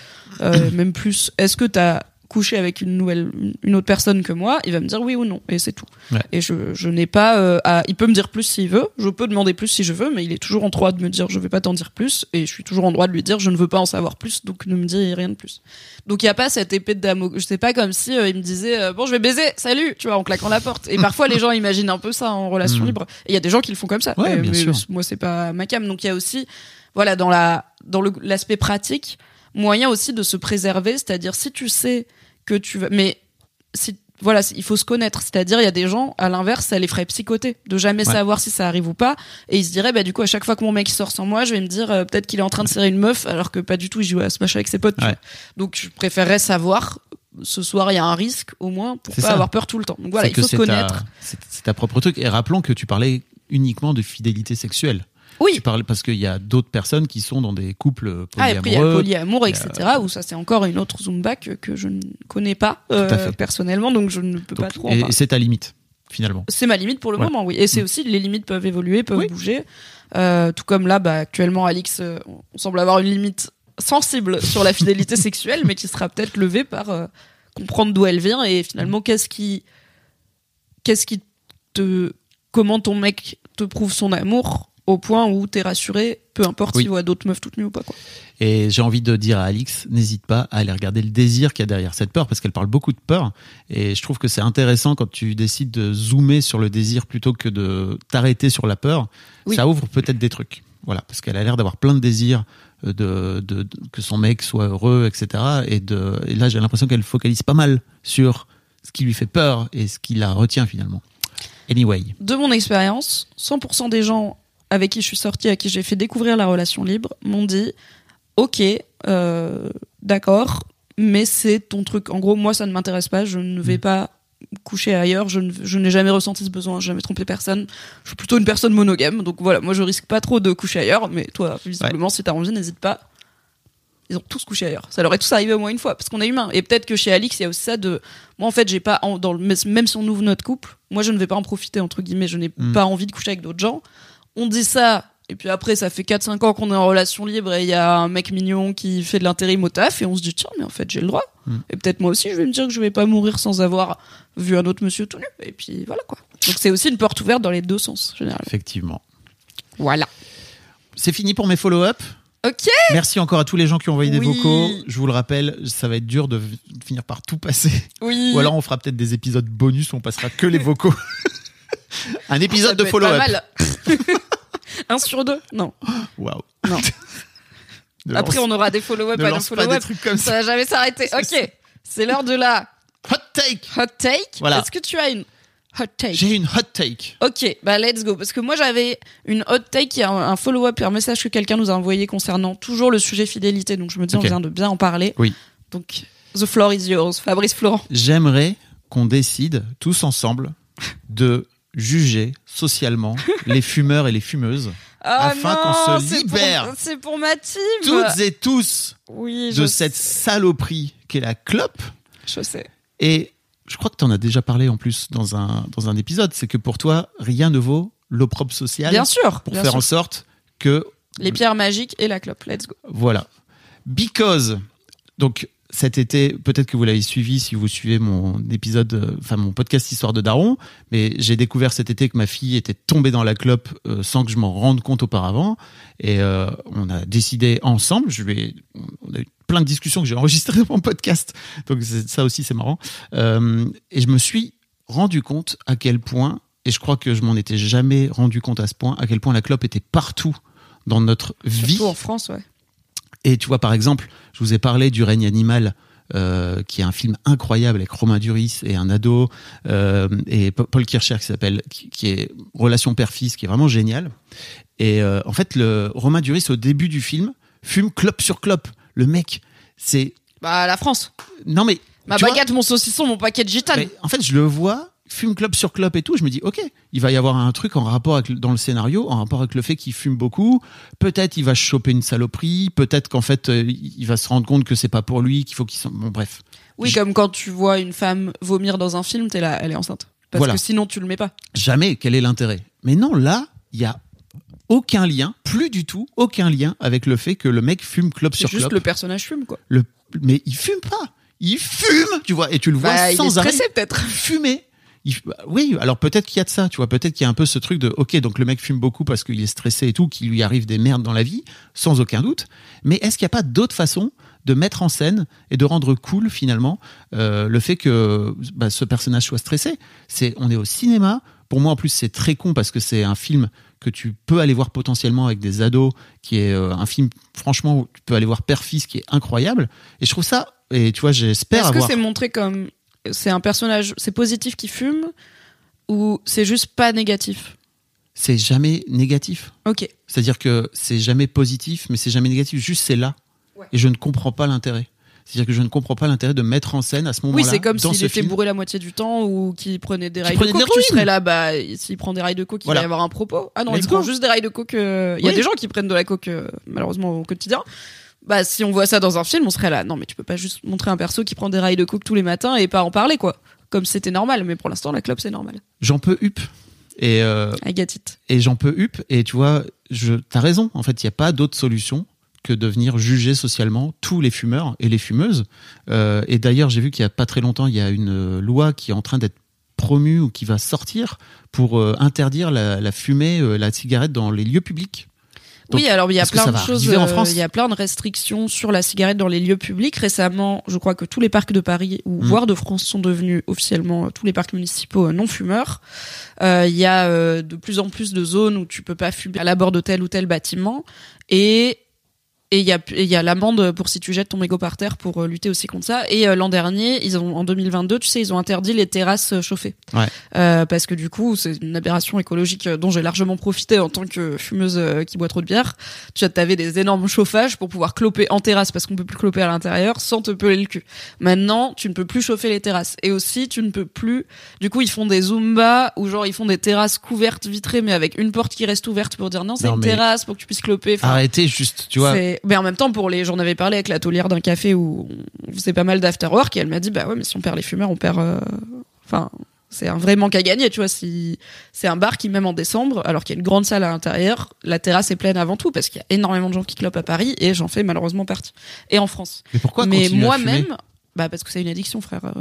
S2: euh, même plus, est-ce que t'as couché avec une nouvelle une autre personne que moi, il va me dire oui ou non et c'est tout.
S3: Ouais.
S2: Et je, je n'ai pas euh, à, il peut me dire plus s'il veut, je peux demander plus si je veux, mais il est toujours en droit de me dire je vais pas t'en dire plus et je suis toujours en droit de lui dire je ne veux pas en savoir plus donc ne me dis rien de plus. Donc il y a pas cette épée de Damoclès, je sais pas comme si euh, il me disait euh, bon je vais baiser, salut, tu vois en claquant la porte. Et parfois les gens imaginent un peu ça en relation
S3: Mm.
S2: libre et il y a des gens qui le font comme ça.
S3: Ouais, bien
S2: mais
S3: sûr.
S2: moi c'est pas ma cam donc il y a aussi voilà dans la dans l'aspect pratique moyen aussi de se préserver, c'est-à-dire si tu sais que tu vas mais si voilà, il faut se connaître. C'est-à-dire, il y a des gens, à l'inverse, ça les ferait psychoter de jamais
S3: Ouais.
S2: savoir si ça arrive ou pas. Et ils se diraient, bah, du coup, à chaque fois que mon mec sort sans moi, je vais me dire, euh, peut-être qu'il est en train de serrer une meuf, alors que pas du tout, il joue à Smash avec ses potes.
S3: Ouais.
S2: Donc, je préférerais savoir, ce soir, il y a un risque, au moins, pour pas
S3: ça.
S2: avoir peur tout le temps. Donc voilà, il faut se connaître.
S3: c'est ta propre truc. Et rappelons que tu parlais uniquement de fidélité sexuelle.
S2: Oui.
S3: Tu parlais parce qu'il y a d'autres personnes qui sont dans des couples
S2: Ah, et
S3: polyamoureux.
S2: après, il y a polyamour, etc., où ça, c'est encore une autre Zumba que, que je ne connais pas, euh, personnellement, donc je ne peux
S3: Donc,
S2: pas trop
S3: et c'est ta limite, finalement.
S2: C'est ma limite pour le
S3: Ouais.
S2: moment, oui. Et c'est
S3: Mm.
S2: aussi, les limites peuvent évoluer, peuvent
S3: Oui.
S2: bouger. Euh, tout comme là, bah, actuellement, Alix, euh, on semble avoir une limite sensible sur la fidélité sexuelle, mais qui sera peut-être levée par comprendre d'où elle vient et finalement, qu'est-ce qui, qu'est-ce qui te, comment ton mec te prouve son amour au point où t'es rassuré, peu importe
S3: Oui.
S2: s'il voit d'autres meufs toutes nues ou pas, quoi.
S3: Et j'ai envie de dire à Alix, n'hésite pas à aller regarder le désir qu'il y a derrière cette peur, parce qu'elle parle beaucoup de peur. Et je trouve que c'est intéressant quand tu décides de zoomer sur le désir plutôt que de t'arrêter sur la peur.
S2: Oui.
S3: Ça ouvre peut-être des trucs. Voilà, parce qu'elle a l'air d'avoir plein de désirs euh, de, de, de- que son mec soit heureux, etc. Et, de, et là, j'ai l'impression qu'elle focalise pas mal sur ce qui lui fait peur et ce qui la retient finalement. Anyway,
S2: de mon expérience, 100% des gens avec qui je suis sortie, à qui j'ai fait découvrir la relation libre, m'ont dit Ok, euh, d'accord, mais c'est ton truc. En gros, moi, ça ne m'intéresse pas, je ne vais
S3: Mm.
S2: pas coucher ailleurs, je ne- je n'ai jamais ressenti ce besoin, j'ai jamais trompé personne. Je suis plutôt une personne monogame, donc voilà, moi je risque pas trop de coucher ailleurs, mais toi, visiblement, si t'as envie, n'hésite pas. Ils ont tous couché ailleurs. Ça leur est tous arrivé au moins une fois, parce qu'on est humain. Et peut-être que chez Alix, il y a aussi ça de. Moi, en fait, j'ai pas. en- dans le, même si on ouvre notre couple, moi, je ne vais pas en profiter, entre guillemets. Je n'ai
S3: Mm.
S2: pas envie de coucher avec d'autres gens. On dit ça, et puis après, ça fait 4-5 ans qu'on est en relation libre et il y a un mec mignon qui fait de l'intérim au taf, et on se dit, tiens, mais en fait, j'ai le droit.
S3: Mm.
S2: Et peut-être moi aussi, je vais me dire que je vais pas mourir sans avoir vu un autre monsieur tout nu. Et puis voilà, quoi. Donc c'est aussi une porte ouverte dans les deux sens, généralement.
S3: effectivement.
S2: Voilà.
S3: C'est fini pour mes follow-up.
S2: Ok.
S3: Merci encore à tous les gens qui ont envoyé des vocaux. Je vous le rappelle, ça va être dur de finir par tout passer.
S2: Oui.
S3: Ou alors on fera peut-être des épisodes bonus où on passera que les vocaux. Un épisode de follow-up.
S2: un sur deux Non.
S3: Waouh.
S2: Non.
S3: Ne
S2: Après,
S3: lance-
S2: on aura des follow-up
S3: ne lance pas des
S2: follow-up.
S3: trucs comme
S2: Ça
S3: ça.
S2: va jamais s'arrêter. Ok. C'est l'heure de la
S3: Hot take.
S2: hot take.
S3: Voilà.
S2: Est-ce que tu as une Hot take.
S3: J'ai une hot take.
S2: Ok, bah let's go. Parce que moi j'avais une hot take a un, un follow-up et un message que quelqu'un nous a envoyé concernant toujours le sujet fidélité. Donc je me dis
S3: Ok.
S2: on vient de bien en parler.
S3: Oui.
S2: Donc the floor is yours, Fabrice Florent.
S3: J'aimerais qu'on décide tous ensemble de juger socialement les fumeurs et les fumeuses
S2: Ah
S3: Afin qu'on se libère.
S2: C'est pour ma team.
S3: toutes et tous
S2: oui,
S3: de cette saloperie qu'est la clope.
S2: Je sais.
S3: Et je crois que tu en as déjà parlé en plus dans un, dans un épisode. C'est que pour toi, rien ne vaut l'opprobre social
S2: Bien sûr.
S3: pour
S2: bien
S3: faire
S2: sûr.
S3: en sorte que
S2: Les pierres magiques et la clope. Let's go.
S3: Voilà. Because. Donc, cet été, peut-être que vous l'avez suivi si vous suivez mon épisode, euh, enfin mon podcast Histoire de Daron, mais j'ai découvert cet été que ma fille était tombée dans la clope euh, sans que je m'en rende compte auparavant. Et euh, on a décidé ensemble, je lui ai- on a eu plein de discussions que j'ai enregistrées dans mon podcast, donc ça aussi c'est marrant. Euh, et je me suis rendu compte à quel point, et je crois que je m'en étais jamais rendu compte à ce point, à quel point la clope était partout dans notre vie.
S2: Surtout en France, ouais.
S3: Et tu vois, par exemple, je vous ai parlé du règne animal, euh, qui est un film incroyable avec Romain Duris et un ado, euh, et Pa- Paul Kircher qui s'appelle, qui, qui est Relation père-fils, qui est vraiment génial. Et euh, en fait, le Romain Duris, au début du film, fume clope sur clope. Le mec, c'est.
S2: Bah la France.
S3: Non, mais.
S2: Ma
S3: vois,
S2: baguette, mon saucisson, mon paquet de gitane.
S3: mais en fait, je le vois, fume clope sur clope et tout. Je me dis, ok, il va y avoir un truc en rapport avec, dans le scénario, en rapport avec le fait qu'il fume beaucoup. Peut-être il va choper une saloperie. Peut-être qu'en fait, euh, il va se rendre compte que c'est pas pour lui, qu'il faut qu'il s'en. Bon, bref.
S2: Oui,
S3: Je-
S2: comme quand tu vois une femme vomir dans un film, t'es là, elle est enceinte. Parce
S3: Voilà.
S2: que sinon, tu le mets pas.
S3: Jamais. Quel est l'intérêt? Mais non, là, il y a aucun lien, plus du tout, aucun lien avec le fait que le mec fume clope
S2: C'est
S3: sur
S2: juste
S3: clope.
S2: le personnage fume, quoi.
S3: Le- Mais il fume pas. Il fume, tu vois, et tu le vois
S2: Bah, il est
S3: sans arrêt.
S2: stressé, peut-être.
S3: fumer. Il- bah, oui, alors peut-être qu'il y a de ça, tu vois, peut-être qu'il y a un peu ce truc de, ok, donc le mec fume beaucoup parce qu'il est stressé et tout, qu'il lui arrive des merdes dans la vie, sans aucun doute. Mais est-ce qu'il n'y a pas d'autre façon de mettre en scène et de rendre cool finalement euh, le fait que bah, ce personnage soit stressé? C'est, on est au cinéma. Pour moi, en plus, c'est très con parce que c'est un film que tu peux aller voir potentiellement avec des ados, qui est euh, un film, franchement, où tu peux aller voir père-fils, qui est incroyable. Et je trouve ça, et tu vois, j'espère
S2: Est-ce que c'est montré comme c'est un personnage, c'est positif qui fume ou c'est juste pas négatif?
S3: C'est jamais négatif.
S2: Ok.
S3: C'est-à-dire que c'est jamais positif, mais c'est jamais négatif. Juste c'est là.
S2: Ouais.
S3: Et je ne comprends pas l'intérêt. C'est-à-dire que je ne comprends pas l'intérêt de mettre en scène à ce moment-là.
S2: Oui, c'est comme s'il
S3: ce
S2: était
S3: film.
S2: bourré la moitié du temps ou qu'il prenait des rails de coke. Tu serais là, bah, s'il prend des rails de coke, il
S3: Voilà.
S2: va y avoir un propos. Ah non,
S3: Let's
S2: il prend juste des rails de coke. euh, Il y a
S3: Oui.
S2: des gens qui prennent de la coke, euh, malheureusement, au quotidien. Bah, si on voit ça dans un film, on serait là. Non, mais tu peux pas juste montrer un perso qui prend des rails de coke tous les matins et pas en parler, quoi. Comme c'était normal, mais pour l'instant, la clope, c'est normal.
S3: J'en peux hup. Et, euh, et j'en peux hup. Et tu vois, je, t'as raison. En fait, il n'y a pas d'autre solution que de venir juger socialement tous les fumeurs et les fumeuses. Euh, et d'ailleurs, j'ai vu qu'il y a pas très longtemps, il y a une euh, loi qui est en train d'être promue ou qui va sortir pour euh, interdire la, la fumée, la cigarette dans les lieux publics. Donc,
S2: oui, alors il y a plein de choses. euh,
S3: France
S2: Il y a plein de restrictions sur la cigarette dans les lieux publics. Récemment, je crois que tous les parcs de Paris ou
S3: Mm.
S2: voire de France sont devenus officiellement euh, tous les parcs municipaux euh, non fumeurs. Euh, Il y a euh, de plus en plus de zones où tu peux pas fumer à l'abord de tel ou tel bâtiment et et il y a y a l'amende pour si tu jettes ton mégot par terre pour euh, lutter aussi contre ça. Et euh, l'an dernier, ils ont en 2022, tu sais, ils ont interdit les terrasses euh, chauffées.
S3: Ouais.
S2: Euh, parce que du coup, c'est une aberration écologique dont j'ai largement profité en tant que fumeuse qui boit trop de bière. Tu avais des énormes chauffages pour pouvoir cloper en terrasse parce qu'on peut plus cloper à l'intérieur sans te peler le cul. Maintenant, tu ne peux plus chauffer les terrasses. Et aussi, tu ne peux plus. Du coup, ils font des zumba ou genre ils font des terrasses couvertes vitrées mais avec une porte qui reste ouverte pour dire non, c'est une
S3: mais-
S2: terrasse pour que tu puisses cloper. Enfin,
S3: Arrêtez juste, tu vois.
S2: C'est- Mais en même temps, pour les, j'en avais parlé avec la taulière d'un café où on faisait pas mal d'after work et elle m'a dit bah ouais, mais si on perd les fumeurs, on perd. euh, Enfin, c'est un vrai manque à gagner, tu vois. Si c'est un bar qui même en décembre, alors qu'il y a une grande salle à l'intérieur, la terrasse est pleine avant tout parce qu'il y a énormément de gens qui clopent à Paris et j'en fais malheureusement partie. Et en France.
S3: Mais pourquoi
S2: mais moi-même. Bah parce que c'est une addiction frère. Euh,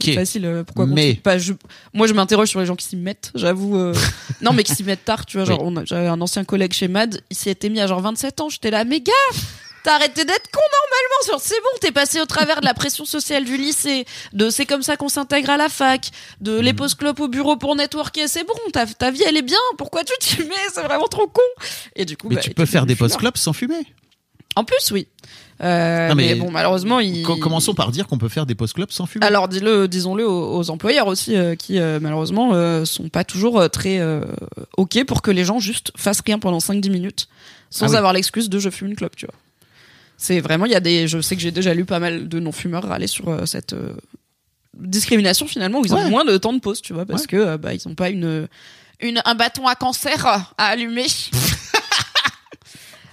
S2: C'est facile. euh, Pourquoi
S3: Mais-
S2: pas je... Moi je m'interroge sur les gens qui s'y mettent. J'avoue. euh, non mais qui s'y mettent tard. Tu vois genre j'avais un ancien collègue chez Mad. Il s'y était mis à genre 27 ans. J'étais là mais gars. T'as arrêté d'être con normalement, sur c'est bon, t'es passé au travers de la pression sociale du lycée, de c'est comme ça qu'on s'intègre à la fac, de les pauses clopes au bureau pour networker, c'est bon, ta, ta vie elle est bien, pourquoi tu t'y mets, c'est vraiment trop con. Et du coup,
S3: Mais
S2: bah,
S3: tu peux faire des post-clopes sans fumer?
S2: En plus, oui. Euh,
S3: Non,
S2: mais,
S3: mais
S2: bon, malheureusement, il.
S3: Commençons par dire qu'on peut faire des post-clubs sans fumer.
S2: Alors dis-le, disons-le aux, aux employeurs aussi, euh, qui euh, malheureusement euh, sont pas toujours euh, très ok pour que les gens juste fassent rien pendant 5-10 minutes sans
S3: Ah oui.
S2: avoir l'excuse de je fume une clope, tu vois. C'est vraiment, il y a des, je sais que j'ai déjà lu pas mal de non-fumeurs râler sur cette discrimination finalement où ils ont moins de temps de pause, tu vois, parce
S3: Ouais.
S2: que bah ils ont pas une, une un bâton à cancer à allumer.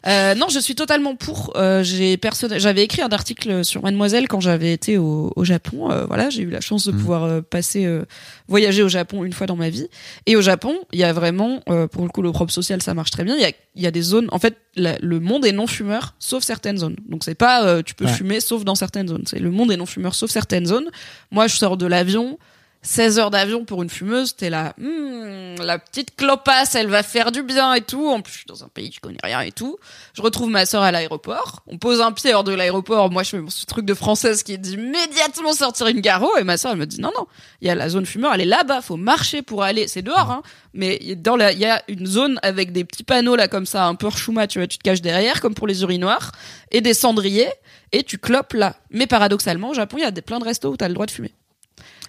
S2: Euh, non, je suis totalement pour. Euh, j'ai perso- j'avais écrit un article sur Mademoiselle quand j'avais été au, au Japon. Euh, voilà, j'ai eu la chance de
S3: Mhm.
S2: pouvoir euh, passer euh, voyager au Japon une fois dans ma vie. Et au Japon, il y a vraiment, euh, pour le coup, le propre social, ça marche très bien. Il y a, y a des zones. En fait, la- le monde est non fumeur, sauf certaines zones. Donc c'est pas euh, tu peux
S3: Ouais.
S2: fumer sauf dans certaines zones. C'est le monde est non fumeur, sauf certaines zones. Moi, je sors de l'avion. 16 heures d'avion pour une fumeuse, t'es là, Hmm, la petite clopasse, elle va faire du bien et tout. En plus, je suis dans un pays je connais rien et tout. Je retrouve ma sœur à l'aéroport. On pose un pied hors de l'aéroport. Moi, je fais mon truc de française qui est d'immédiatement sortir une garrot. Et ma sœur, elle me dit, non, non, il y a la zone fumeur, elle est là-bas. Faut marcher pour aller. C'est dehors, hein. Mais dans la, il y a une zone avec des petits panneaux là, comme ça, un peu chouma, tu vois, tu te caches derrière, comme pour les urinoirs, et des cendriers, et tu clopes là. Mais paradoxalement, au Japon, il y a des, plein de restos où t'as le droit de fumer.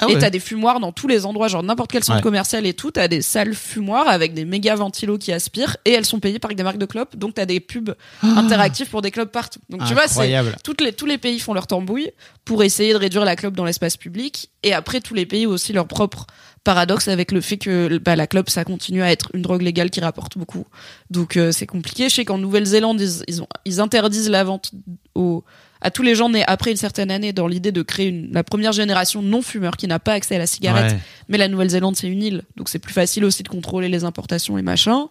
S3: Ah
S2: et
S3: ouais.
S2: t'as des fumoirs dans tous les endroits, genre n'importe quel centre
S3: Ouais.
S2: commercial et tout. T'as des salles fumoirs avec des méga ventilos qui aspirent et elles sont payées par des marques de clopes. Donc t'as des pubs interactifs pour des clopes partout. Donc tu vois, c'est
S3: Incroyable.
S2: toutes les, tous les pays font leur tambouille pour essayer de réduire la clope dans l'espace public. Et après, tous les pays ont aussi leur propre paradoxe avec le fait que bah, la clope, ça continue à être une drogue légale qui rapporte beaucoup. Donc euh, c'est compliqué. Je sais qu'en Nouvelle-Zélande, ils, ils, ont, ils interdisent la vente aux, à tous les gens nés après une certaine année dans l'idée de créer une, la première génération non-fumeur qui n'a pas accès à la cigarette.
S3: Ouais.
S2: Mais la Nouvelle-Zélande, c'est une île, donc c'est plus facile aussi de contrôler les importations et machin.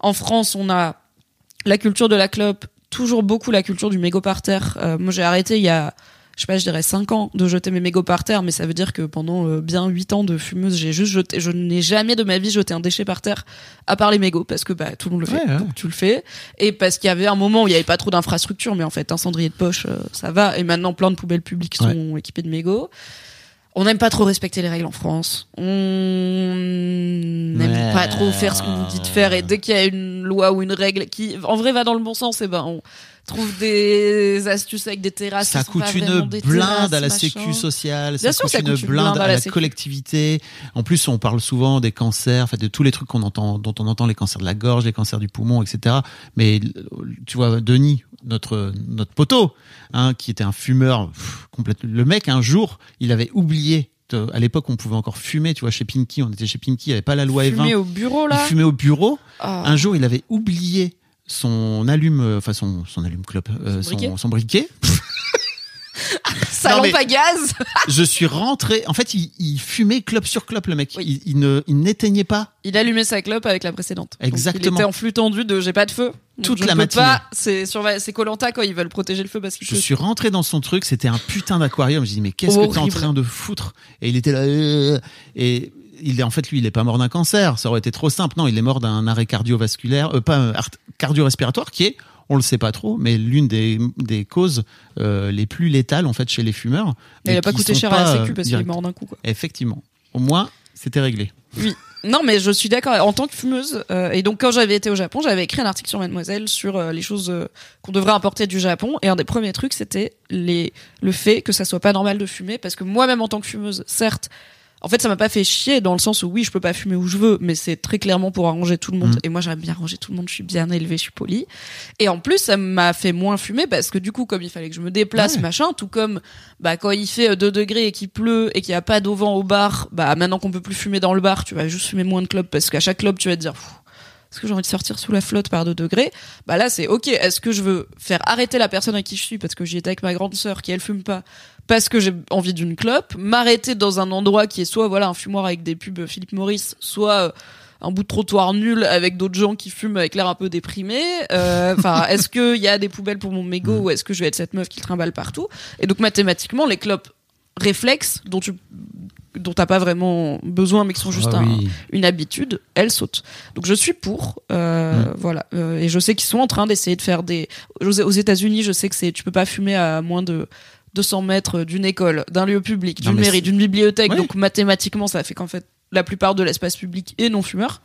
S2: En France, on a la culture de la clope, toujours beaucoup la culture du mégot par terre. Euh, moi, j'ai arrêté il y a, je sais pas, je dirais 5 ans de jeter mes mégots par terre, mais ça veut dire que pendant euh, bien 8 ans de fumeuse, j'ai juste jeté, je n'ai jamais de ma vie jeté un déchet par terre, à part les mégots, parce que bah, tout le monde le fait,
S3: Ouais, ouais.
S2: donc tu le fais. Et parce qu'il y avait un moment où il y avait pas trop d'infrastructures, mais en fait, un cendrier de poche, euh, ça va. Et maintenant, plein de poubelles publiques sont équipées de mégots. On n'aime pas trop respecter les règles en France. On n'aime
S3: Ouais.
S2: pas trop faire ce qu'on nous dit de faire. Et dès qu'il y a une loi ou une règle qui, en vrai, va dans le bon sens, et ben, on trouve des astuces avec des terrasses.
S3: Ça coûte une blinde à la sécu sociale, ça coûte une blinde à
S2: la
S3: collectivité. En plus, on parle souvent des cancers, enfin de tous les trucs qu'on entend, dont on entend les cancers de la gorge, les cancers du poumon, etc. Mais tu vois, Denis, notre notre poteau, hein, qui était un fumeur pff, complètement. Le mec, un jour, il avait oublié. à l'époque, on pouvait encore fumer. Tu vois, chez Pinky, on était chez Pinky, il n'y avait pas la loi
S2: Fumer
S3: E20.
S2: au bureau,
S3: Il
S2: là.
S3: fumait au bureau.
S2: Ah.
S3: Un jour, il avait oublié son allume, euh, enfin son, son allume clope, euh,
S2: Son briquet.
S3: son, son briquet.
S2: Sa lampe à gaz.
S3: je suis rentré. En fait, il, il fumait clope sur clope, le mec.
S2: Oui.
S3: Il, il ne, il n'éteignait pas.
S2: Il allumait sa clope avec la précédente. Donc,
S3: Exactement.
S2: il était en flux tendu de j'ai pas de feu.
S3: Toute
S2: je
S3: la
S2: peux
S3: matinée.
S2: pas. C'est sur c'est Colanta quand ils veulent protéger le feu parce qu'il
S3: Je suis rentré dans son truc. C'était un putain d'aquarium. J'ai dit mais qu'est-ce que t'es en train de foutre? Et il était là. euh, et il est en fait lui, il est pas mort d'un cancer. Ça aurait été trop simple. Non, il est mort d'un arrêt cardiovasculaire, euh, pas cardio-respiratoire, qui est on le sait pas trop, mais l'une des, des causes euh, les plus létales en fait chez les fumeurs.
S2: Mais il a pas coûté cher à la sécu
S3: euh,
S2: parce qu'il est mort d'un coup. Quoi.
S3: Effectivement. Au moins, c'était réglé.
S2: Non, mais je suis d'accord. En tant que fumeuse, euh, et donc quand j'avais été au Japon, j'avais écrit un article sur Mademoiselle sur euh, les choses euh, qu'on devrait importer du Japon. Et un des premiers trucs, c'était les le fait que ça soit pas normal de fumer, parce que moi-même en tant que fumeuse, certes. En fait, ça m'a pas fait chier dans le sens où oui, je peux pas fumer où je veux, mais c'est très clairement pour arranger tout le monde.
S3: Mhm.
S2: Et moi, j'aime bien arranger tout le monde. Je suis bien élevée, je suis polie. Et en plus, ça m'a fait moins fumer parce que du coup, comme il fallait que je me déplace,
S3: Ouais.
S2: machin, tout comme bah quand il fait 2 degrés et qu'il pleut et qu'il y a pas d'auvent au bar, bah maintenant qu'on peut plus fumer dans le bar, tu vas juste fumer moins de clopes parce qu'à chaque clope, tu vas te dire. Est-ce que j'ai envie de sortir sous la flotte par 2 degrés? Bah là, c'est ok. Est-ce que je veux faire arrêter la personne à qui je suis parce que j'y étais avec ma grande sœur qui elle fume pas parce que j'ai envie d'une clope, m'arrêter dans un endroit qui est soit voilà un fumoir avec des pubs Philippe Maurice, soit euh, un bout de trottoir nul avec d'autres gens qui fument avec l'air un peu déprimé. Euh, Enfin, est-ce qu'il y a des poubelles pour mon mégot ou est-ce que je vais être cette meuf qui le trimballe partout? Et donc mathématiquement, les clopes réflexes dont tu dont t'as pas vraiment besoin mais qui sont juste
S3: Ah
S2: un-
S3: oui.
S2: une habitude, elles sautent. Donc je suis pour, euh,
S3: Mm.
S2: voilà. Euh, et je sais qu'ils sont en train d'essayer de faire des. Aux aux États-Unis, je sais que c'est, tu peux pas fumer à moins de 200 mètres d'une école, d'un lieu public, d'une mairie, d'une bibliothèque. Donc mathématiquement, ça fait qu'en fait la plupart de l'espace public est non fumeur.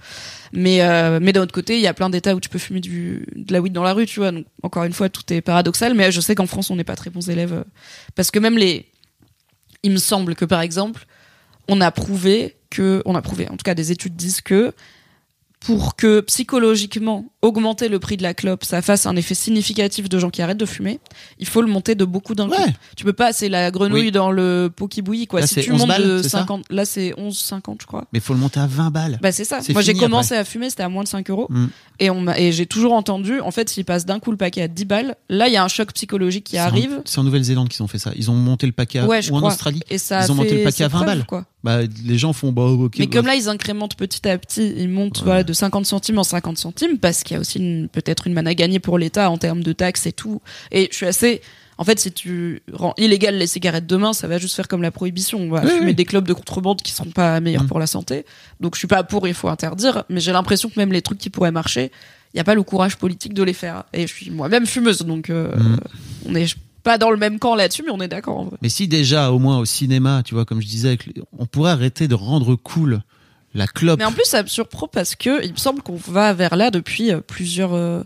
S2: Mais euh, mais d'un autre côté, il y a plein d'États où tu peux fumer du de la weed dans la rue, tu vois. Donc encore une fois, tout est paradoxal. Mais je sais qu'en France, on n'est pas très bons élèves euh, parce que même les, il me semble que par exemple, on a prouvé que, on a prouvé, en tout cas des études disent que pour que psychologiquement augmenter le prix de la clope, ça fasse un effet significatif de gens qui arrêtent de fumer, il faut le monter de beaucoup d'un coup. Tu peux pas, c'est la grenouille
S3: Oui.
S2: dans le pot qui bouillit quoi.
S3: Là,
S2: si tu
S3: 11
S2: montes
S3: balles,
S2: de
S3: c'est ça
S2: 50, là c'est 11 50 je crois.
S3: Mais faut le monter à 20 balles.
S2: Bah c'est ça. Moi j'ai commencé à fumer, c'était à moins de 5 euros.
S3: Mm.
S2: Et, on m'a- et j'ai toujours entendu, en fait, s'il passe d'un coup le paquet à 10 balles, là il y a un choc psychologique qui
S3: en-
S2: arrive.
S3: C'est en Nouvelle-Zélande qu'ils ont fait ça. Ils ont monté le paquet à,
S2: Ouais, je
S3: ou en
S2: crois.
S3: Australie.
S2: Et ça
S3: Ils ont monté le paquet à
S2: ses
S3: 20
S2: preuves,
S3: balles.
S2: Quoi.
S3: Bah, les gens font bah ok.
S2: Mais
S3: bah,
S2: comme là, ils incrémentent petit à petit, ils montent voilà, de 50 centimes en 50 centimes parce qu'il y a aussi peut-être une manne à gagner pour l'État en termes de taxes et tout. Et je suis assez. En fait, si tu rends illégal les cigarettes demain, ça va juste faire comme la prohibition. On va
S3: Oui,
S2: fumer
S3: oui.
S2: des clubs de contrebande qui seront pas meilleurs
S3: Mm.
S2: pour la santé. Donc je suis pas pour, il faut interdire. Mais j'ai l'impression que même les trucs qui pourraient marcher, il n'y a pas le courage politique de les faire. Et je suis moi-même fumeuse, donc euh,
S3: Mm.
S2: on est pas dans le même camp là-dessus, mais on est d'accord.
S3: Mais si déjà, au moins au cinéma, tu vois, comme je disais, on pourrait arrêter de rendre cool la clope.
S2: Mais en plus, ça me surprend parce que il me semble qu'on va vers là depuis euh, plusieurs, euh,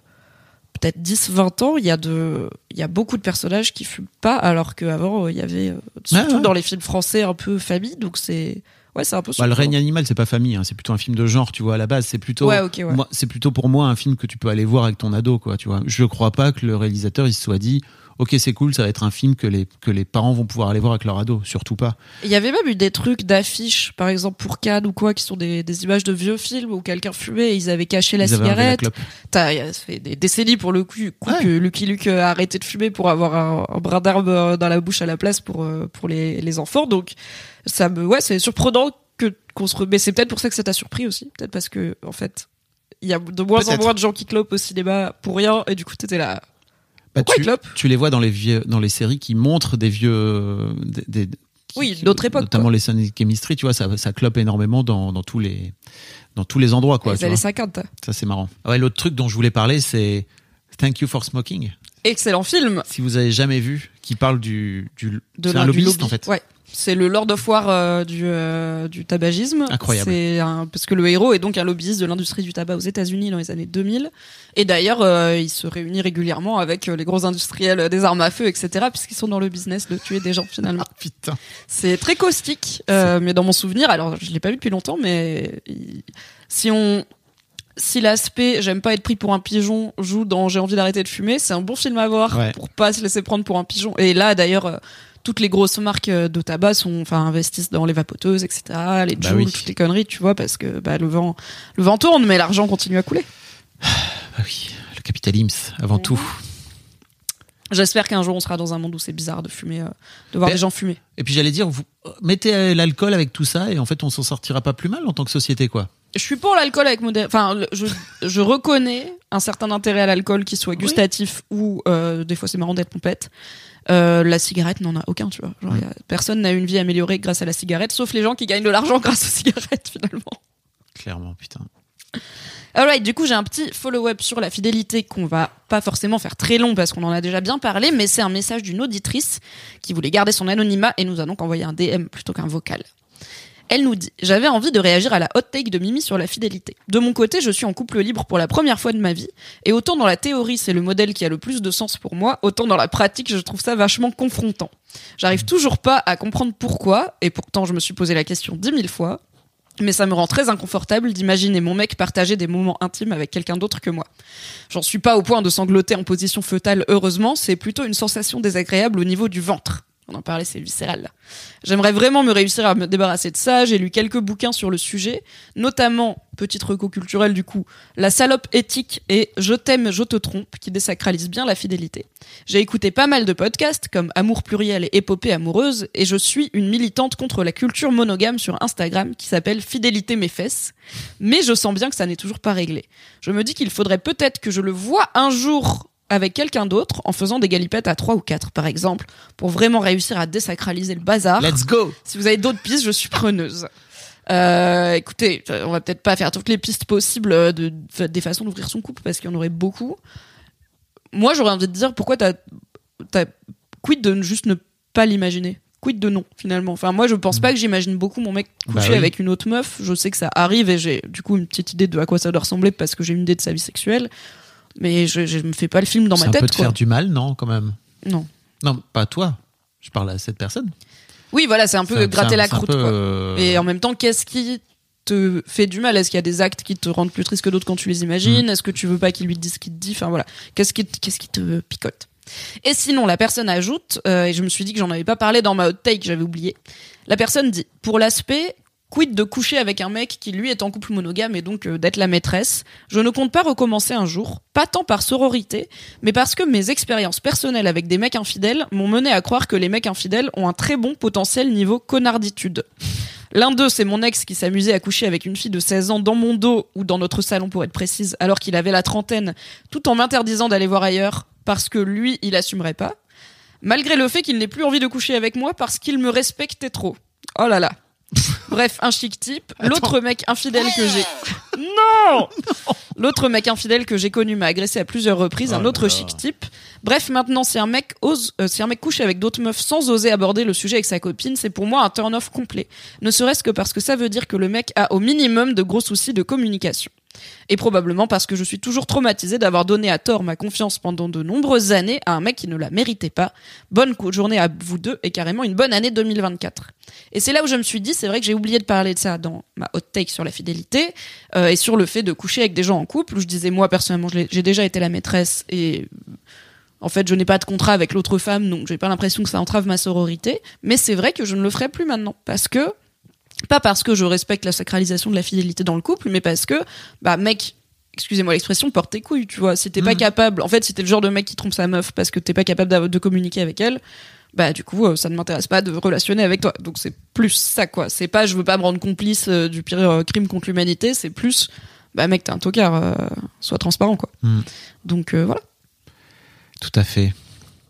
S2: peut-être 10, 20 ans. Il y a de, il y a beaucoup de personnages qui fument pas, alors qu'avant, euh, il y avait, surtout
S3: ouais.
S2: dans les films français, un peu famille. Donc c'est, ouais, c'est un peu
S3: Bah, le règne animal, c'est pas famille, hein, c'est plutôt un film de genre, tu vois, à la base, c'est plutôt.
S2: Ouais, ok, ouais.
S3: C'est plutôt pour moi un film que tu peux aller voir avec ton ado, quoi, tu vois. Je crois pas que le réalisateur il se soit dit, ok, c'est cool, ça va être un film que les que les parents vont pouvoir aller voir avec leur ado, surtout pas.
S2: Il y avait même eu des trucs d'affiches, par exemple pour Cannes ou quoi, qui sont des, des images de vieux films où quelqu'un fumait et ils avaient caché la
S3: Ils
S2: cigarette. T'as, ça fait des décennies pour le coup, coup
S3: Ouais.
S2: que Lucky Luke a arrêté de fumer pour avoir un, un brin d'herbe euh, dans la bouche à la place pour euh, pour les, les enfants. Donc ça me, ouais, c'est surprenant que qu'on se, re- mais c'est peut-être pour ça que ça t'a surpris aussi, peut-être parce que en fait il y a de moins en moins de gens qui clopent au cinéma pour rien et du coup t'étais là.
S3: Bah, tu, les vois dans les vieux, dans les séries qui montrent des vieux, des, des- qui-
S2: Oui, d'autres époques,
S3: notamment les Sun Chemistry, tu vois, ça, ça clope énormément dans, dans tous les, dans tous les endroits, quoi.
S2: les années
S3: vois.
S2: 50.
S3: Ça, c'est marrant. Ouais, l'autre truc dont je voulais parler, c'est Thank You for Smoking.
S2: Excellent film.
S3: Si vous avez jamais vu, qui parle du, du
S2: de
S3: c'est un lobbyiste
S2: lobby.
S3: en fait.
S2: Ouais. C'est le Lord of War euh, du, euh, du tabagisme.
S3: Incroyable.
S2: C'est un, parce que le héros est donc un lobbyiste de l'industrie du tabac aux États-Unis dans les années 2000. Et d'ailleurs, euh, il se réunit régulièrement avec euh, les gros industriels des armes à feu, etc., puisqu'ils sont dans le business de tuer des gens finalement.
S3: Ah, putain.
S2: C'est très caustique, euh, mais dans mon souvenir, alors je l'ai pas vu depuis longtemps, mais il- si on si l'aspect j'aime pas être pris pour un pigeon joue dans j'ai envie d'arrêter de fumer, c'est un bon film à voir
S3: Ouais.
S2: pour pas se laisser prendre pour un pigeon. Et là d'ailleurs euh, toutes les grosses marques euh, de tabac sont enfin investissent dans les vapoteuses etc les
S3: Bah oui.
S2: toutes les conneries tu vois parce que bah, le vent le vent tourne mais l'argent continue à couler
S3: Bah oui, le capitalisme avant tout.
S2: j'espère qu'un jour on sera dans un monde où c'est bizarre de fumer euh, de voir
S3: Mais-
S2: des gens fumer
S3: Et puis j'allais dire, vous mettez euh, l'alcool avec tout ça et en fait on s'en sortira pas plus mal en tant que société, quoi.
S2: Je suis pour l'alcool avec modération. Enfin, je, je reconnais un certain intérêt à l'alcool qui soit gustatif ou euh, des fois c'est marrant d'être pompette. Euh, la cigarette n'en a aucun, tu vois. Genre, y a- personne n'a une vie améliorée grâce à la cigarette, sauf les gens qui gagnent de l'argent grâce aux cigarettes finalement.
S3: Clairement, putain.
S2: Alright, du coup j'ai un petit follow-up sur la fidélité qu'on va pas forcément faire très long parce qu'on en a déjà bien parlé, mais c'est un message d'une auditrice qui voulait garder son anonymat et nous a donc envoyé un DM plutôt qu'un vocal. Elle nous dit J'avais envie de réagir à la hot take de Mimi sur la fidélité. De mon côté, je suis en couple libre pour la première fois de ma vie, et autant dans la théorie c'est le modèle qui a le plus de sens pour moi, autant dans la pratique je trouve ça vachement confrontant. J'arrive toujours pas à comprendre pourquoi, et pourtant je me suis posé la question dix mille fois, mais ça me rend très inconfortable d'imaginer mon mec partager des moments intimes avec quelqu'un d'autre que moi. J'en suis pas au point de sangloter en position fœtale, heureusement, c'est plutôt une sensation désagréable au niveau du ventre. On en parlait, c'est viscéral. J'aimerais vraiment me réussir à me débarrasser de ça. J'ai lu quelques bouquins sur le sujet, notamment, petite reco culturelle du coup, La salope éthique et Je t'aime, je te trompe, qui désacralisent bien la fidélité. J'ai écouté pas mal de podcasts comme Amour pluriel et Épopée amoureuse, et je suis une militante contre la culture monogame sur Instagram qui s'appelle Fidélité mes fesses. Mais je sens bien que ça n'est toujours pas réglé. Je me dis qu'il faudrait peut-être que je le vois un jour avec quelqu'un d'autre en faisant des galipettes à 3 ou 4 par exemple, pour vraiment réussir à désacraliser le bazar.
S3: Let's go
S2: Si vous avez d'autres pistes, je suis preneuse. Euh, écoutez, on va peut-être pas faire toutes les pistes possibles de, de- des façons d'ouvrir son couple parce qu'il y en aurait beaucoup. Moi, j'aurais envie de dire pourquoi t'as, t'as quid de juste ne pas l'imaginer? quid de non finalement? Enfin moi je pense pas que j'imagine beaucoup mon mec
S3: Bah
S2: coucher
S3: oui.
S2: avec une autre meuf. Je sais que ça arrive et j'ai du coup une petite idée de à quoi ça doit ressembler parce que j'ai une idée de sa vie sexuelle. Mais je, je me fais pas le film dans
S7: Ça
S2: ma
S7: peut
S2: tête
S7: te
S2: quoi.
S7: faire du mal, non, quand même?
S2: Non.
S7: Non, pas toi. Je parle à cette personne.
S2: Oui voilà c'est un peu gratter
S7: un-
S2: la croûte
S7: peu,
S2: quoi.
S7: euh,
S2: Et en même temps qu'est-ce qui te fait du mal? Est-ce qu'il y a des actes qui te rendent plus triste que d'autres quand tu les
S7: Mm.
S2: imagines Est-ce que tu veux pas qu'il lui dise ce qu'il te dit? Enfin voilà, qu'est-ce qui, qu'est-ce qui te picote? Et sinon, la personne ajoute, euh, et je me suis dit que j'en avais pas parlé dans ma hot take, j'avais oublié. La personne dit, pour l'aspect, quid de coucher avec un mec qui lui est en couple monogame et donc euh, d'être la maîtresse, je ne compte pas recommencer un jour, pas tant par sororité, mais parce que mes expériences personnelles avec des mecs infidèles m'ont mené à croire que les mecs infidèles ont un très bon potentiel niveau connarditude. L'un d'eux, c'est mon ex qui s'amusait à coucher avec une fille de 16 ans dans mon dos ou dans notre salon pour être précise, alors qu'il avait la trentaine, tout en m'interdisant d'aller voir ailleurs parce que lui, il assumerait pas. Malgré le fait qu'il n'ait plus envie de coucher avec moi parce qu'il me respectait trop. Oh là là. Bref, un chic type. L'autre mec infidèle que j'ai. Non L'autre mec infidèle que j'ai connu m'a agressé à plusieurs reprises,
S7: Oh
S2: un
S7: là
S2: autre chic type. Bref, maintenant, si un mec ose, euh, si un mec couche avec d'autres meufs sans oser aborder le sujet avec sa copine, c'est pour moi un turn-off complet. Ne serait-ce que parce que ça veut dire que le mec a au minimum de gros soucis de communication. Et probablement parce que je suis toujours traumatisée d'avoir donné à tort ma confiance pendant de nombreuses années à un mec qui ne la méritait pas. Bonne journée à vous deux et carrément une bonne année 2024. Et c'est là où je me suis dit, c'est vrai que j'ai oublié de parler de ça dans ma hot take sur la fidélité euh, et sur le fait de coucher avec des gens en couple où je disais moi personnellement j'ai déjà été la maîtresse et en fait je n'ai pas de contrat avec l'autre femme donc j'ai pas l'impression que ça entrave ma sororité. Mais c'est vrai que je ne le ferai plus maintenant parce que pas parce que je respecte la sacralisation de la fidélité dans le couple mais parce que bah mec excusez-moi l'expression porte tes couilles tu vois. Si t'es pas capable en fait si t'es le genre de mec qui trompe sa meuf parce que t'es pas capable de communiquer avec elle bah du coup euh, ça ne m'intéresse pas de relationner avec toi donc c'est plus ça quoi c'est pas je veux pas me rendre complice euh, du pire euh, crime contre l'humanité c'est plus bah mec t'es un tocard euh, sois transparent quoi
S7: Hmm.
S2: donc euh, voilà
S7: Tout à fait.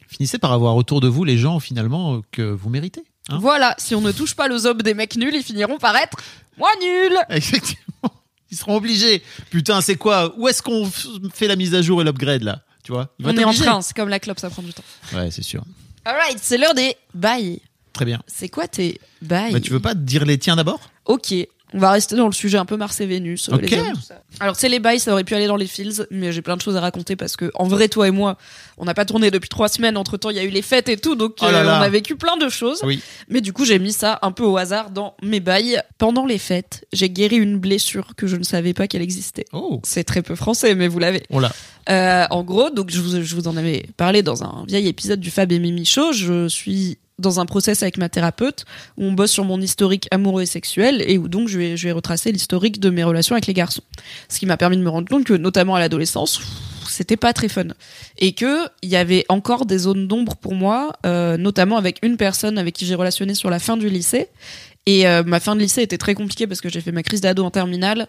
S7: Finissez par avoir autour de vous les gens, finalement, que vous méritez. hein.
S2: voilà si on ne touche pas le ob des mecs nuls ils finiront par être moi nul
S7: Effectivement. Ils seront obligés. Putain, c'est quoi? Où est-ce qu'on fait la mise à jour et l'upgrade, là? Tu vois?
S2: On est en train c'est comme la clope ça prend du temps
S7: Ouais, c'est sûr.
S2: Alright c'est l'heure des bails.
S7: Très bien.
S2: c'est quoi tes bails
S7: Bah, tu veux pas dire les tiens d'abord?
S2: Ok, on va rester dans le sujet un peu Mars et Vénus. euh,
S7: Ok.
S2: les hommes, tout ça. Alors c'est les bails, ça aurait pu aller dans les fields, mais j'ai plein de choses à raconter parce que en vrai toi et moi, on n'a pas tourné depuis trois semaines. Entre temps, il y a eu les fêtes et tout, donc
S7: Oh là
S2: euh,
S7: là.
S2: on a vécu plein de choses.
S7: Oui.
S2: Mais du coup, j'ai mis ça un peu au hasard dans mes bails. Pendant les fêtes, j'ai guéri une blessure que je ne savais pas qu'elle existait.
S7: Oh,
S2: C'est très peu français, mais vous l'avez.
S7: on l'a.
S2: Euh, en gros, donc je vous, je vous en avais parlé dans un vieil épisode du Fab et Mimi Show. Je suis dans un process avec ma thérapeute où on bosse sur mon historique amoureux et sexuel et où donc je vais, retracer l'historique de mes relations avec les garçons. Ce qui m'a permis de me rendre compte que, notamment à l'adolescence, c'était pas très fun. Et que il y avait encore des zones d'ombre pour moi, euh, notamment avec une personne avec qui j'ai relationné sur la fin du lycée. Et euh, ma fin de lycée était très compliquée parce que j'ai fait ma crise d'ado en terminale.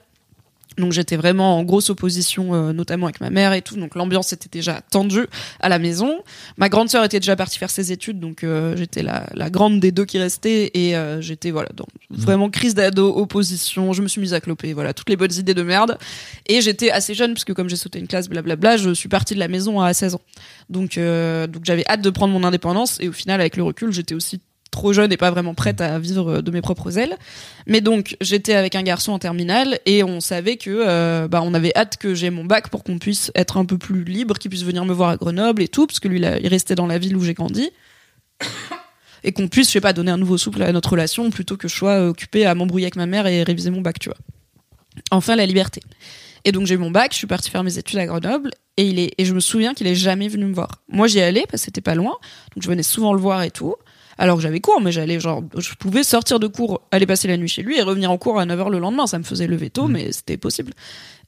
S2: Donc j'étais vraiment en grosse opposition, euh, notamment avec ma mère et tout. Donc l'ambiance était déjà tendue à la maison. Ma grande sœur était déjà partie faire ses études, donc euh, j'étais la, la grande des deux qui restait et euh, j'étais voilà dans vraiment crise d'ado, opposition. Je me suis mise à cloper, voilà toutes les bonnes idées de merde. Et j'étais assez jeune parce que comme j'ai sauté une classe, blablabla, je suis partie de la maison à 16 ans. Donc euh, donc j'avais hâte de prendre mon indépendance et au final avec le recul, j'étais aussi trop jeune et pas vraiment prête à vivre de mes propres ailes. Mais donc, j'étais avec un garçon en terminale et on savait que euh, bah, on avait hâte que j'ai mon bac pour qu'on puisse être un peu plus libre, qu'il puisse venir me voir à Grenoble et tout, parce que lui, il restait dans la ville où j'ai grandi. Et qu'on puisse, je sais pas, donner un nouveau souffle à notre relation plutôt que je sois euh, occupée à m'embrouiller avec ma mère et réviser mon bac, tu vois. Enfin, la liberté. Et donc, j'ai eu mon bac, je suis partie faire mes études à Grenoble et, il est, et je me souviens qu'il est jamais venu me voir. Moi, j'y allais parce que c'était pas loin, donc je venais souvent le voir et tout. Alors que j'avais cours, mais j'allais genre, je pouvais sortir de cours, aller passer la nuit chez lui et revenir en cours à 9h le lendemain. Ça me faisait lever tôt, mais c'était possible.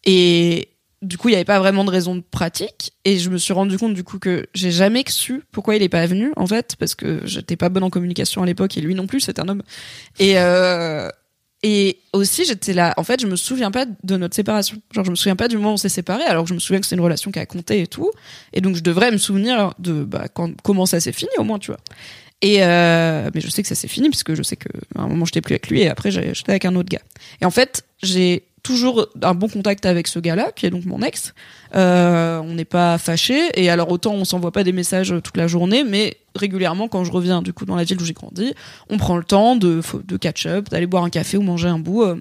S2: Et du coup, il n'y avait pas vraiment de raison de pratique. Et je me suis rendu compte du coup que j'ai jamais su pourquoi il est pas venu, en fait, parce que j'étais pas bonne en communication à l'époque et lui non plus, c'est un homme. Et, euh, et aussi, j'étais là. En fait, je me souviens pas de notre séparation. Genre, je me souviens pas du moment où on s'est séparés, alors que je me souviens que c'est une relation qui a compté et tout. Et donc, je devrais me souvenir de bah, quand, comment ça s'est fini, au moins, tu vois. Et euh, mais je sais que ça s'est fini puisque je sais que à un moment j'étais plus avec lui et après j'étais avec un autre gars. Et en fait, j'ai toujours un bon contact avec ce gars-là, qui est donc mon ex. Euh, on n'est pas fâchés. Et alors, autant on s'envoie pas des messages toute la journée, mais régulièrement, quand je reviens du coup dans la ville où j'ai grandi, on prend le temps de, de catch-up, d'aller boire un café ou manger un bout. euh,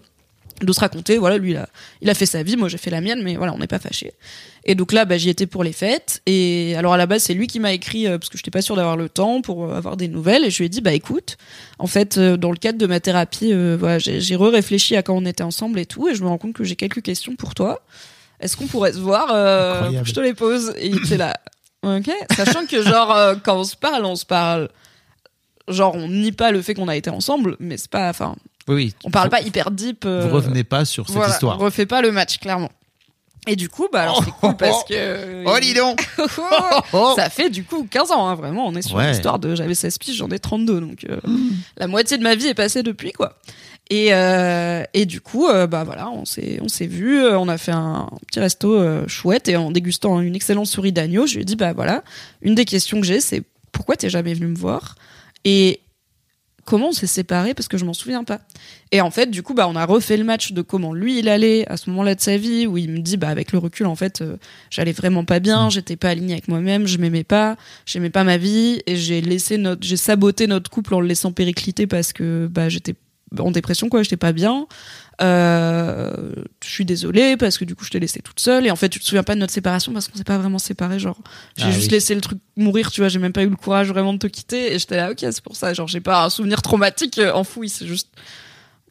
S2: de se raconter, voilà, lui, il a, il a fait sa vie, moi j'ai fait la mienne, mais voilà, on n'est pas fâchés. Et donc là, bah, j'y étais pour les fêtes. Et alors à la base, c'est lui qui m'a écrit, euh, parce que je n'étais pas sûre d'avoir le temps pour euh, avoir des nouvelles. Et je lui ai dit, bah écoute, en fait, euh, dans le cadre de ma thérapie, voilà, j'ai re-réfléchi à quand on était ensemble et tout. Et je me rends compte que j'ai quelques questions pour toi. Est-ce qu'on pourrait se voir. Je te les pose. Et il était là. Ok. Sachant que genre, quand on se parle, on se parle. Genre, on nie pas le fait qu'on a été ensemble, mais c'est pas. Enfin,
S7: Oui, oui.
S2: on parle
S7: Vous-
S2: pas hyper deep. euh,
S7: Vous revenez pas sur cette
S2: voilà,
S7: histoire.
S2: On refait pas le match, clairement. Et du coup, bah alors c'est cool parce que.
S7: Oh, dis donc
S2: Ça fait du coup 15 ans, hein, vraiment. On est sur
S7: Ouais.
S2: l'histoire de j'avais 16 piges, j'en ai 32. Donc euh, la moitié de ma vie est passée depuis, quoi. Et, euh, et du coup, euh, bah voilà, on s'est on s'est vu, euh, on a fait un petit resto euh, chouette et en dégustant une excellente souris d'agneau, je lui ai dit bah voilà, une des questions que j'ai, c'est pourquoi t'es jamais venu me voir? Et comment on s'est séparés parce que je m'en souviens pas. Et en fait, du coup, bah on a refait le match de comment lui il allait à ce moment-là de sa vie où il me dit bah avec le recul en fait, euh, j'allais vraiment pas bien, j'étais pas alignée avec moi-même, je m'aimais pas, j'aimais pas ma vie et j'ai laissé notre j'ai saboté notre couple en le laissant péricliter parce que bah j'étais en dépression quoi, j'étais pas bien. Euh, je suis désolée parce que du coup je t'ai laissé toute seule. Et en fait tu te souviens pas de notre séparation parce qu'on s'est pas vraiment séparés genre. J'ai
S7: Ah
S2: juste
S7: oui.
S2: laissé le truc mourir tu vois. J'ai même pas eu le courage vraiment de te quitter. Et j'étais là ok c'est pour ça. Genre j'ai pas un souvenir traumatique euh, enfoui c'est juste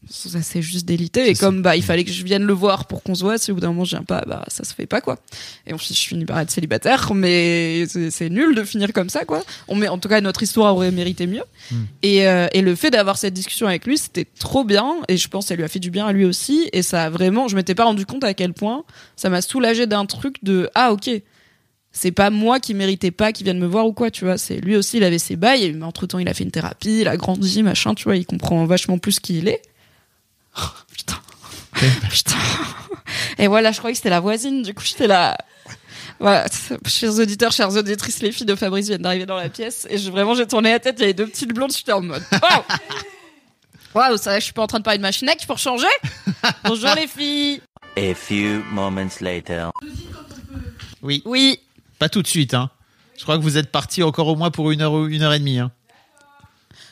S2: ça c'est juste délité. Et comme bah il fallait que je vienne le voir pour qu'on se voit si au bout d'un moment je viens pas bah ça se fait pas quoi. Et ensuite je finis par être célibataire mais c'est nul de finir comme ça quoi. On met en tout cas notre histoire aurait mérité mieux.
S7: Hmm.
S2: et, euh, et le fait d'avoir cette discussion avec lui c'était trop bien. Et je pense que ça lui a fait du bien à lui aussi. Et ça a vraiment je m'étais pas rendu compte à quel point ça m'a soulagé d'un truc de ah ok c'est pas moi qui méritais pas qu'il vienne me voir ou quoi, tu vois. C'est lui aussi, il avait ses bails, mais entre temps, il a fait une thérapie, il a grandi, machin, tu vois, il comprend vachement plus qui il est. Oh, putain. putain. Et voilà, je croyais que c'était la voisine, du coup, j'étais là. Voilà, chers auditeurs, chères auditrices, les filles de Fabrice viennent d'arriver dans la pièce, et je, vraiment, j'ai tourné la tête, il y avait deux petites blondes, j'étais en mode, waouh! Waouh, ça je suis pas en train de parler de ma schneck pour changer? Bonjour les filles!
S8: A few moments later.
S7: Oui,
S2: Oui,
S7: pas tout de suite. Hein. Je crois que vous êtes parti encore au moins pour une heure ou une heure et demie. Hein.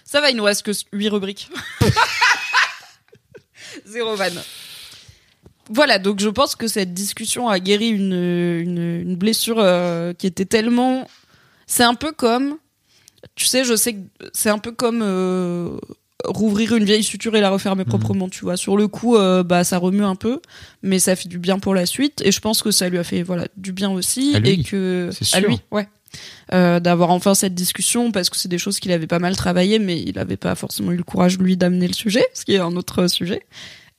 S2: Ça va, il nous reste que 8 rubriques. Zéro vanne. Voilà, donc je pense que cette discussion a guéri une, une, une blessure euh, qui était tellement... C'est un peu comme... Tu sais, je sais que c'est un peu comme euh, rouvrir une vieille suture et la refermer proprement, tu vois. Sur le coup, euh, bah ça remue un peu, mais ça fait du bien pour la suite. Et je pense que ça lui a fait voilà du bien aussi.
S7: À lui,
S2: et que à lui, ouais. Euh, d'avoir enfin cette discussion parce que c'est des choses qu'il avait pas mal travaillé mais il avait pas forcément eu le courage lui d'amener le sujet ce qui est un autre sujet.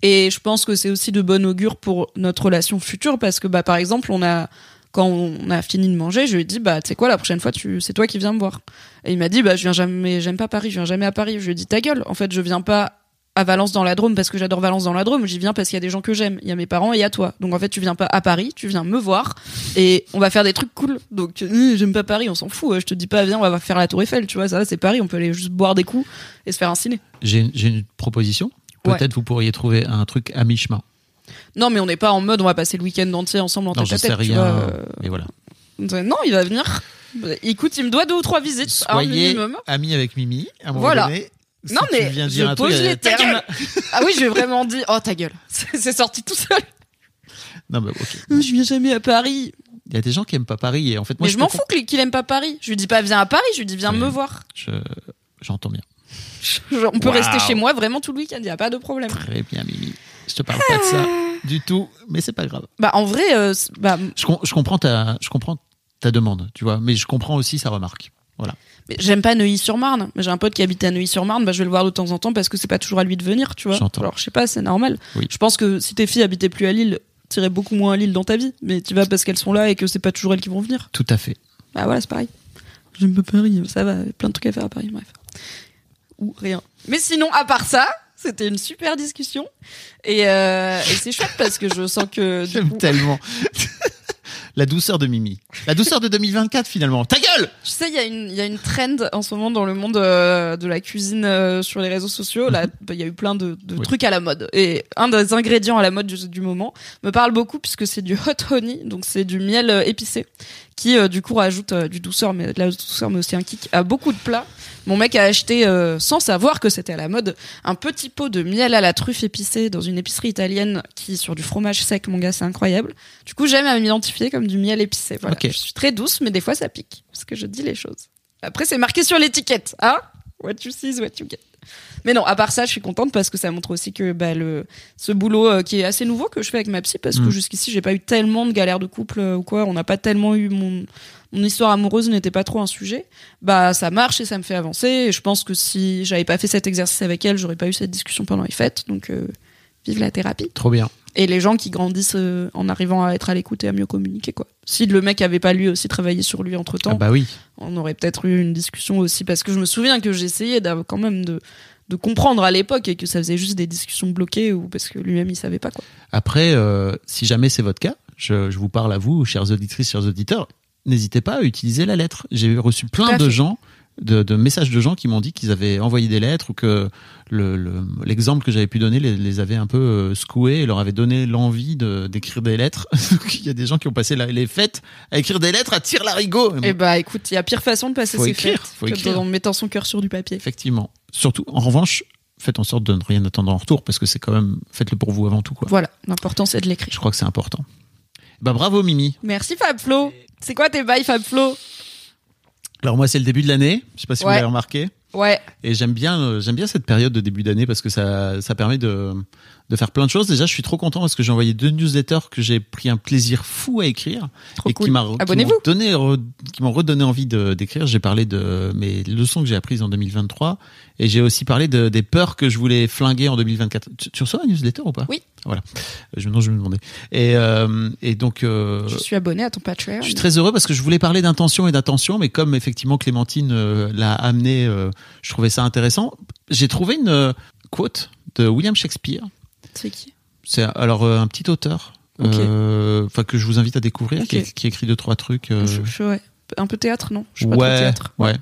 S2: Et je pense que c'est aussi de bon augure pour notre relation future parce que bah par exemple on a quand on a fini de manger je lui ai dit bah sais quoi la prochaine fois tu c'est toi qui viens me voir. Et il m'a dit bah je viens jamais j'aime pas Paris je viens jamais à Paris. Je lui ai dit ta gueule en fait je viens pas à Valence dans la Drôme parce que j'adore Valence dans la Drôme, j'y viens parce qu'il y a des gens que j'aime, il y a mes parents et il y a toi. Donc en fait, tu viens pas à Paris, tu viens me voir et on va faire des trucs cool. Donc euh, j'aime pas Paris, on s'en fout. Je te dis pas viens, on va faire la Tour Eiffel, tu vois, ça va, c'est Paris, on peut aller juste boire des coups et se faire un ciné.
S7: J'ai une proposition.
S2: Ouais.
S7: Peut-être vous pourriez trouver un truc à mi-chemin.
S2: Non, mais on n'est pas en mode on va passer le week-end entier ensemble en
S7: Non,
S2: tête à tête, tu
S7: rien.
S2: vois, euh,
S7: Mais voilà.
S2: Non, il va venir. Écoute, il me doit deux ou trois visites, un
S7: Soyez
S2: minimum.
S7: amis avec Mimi. À un moment
S2: Voilà.
S7: donné, si
S2: Non,
S7: tu
S2: mais
S7: viens
S2: je
S7: dire un truc,
S2: pose
S7: elle-
S2: les termes. Ah oui, j'ai vraiment dit oh ta gueule. C'est sorti tout seul.
S7: Non, mais ok.
S2: Je viens jamais à Paris.
S7: Il y a des gens qui aiment pas Paris et en fait, moi,
S2: mais je m'en fous qu'il qu'il aime pas Paris. Je lui dis pas viens à Paris, je lui dis viens
S7: Oui.
S2: me voir.
S7: Je- J'entends bien.
S2: On peut rester chez moi vraiment tout le week-end, il y a pas de problème.
S7: Très bien, Mimi. Je te parle pas de ça du tout, mais c'est pas grave.
S2: Bah en vrai, euh, bah,
S7: Je, com- je comprends ta, je comprends ta demande, tu vois, mais je comprends aussi sa remarque. Voilà.
S2: Mais j'aime pas Neuilly-sur-Marne. Mais J'ai un pote qui habite à Neuilly-sur-Marne, bah je vais le voir de temps en temps parce que c'est pas toujours à lui de venir, tu vois. Alors je sais pas, c'est normal.
S7: Oui.
S2: Je pense que si tes filles habitaient plus à Lille, t'irais beaucoup moins à Lille dans ta vie, mais tu vas parce qu'elles sont là et que c'est pas toujours elles qui vont venir.
S7: Tout à fait.
S2: Bah voilà, c'est pareil. J'aime pas Paris, ça va, plein de trucs à faire à Paris, bref. Ou rien. Mais sinon, à part ça, c'était une super discussion. Et, euh, et c'est chouette parce que je sens que.
S7: J'aime tellement
S3: La douceur de Mimi. La douceur de 2024 finalement. Ta gueule
S2: Tu sais, il y a une, il y a une trend en ce moment dans le monde euh, de la cuisine euh, sur les réseaux sociaux. Là, bah, il y a eu plein de, de
S3: Mhm. Oui.
S2: trucs à la mode. Et un des ingrédients à la mode du, du moment me parle beaucoup puisque c'est du hot honey, donc c'est du miel euh, épicé, qui du coup rajoute du douceur, mais de la douceur, mais aussi un kick à beaucoup de plats. Mon mec a acheté, euh, sans savoir que c'était à la mode, un petit pot de miel à la truffe épicée dans une épicerie italienne qui sur du fromage sec, mon gars, c'est incroyable. Du coup, j'aime à m'identifier comme du miel épicé. Voilà. Je suis très douce, mais des fois ça pique parce que je dis les choses. Après, c'est marqué sur l'étiquette, hein? What you see is what you get. Mais non, à part ça, je suis contente parce que ça montre aussi que bah, le ce boulot euh, qui est assez nouveau que je fais avec ma psy parce que
S3: Mm.
S2: jusqu'ici j'ai pas eu tellement de galères de couple euh, ou quoi, on n'a pas tellement eu mon mon histoire amoureuse n'était pas trop un sujet. Bah ça marche et ça me fait avancer. Et je pense que si j'avais pas fait cet exercice avec elle, j'aurais pas eu cette discussion pendant les fêtes. Donc euh, vive la thérapie
S3: Trop bien.
S2: et les gens qui grandissent euh, en arrivant à être à l'écoute et à mieux communiquer quoi. Si le mec avait pas lui aussi travaillé sur lui entre temps,
S3: Ah bah oui.
S2: on aurait peut-être eu une discussion aussi parce que je me souviens que j'essayais d'avoir quand même de de comprendre à l'époque et que ça faisait juste des discussions bloquées ou parce que lui-même il savait pas quoi.
S3: Après, euh, si jamais c'est votre cas, je, je vous parle à vous, chères auditrices, chers auditeurs, n'hésitez pas à utiliser la lettre. J'ai reçu plein de
S2: fait.
S3: gens, de, de messages de gens qui m'ont dit qu'ils avaient envoyé des lettres ou que le- le- l'exemple que j'avais pu donner les, les avait un peu euh, secoués et leur avait donné l'envie de- d'écrire des lettres. Donc, Il y a des gens qui ont passé la- les fêtes à écrire des lettres à tire larigot.
S2: Et bah écoute, il y a pire façon de passer
S3: Faut
S2: ses
S3: écrire,
S2: fêtes
S3: faut
S2: que
S3: écrire.
S2: en mettant son cœur sur du papier.
S3: Effectivement. Surtout, en revanche, faites en sorte de ne rien attendre en retour parce que c'est quand même, faites-le pour vous avant tout. Quoi.
S2: Voilà, l'important c'est de l'écrire.
S3: Je crois que c'est important. Bah bravo Mimi.
S2: Merci Fab Flo. C'est quoi tes bails Fab Flo?
S3: Alors moi c'est le début de l'année, je sais pas si vous l'avez remarqué.
S2: Ouais.
S3: Et j'aime bien, euh, j'aime bien cette période de début d'année parce que ça, ça permet de, de faire plein de choses. Déjà, je suis trop content parce que j'ai envoyé deux newsletters que j'ai pris un plaisir fou à écrire
S2: Trop
S3: et
S2: cool.
S3: qui m'ont donné, re- qui m'ont redonné envie de, d'écrire. J'ai parlé de mes leçons que j'ai apprises en 2023 et j'ai aussi parlé de, des peurs que je voulais flinguer en 2024. Tu, tu reçois un newsletter ou pas?
S2: Oui.
S3: Voilà. Je, non, je me demandais. Et, euh, et donc, euh,
S2: Je suis abonné à ton Patreon.
S3: je suis très heureux parce que je voulais parler d'intention et d'attention, mais comme effectivement Clémentine euh, l'a amené, euh, je trouvais ça intéressant. J'ai trouvé une euh, quote de William Shakespeare.
S2: C'est qui
S3: C'est alors euh, un petit auteur, euh, enfin que je vous invite à découvrir, qui, qui écrit deux trois trucs. euh,
S2: je, je- ouais. Un peu théâtre, non Je suis pas trop
S3: ouais,
S2: théâtre.
S3: ouais.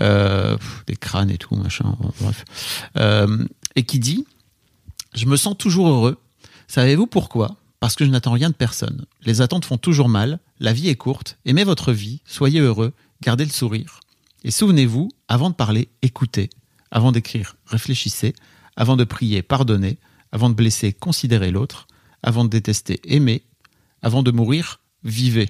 S3: Euh, des crânes et tout, machin. Bref, Euh, et qui dit Je me sens toujours heureux. Savez-vous pourquoi? Parce que je n'attends rien de personne. Les attentes font toujours mal. La vie est courte. Aimez votre vie. Soyez heureux. Gardez le sourire. Et souvenez-vous, avant de parler, écoutez. Avant d'écrire, réfléchissez. Avant de prier, pardonnez. Avant de blesser, considérez l'autre. Avant de détester, aimez. Avant de mourir, vivez.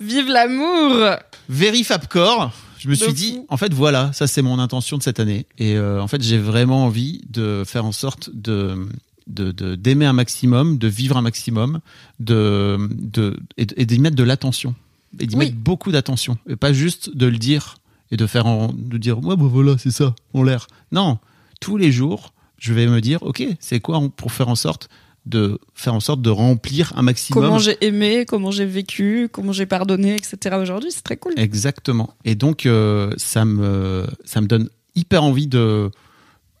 S2: Vive l'amour
S3: Very Fabcore. Je me suis dit, en fait, voilà, ça c'est mon intention de cette année. Et euh, en fait, j'ai vraiment envie de faire en sorte de d'aimer un maximum, de vivre un maximum, de, de et, et d'y mettre de l'attention et d'y
S2: Oui.
S3: mettre beaucoup d'attention et pas juste de le dire et de faire en, de dire ouais bah voilà c'est ça on l'air non tous les jours je vais me dire ok c'est quoi pour faire en sorte de faire en sorte de remplir un maximum
S2: Comment j'ai aimé, comment j'ai vécu, comment j'ai pardonné, etc. aujourd'hui, c'est très cool.
S3: Exactement. Et donc, euh, ça, me, ça me donne hyper envie de,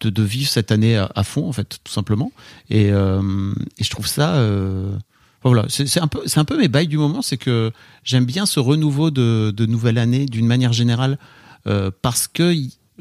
S3: de, de vivre cette année à, à fond, en fait, tout simplement. Et, euh, et je trouve ça. euh, voilà, c'est un, peu- c'est un peu mes bails du moment, c'est que j'aime bien ce renouveau de, de nouvelle année d'une manière générale, parce que.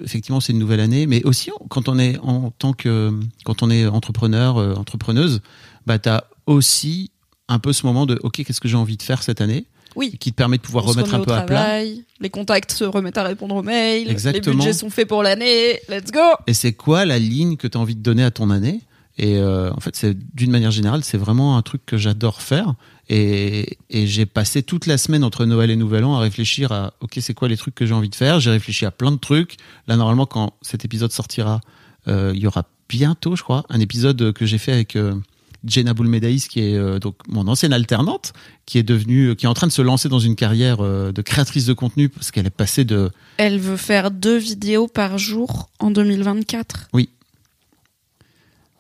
S3: Effectivement, c'est une nouvelle année, mais aussi quand on est en tant que quand on est entrepreneur, euh, entrepreneuse, bah t'as aussi un peu ce moment de ok, qu'est-ce que j'ai envie de faire cette année,
S2: Oui.
S3: qui te permet de pouvoir
S2: On
S3: remettre un peu à plat.
S2: Les contacts se remettent à répondre aux mails.
S3: Exactement.
S2: Les budgets sont faits pour l'année. Let's go
S3: Et c'est quoi la ligne que tu as envie de donner à ton année? Et euh, en fait, c'est d'une manière générale, c'est vraiment un truc que j'adore faire. Et, et j'ai passé toute la semaine entre Noël et Nouvel An à réfléchir à ok, c'est quoi les trucs que j'ai envie de faire? J'ai réfléchi à plein de trucs. Là, normalement, quand cet épisode sortira, euh, il y aura bientôt, je crois, un épisode que j'ai fait avec euh, Jenna Boulmedaïs, qui est euh, donc mon ancienne alternante, qui est devenue, qui est en train de se lancer dans une carrière euh, de créatrice de contenu parce qu'elle est passée de
S2: Elle veut faire deux vidéos par jour en 2024.
S3: Oui.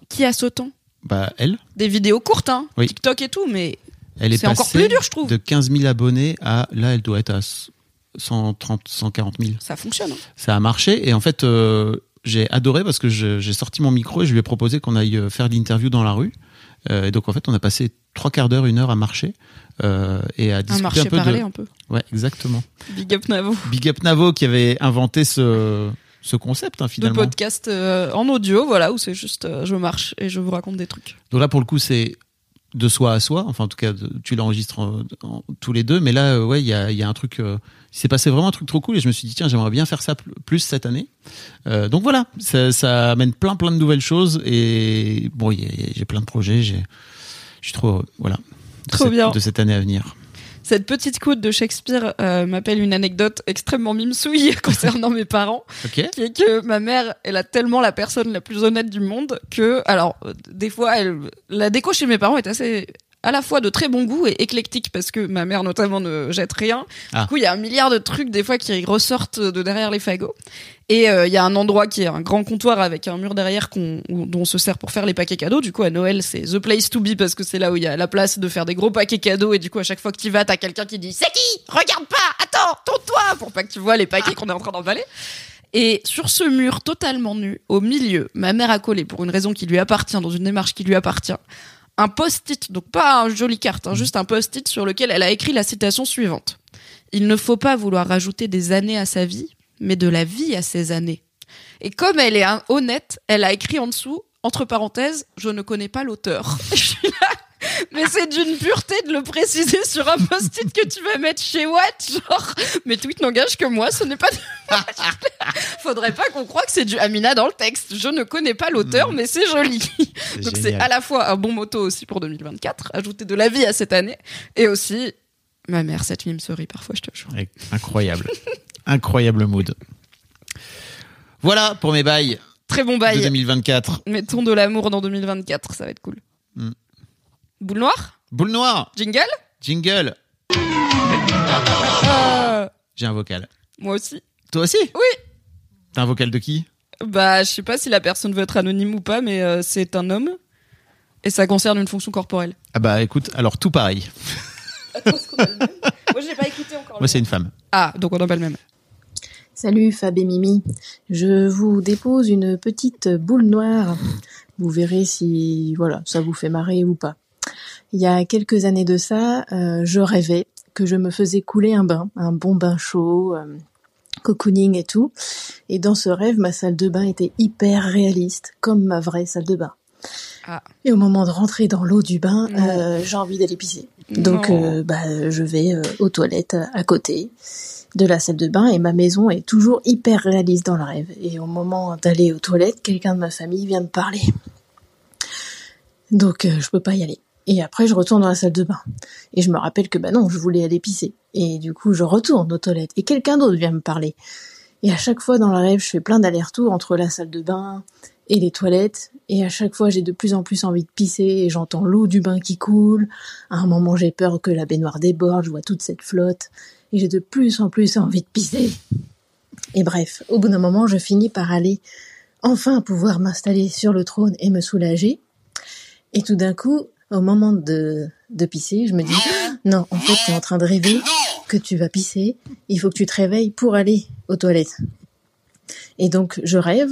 S2: Qui a ce temps
S3: bah elle.
S2: Des vidéos courtes, hein
S3: Oui.
S2: TikTok et tout, mais
S3: Elle est
S2: C'est encore
S3: passée
S2: plus dur, je trouve.
S3: De 15 000 abonnés à là, elle doit être à 130, 140 000.
S2: ça fonctionne. hein.
S3: Ça a marché et en fait, euh, j'ai adoré parce que j'ai sorti mon micro et je lui ai proposé qu'on aille euh, faire l'interview dans la rue. Euh, et donc en fait, on a passé trois quarts d'heure, une heure à marcher euh, et à
S2: Un
S3: discuter
S2: marché
S3: un peu
S2: parlé
S3: de.
S2: un peu.
S3: Ouais, exactement.
S2: Big up Navo.
S3: Big Up Navo qui avait inventé ce ce concept hein,
S2: De
S3: finalement.
S2: podcast euh, en audio, voilà, où c'est juste euh, je marche et je vous raconte des trucs.
S3: Donc là, pour le coup, c'est de soi à soi. Enfin, en tout cas, tu l'enregistres en- en- tous les deux. Mais là, euh, ouais, il y a, y a un truc. euh, il s'est passé vraiment un truc trop cool et je me suis dit tiens, j'aimerais bien faire ça pl- plus cette année. Euh, donc voilà, ça, ça amène plein plein de nouvelles choses et bon, j'ai plein de projets. J'ai, je suis trop heureux, voilà. De
S2: Trop
S3: cette,
S2: bien.
S3: de cette année à venir.
S2: Cette petite coude de Shakespeare euh, m'appelle une anecdote extrêmement mimesouille concernant mes parents.
S3: Ok.
S2: qui est que ma mère, elle a tellement la personne la plus honnête du monde que, alors, euh, des fois, elle, la déco chez mes parents est assez à la fois de très bon goût et éclectique parce que ma mère notamment ne jette rien.
S3: Ah.
S2: Du coup, il y a un milliard de trucs des fois qui ressortent de derrière les fagots. Et euh, il y a un endroit qui est un grand comptoir avec un mur derrière qu'on, où- dont on se sert pour faire les paquets cadeaux. Du coup, à Noël, c'est the place to be parce que c'est là où il y a la place de faire des gros paquets cadeaux. Et du coup, à chaque fois que tu vas, t'as quelqu'un qui dit C'est qui? Regarde pas Attends, tourne-toi Pour pas que tu vois les paquets qu'on est en train d'emballer. Et sur ce mur totalement nu, au milieu, ma mère a collé, pour une raison qui lui appartient, dans une démarche qui lui appartient, un post-it, donc pas un joli carte, hein, juste un post-it sur lequel elle a écrit la citation suivante. Il ne faut pas vouloir rajouter des années à sa vie, mais de la vie à ses années. Et comme elle est honnête, elle a écrit en dessous, entre parenthèses, je ne connais pas l'auteur. mais c'est d'une pureté de le préciser sur un post-it que tu vas mettre chez Watt, genre, mes tweets n'engagent que moi, ce n'est pas Faudrait pas qu'on croie que c'est du Amina dans le texte. Je ne connais pas l'auteur, mais c'est joli. Donc c'est à la fois un bon moto aussi pour 2024, ajouter de la vie à cette année, et aussi ma mère, cette mime souris parfois, je te jure.
S3: Incroyable. Incroyable mood. Voilà pour mes bails
S2: Très bon
S3: de
S2: bail.
S3: 2024.
S2: Mettons de l'amour dans 2024, ça va être cool.
S3: Mm.
S2: Boule noire
S3: Boule noire,
S2: Jingle
S3: jingle.
S2: Euh,
S3: J'ai un vocal.
S2: Moi aussi.
S3: Toi aussi
S2: Oui.
S3: T'as un vocal de qui
S2: Bah, je sais pas si la personne veut être anonyme ou pas, mais euh, c'est un homme. Et ça concerne une fonction corporelle.
S3: Ah bah écoute, alors tout pareil.
S2: Moi, j'ai pas écouté encore.
S3: Moi c'est une femme.
S2: Ah, donc on n'a pas le même.
S9: Salut Fab et Mimi, je vous dépose une petite boule noire. Vous verrez si voilà ça vous fait marrer ou pas. Il y a quelques années de ça, euh, je rêvais que je me faisais couler un bain, un bon bain chaud, euh, cocooning et tout. Et dans ce rêve, ma salle de bain était hyper réaliste, comme ma vraie salle de bain.
S2: Ah.
S9: Et au moment de rentrer dans l'eau du bain, euh, j'ai envie d'aller pisser. Donc euh, bah, je vais euh, aux toilettes à côté de la salle de bain et ma maison est toujours hyper réaliste dans le rêve. Et au moment d'aller aux toilettes, quelqu'un de ma famille vient me parler. Donc je peux pas y aller. Et après je retourne dans la salle de bain. Et je me rappelle que bah non, je voulais aller pisser. Et du coup je retourne aux toilettes et quelqu'un d'autre vient me parler. Et à chaque fois dans le rêve, je fais plein d'allers-retours entre la salle de bain et les toilettes. Et à chaque fois, j'ai de plus en plus envie de pisser et j'entends l'eau du bain qui coule. À un moment, j'ai peur que la baignoire déborde, je vois toute cette flotte. Et j'ai de plus en plus envie de pisser. Et bref, au bout d'un moment, je finis par aller enfin pouvoir m'installer sur le trône et me soulager. Et tout d'un coup, au moment de, de pisser, je me dis, non, en fait, tu es en train de rêver que tu vas pisser. Il faut que tu te réveilles pour aller aux toilettes. Et donc, je rêve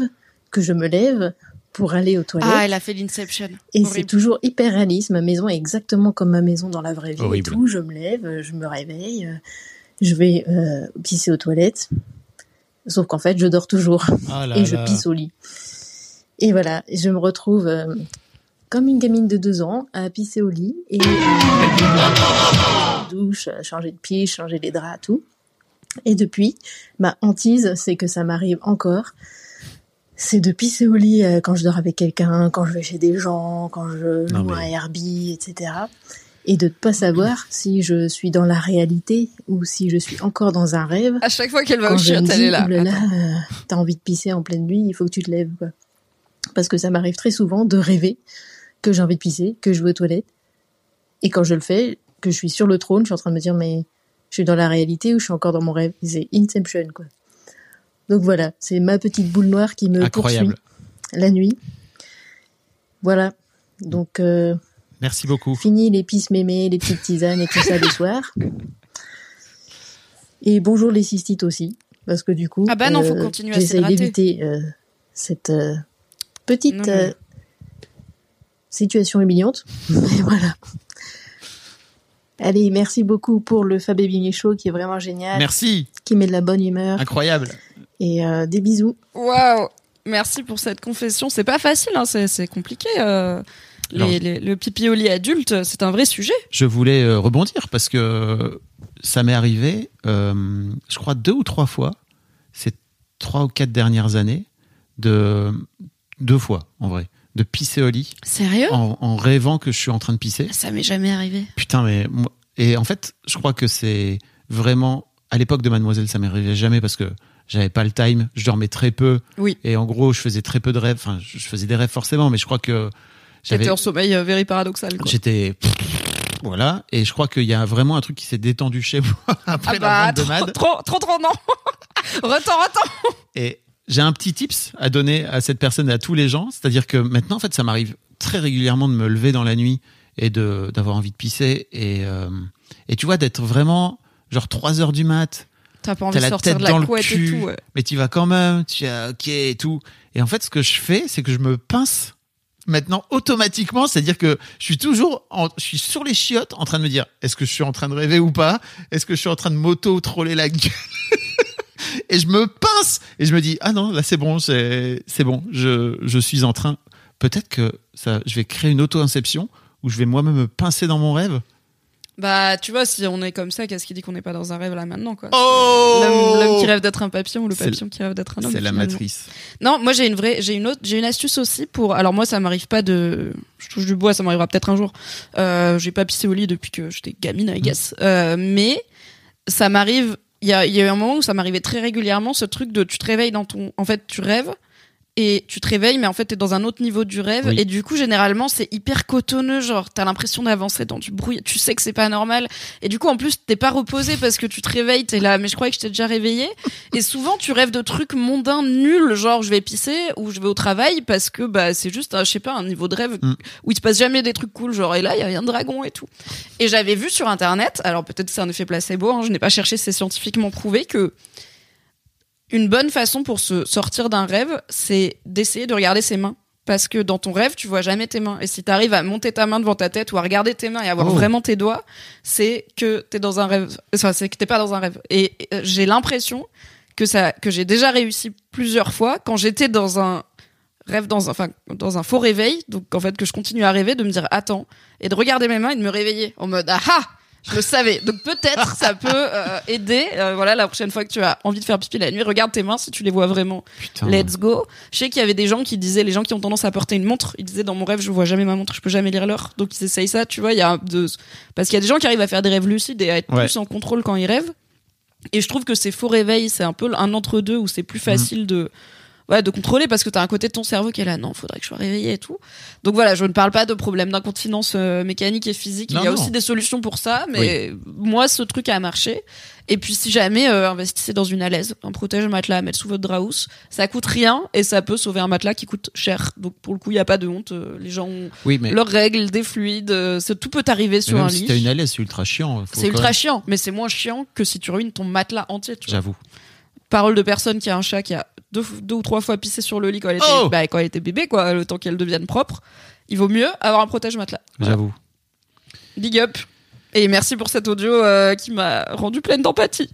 S9: que je me lève pour aller aux toilettes.
S2: Ah, elle a fait l'Inception.
S9: Et c'est toujours hyper réaliste. Ma maison est exactement comme ma maison dans la vraie vie. Et tout. Je me lève, je me réveille, euh, je vais euh, pisser aux toilettes. Sauf qu'en fait, je dors toujours
S3: Ah
S9: et je pisse au lit. Et voilà, je me retrouve euh, comme une gamine de deux ans à pisser au lit et à la douche, à changer de pied, changer les draps, tout. Et depuis, ma hantise, c'est que ça m'arrive encore. C'est de pisser au lit euh, quand je dors avec quelqu'un, quand je vais chez des gens, quand je
S3: Non,
S9: loue
S3: mais-
S9: un Airbnb, etc. Et de ne pas savoir si je suis dans la réalité ou si je suis encore dans un rêve.
S2: À chaque fois qu'elle va au chiottes, elle est là.
S9: oh là euh, t'as envie de pisser en pleine nuit, il faut que tu te lèves, quoi. Parce que ça m'arrive très souvent de rêver que j'ai envie de pisser, que je vais aux toilettes. Et quand je le fais, que je suis sur le trône, je suis en train de me dire, mais je suis dans la réalité ou je suis encore dans mon rêve? C'est Inception, quoi. Donc voilà, c'est ma petite boule noire qui me
S3: Incroyable.
S9: poursuit la nuit. Voilà. Donc, euh,
S3: Merci beaucoup.
S9: Fini les pisses mémés, les petites tisanes et tout ça le soir. Et bonjour les cystites aussi, parce que du coup,
S2: Ah bah non, faut continuer à
S9: j'essaie
S2: s'hydrater.
S9: d'éviter euh, cette euh, petite
S2: Non, mais-
S9: euh, situation humiliante. Mais voilà. Allez, merci beaucoup pour le Fabé Show qui est vraiment génial,
S3: Merci,
S9: qui met de la bonne humeur.
S3: incroyable.
S9: Et euh, des bisous.
S2: Waouh Merci pour cette confession. C'est pas facile, hein, c'est compliqué. euh, les- le pipi au lit adulte, c'est un vrai sujet.
S3: Je voulais euh, rebondir parce que ça m'est arrivé, euh, je crois deux ou trois fois, ces trois ou quatre dernières années, de deux fois en vrai, de pisser au lit
S2: Sérieux?
S3: En, en rêvant que je suis en train de pisser.
S2: Ça m'est jamais arrivé.
S3: Putain, mais moi- et en fait, je crois que c'est vraiment à l'époque de Mademoiselle, ça m'arrivait jamais parce que j'avais pas le time, je dormais très peu.
S2: Oui.
S3: Et en gros, je faisais très peu de rêves. Enfin, je faisais des rêves forcément, mais je crois que
S2: J'étais en sommeil euh, very paradoxal.
S3: J'étais. Voilà. Et je crois qu'il y a vraiment un truc qui s'est détendu chez moi après
S2: Ah bah,
S3: la vente de Mad.
S2: trop, trop, trop, non. Retends, retends.
S3: Et j'ai un petit tips à donner à cette personne et à tous les gens. C'est-à-dire que maintenant, en fait, ça m'arrive très régulièrement de me lever dans la nuit et de d'avoir envie de pisser. Et, euh, et tu vois, d'être vraiment genre 3 heures du mat.
S2: T'as pas envie de
S3: la
S2: sortir
S3: tête
S2: de la
S3: dans le
S2: couette
S3: cul,
S2: et tout. ouais.
S3: mais tu vas quand même, tu as ok et tout. Et en fait, ce que je fais, c'est que je me pince maintenant automatiquement, c'est-à-dire que je suis toujours, en, je suis sur les chiottes en train de me dire, est-ce que je suis en train de rêver ou pas? Est-ce que je suis en train de m'auto-troller la gueule? Et je me pince et je me dis, ah non, là c'est bon, c'est bon, je, je suis en train. Peut-être que ça, je vais créer une auto-inception où je vais moi-même me pincer dans mon rêve.
S2: Bah, tu vois, si on est comme ça, qu'est-ce qui dit qu'on n'est pas dans un rêve là maintenant, quoi?
S3: Oh
S2: L'homme qui rêve d'être un papillon ou le papillon qui rêve d'être un homme.
S3: C'est la matrice.
S2: Non, moi j'ai une vraie, j'ai une autre, j'ai une astuce aussi pour. Alors moi, ça m'arrive pas de, je touche du bois, ça m'arrivera peut-être un jour. Euh, j'ai pas pissé au lit depuis que j'étais gamine, I guess. Euh, mais ça m'arrive. Il y a, y a eu un moment où ça m'arrivait très régulièrement ce truc de tu te réveilles dans ton, en fait, tu rêves et tu te réveilles, mais en fait t'es dans un autre niveau du rêve
S3: Oui.
S2: et du coup généralement c'est hyper cotonneux, genre t'as l'impression d'avancer dans du bruit, tu sais que c'est pas normal et du coup en plus t'es pas reposé parce que tu te réveilles, t'es là, mais je croyais que j'étais déjà réveillé et souvent, tu rêves de trucs mondains, nuls, genre je vais pisser ou je vais au travail parce que bah c'est juste, un, je sais pas, un niveau de rêve
S3: Mm.
S2: où il se passe jamais des trucs cool, genre et là il y a un dragon et tout. Et j'avais vu sur internet, alors peut-être c'est un effet placebo, hein, je n'ai pas cherché, c'est scientifiquement prouvé que une bonne façon pour se sortir d'un rêve, c'est d'essayer de regarder ses mains. Parce que dans ton rêve, tu vois jamais tes mains. Et si tu arrives à monter ta main devant ta tête ou à regarder tes mains et à voir
S3: Oh.
S2: vraiment tes doigts, c'est que t'es dans un rêve. Enfin, c'est que t'es pas dans un rêve. Et euh, j'ai l'impression que ça, que j'ai déjà réussi plusieurs fois quand j'étais dans un rêve, dans un, enfin, dans un faux réveil. Donc, en fait, que je continue à rêver, de me dire attends, et de regarder mes mains et de me réveiller en mode ah ah je le savais. Donc peut-être ça peut euh, aider. Euh, voilà, la prochaine fois que tu as envie de faire pipi la nuit, regarde tes mains si tu les vois vraiment.
S3: Putain.
S2: Let's go. Je sais qu'il y avait des gens qui disaient, les gens qui ont tendance à porter une montre, ils disaient dans mon rêve, je vois jamais ma montre, je peux jamais lire l'heure. Donc ils essayent ça, tu vois. Il y a de, parce qu'il y a des gens qui arrivent à faire des rêves lucides et à être
S3: Ouais.
S2: plus en contrôle quand ils rêvent. Et je trouve que ces faux réveils, c'est un peu un entre deux où c'est plus facile de, ouais, de contrôler parce que t'as un côté de ton cerveau qui est là, non, faudrait que je sois réveillé et tout. Donc voilà, je ne parle pas de problèmes d'incontinence euh, mécanique et physique.
S3: Non,
S2: Il y a
S3: non.
S2: aussi des solutions pour ça, mais moi, ce truc a marché. Et puis, si jamais, euh, investissez dans une alaise, un protège matelas à mettre sous votre draus. Ça coûte rien et ça peut sauver un matelas qui coûte cher. Donc, pour le coup, il n'y a pas de honte. euh, Les gens ont
S3: Oui, mais,
S2: leurs règles, des fluides. euh, tout peut arriver
S3: mais
S2: sur
S3: même
S2: un
S3: si
S2: lit.
S3: t'as une alaise, c'est ultra chiant.
S2: C'est ultra
S3: même-
S2: chiant, mais c'est moins chiant que si tu ruines ton matelas entier. tu.
S3: J'avoue.
S2: Parole de personne qui a un chat qui a deux, deux ou trois fois pissé sur le lit quand elle était,
S3: Oh
S2: bah, quand elle était bébé, quoi, le temps qu'elle devienne propre. Il vaut mieux avoir un protège matelas. Voilà.
S3: J'avoue.
S2: Big up. Et merci pour cet audio euh, qui m'a rendu pleine d'empathie.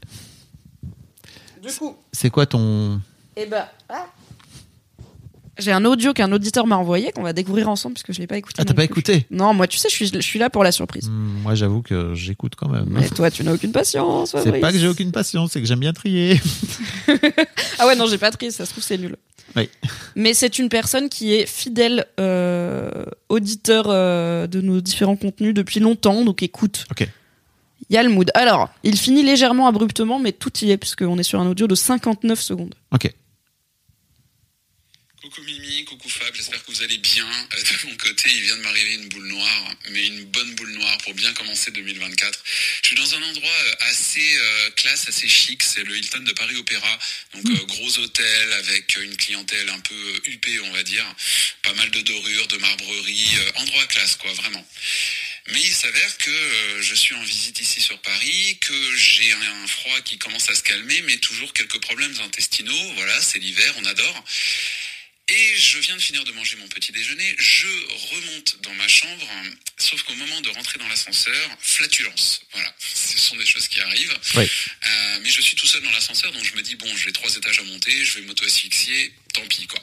S2: Du coup,
S3: C'est quoi ton.
S2: eh ben, ah. J'ai un audio qu'un auditeur m'a envoyé qu'on va découvrir ensemble parce que je l'ai pas écouté.
S3: Ah, t'as pas écouté
S2: Non, moi, tu sais, je suis, je suis là pour la surprise.
S3: Hmm, Moi, j'avoue que j'écoute quand même.
S2: Mais toi, tu n'as aucune patience.
S3: C'est pas que j'ai aucune patience, c'est que j'aime bien trier.
S2: Ah ouais, non, j'ai pas trié, ça se trouve, c'est nul.
S3: Oui.
S2: Mais c'est une personne qui est fidèle euh, auditeur euh, de nos différents contenus depuis longtemps, donc écoute.
S3: Ok.
S2: Il y a le mood. Alors, il finit légèrement abruptement, mais tout y est, puisqu'on est sur un audio de 59 secondes.
S3: Ok.
S4: Coucou Mimi, coucou Fab, j'espère que vous allez bien. Euh, de mon côté, il vient de m'arriver une boule noire, mais une bonne boule noire pour bien commencer 2024. Je suis dans un endroit euh, assez euh, classe, assez chic, c'est le Hilton de Paris Opéra. Donc euh, gros hôtel avec une clientèle un peu huppée, on va dire. Pas mal de dorures, de marbrerie, euh, endroit classe quoi, vraiment. Mais il s'avère que euh, je suis en visite ici sur Paris, que j'ai un froid qui commence à se calmer, mais toujours quelques problèmes intestinaux. Voilà, c'est l'hiver, on adore. Et je viens de finir de manger mon petit déjeuner, je remonte dans ma chambre, sauf qu'au moment de rentrer dans l'ascenseur, flatulence. Voilà, ce sont des choses qui arrivent.
S3: Oui.
S4: Euh, mais je suis tout seul dans l'ascenseur, donc je me dis, bon, j'ai trois étages à monter, je vais m'auto-asphyxier, tant pis, quoi.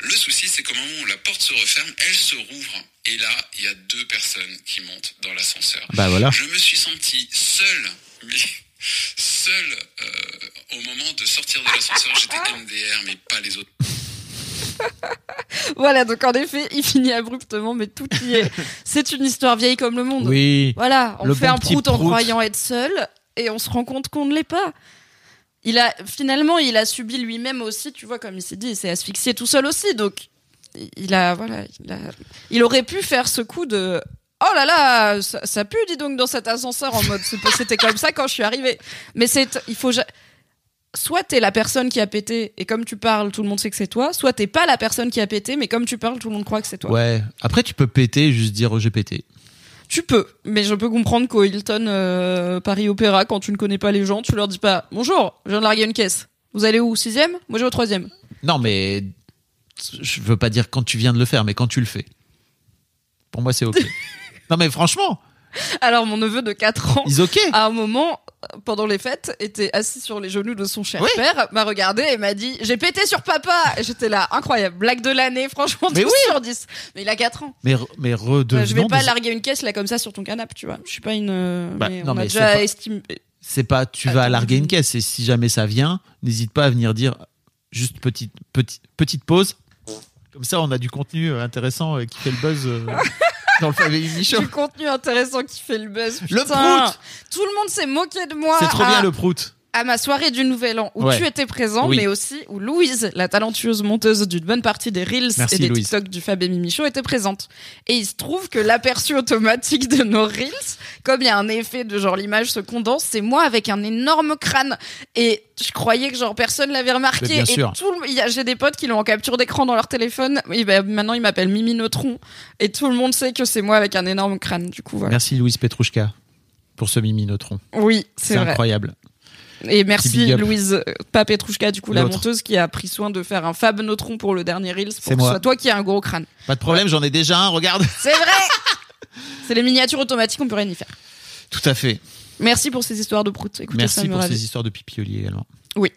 S4: Le souci, c'est qu'au moment où la porte se referme, elle se rouvre. Et là, il y a deux personnes qui montent dans l'ascenseur.
S3: Bah voilà.
S4: Je me suis senti seul, mais seul euh, au moment de sortir de l'ascenseur. J'étais MDR, mais pas les autres.
S2: Voilà, donc en effet, il finit abruptement, mais tout y est. C'est une histoire vieille comme le monde.
S3: Oui.
S2: Voilà, on
S3: Le
S2: fait
S3: bon
S2: un prout en croyant être seul et on se rend compte qu'on ne l'est pas. Il a finalement, il a subi lui-même aussi, tu vois, comme il s'est dit, il s'est asphyxié tout seul aussi. Donc, il a, voilà, il, a- il aurait pu faire ce coup de. Oh là là, ça, ça pue, dis donc, dans cet ascenseur en mode. C'était comme ça quand je suis arrivée. Mais c'est, il faut. Soit t'es la personne qui a pété et comme tu parles, tout le monde sait que c'est toi. Soit t'es pas la personne qui a pété, mais comme tu parles, tout le monde croit que c'est toi.
S3: Ouais. Après, tu peux péter et juste dire oh, j'ai pété.
S2: Tu peux, mais je peux comprendre qu'au Hilton euh, Paris Opéra, quand tu ne connais pas les gens, tu leur dis pas Bonjour, je viens de larguer une caisse. Vous allez où Sixième? Moi je vais au troisième.
S3: Non, mais je veux pas dire quand tu viens de le faire, mais quand tu le fais. Pour moi, c'est ok. non, mais franchement,
S2: Alors mon neveu de 4 ans,
S3: ils
S2: à un moment, pendant les fêtes, était assis sur les genoux de son cher
S3: Oui.
S2: père, m'a regardé et m'a dit J'ai pété sur papa Et j'étais là, incroyable, blague de l'année, franchement,
S3: Mais
S2: 12
S3: oui.
S2: sur 10. Mais il a 4 ans.
S3: Mais, re- mais redevenons.
S2: Je vais pas
S3: des-
S2: larguer une caisse là comme ça sur ton canapé, tu vois. Je suis pas une. euh,
S3: Bah,
S2: mais
S3: non,
S2: on a
S3: mais c'est
S2: déjà
S3: pas-
S2: estimé.
S3: C'est pas tu vas
S2: Attends,
S3: larguer une caisse. Et si jamais ça vient, n'hésite pas à venir dire juste petite, petite, petite pause. Comme ça, on a du contenu euh, intéressant qui fait le buzz euh, dans le Family Show.
S2: Du contenu intéressant qui fait le buzz.
S3: Le prout
S2: Tout le monde s'est moqué de moi.
S3: C'est trop
S2: à-
S3: bien le prout.
S2: À ma soirée du Nouvel An où
S3: Ouais.
S2: tu étais présent,
S3: Oui.
S2: mais aussi où Louise, la talentueuse monteuse d'une bonne partie des Reels
S3: Merci,
S2: et des
S3: Louise.
S2: TikTok du Fab et Mimi Show, était présente. Et il se trouve que l'aperçu automatique de nos Reels, comme il y a un effet de genre l'image se condense, c'est moi avec un énorme crâne. Et je croyais que genre personne l'avait remarqué.
S3: Bien
S2: et
S3: sûr.
S2: tout le- il j'ai des potes qui l'ont en capture d'écran dans leur téléphone. Et ben, maintenant ils m'appellent Mimi Neutron. Et tout le monde sait que c'est moi avec un énorme crâne. Du coup, voilà.
S3: Merci Louise Petrouchka pour ce Mimi Neutron.
S2: Oui, c'est
S3: incroyable.
S2: Et merci. Louise euh, Papetrouchka, du coup, la monteuse qui a pris soin de faire un Fab Neutron pour le dernier Reels pour
S3: C'est
S2: que ce soit toi qui as un gros crâne.
S3: Pas de problème, j'en ai déjà un, regarde.
S2: C'est vrai C'est les miniatures automatiques, on peut rien y faire.
S3: Tout à fait.
S2: Merci pour ces histoires de prout. Écoutez,
S3: Merci
S2: me
S3: pour ces histoires de pipioli également.
S2: Oui.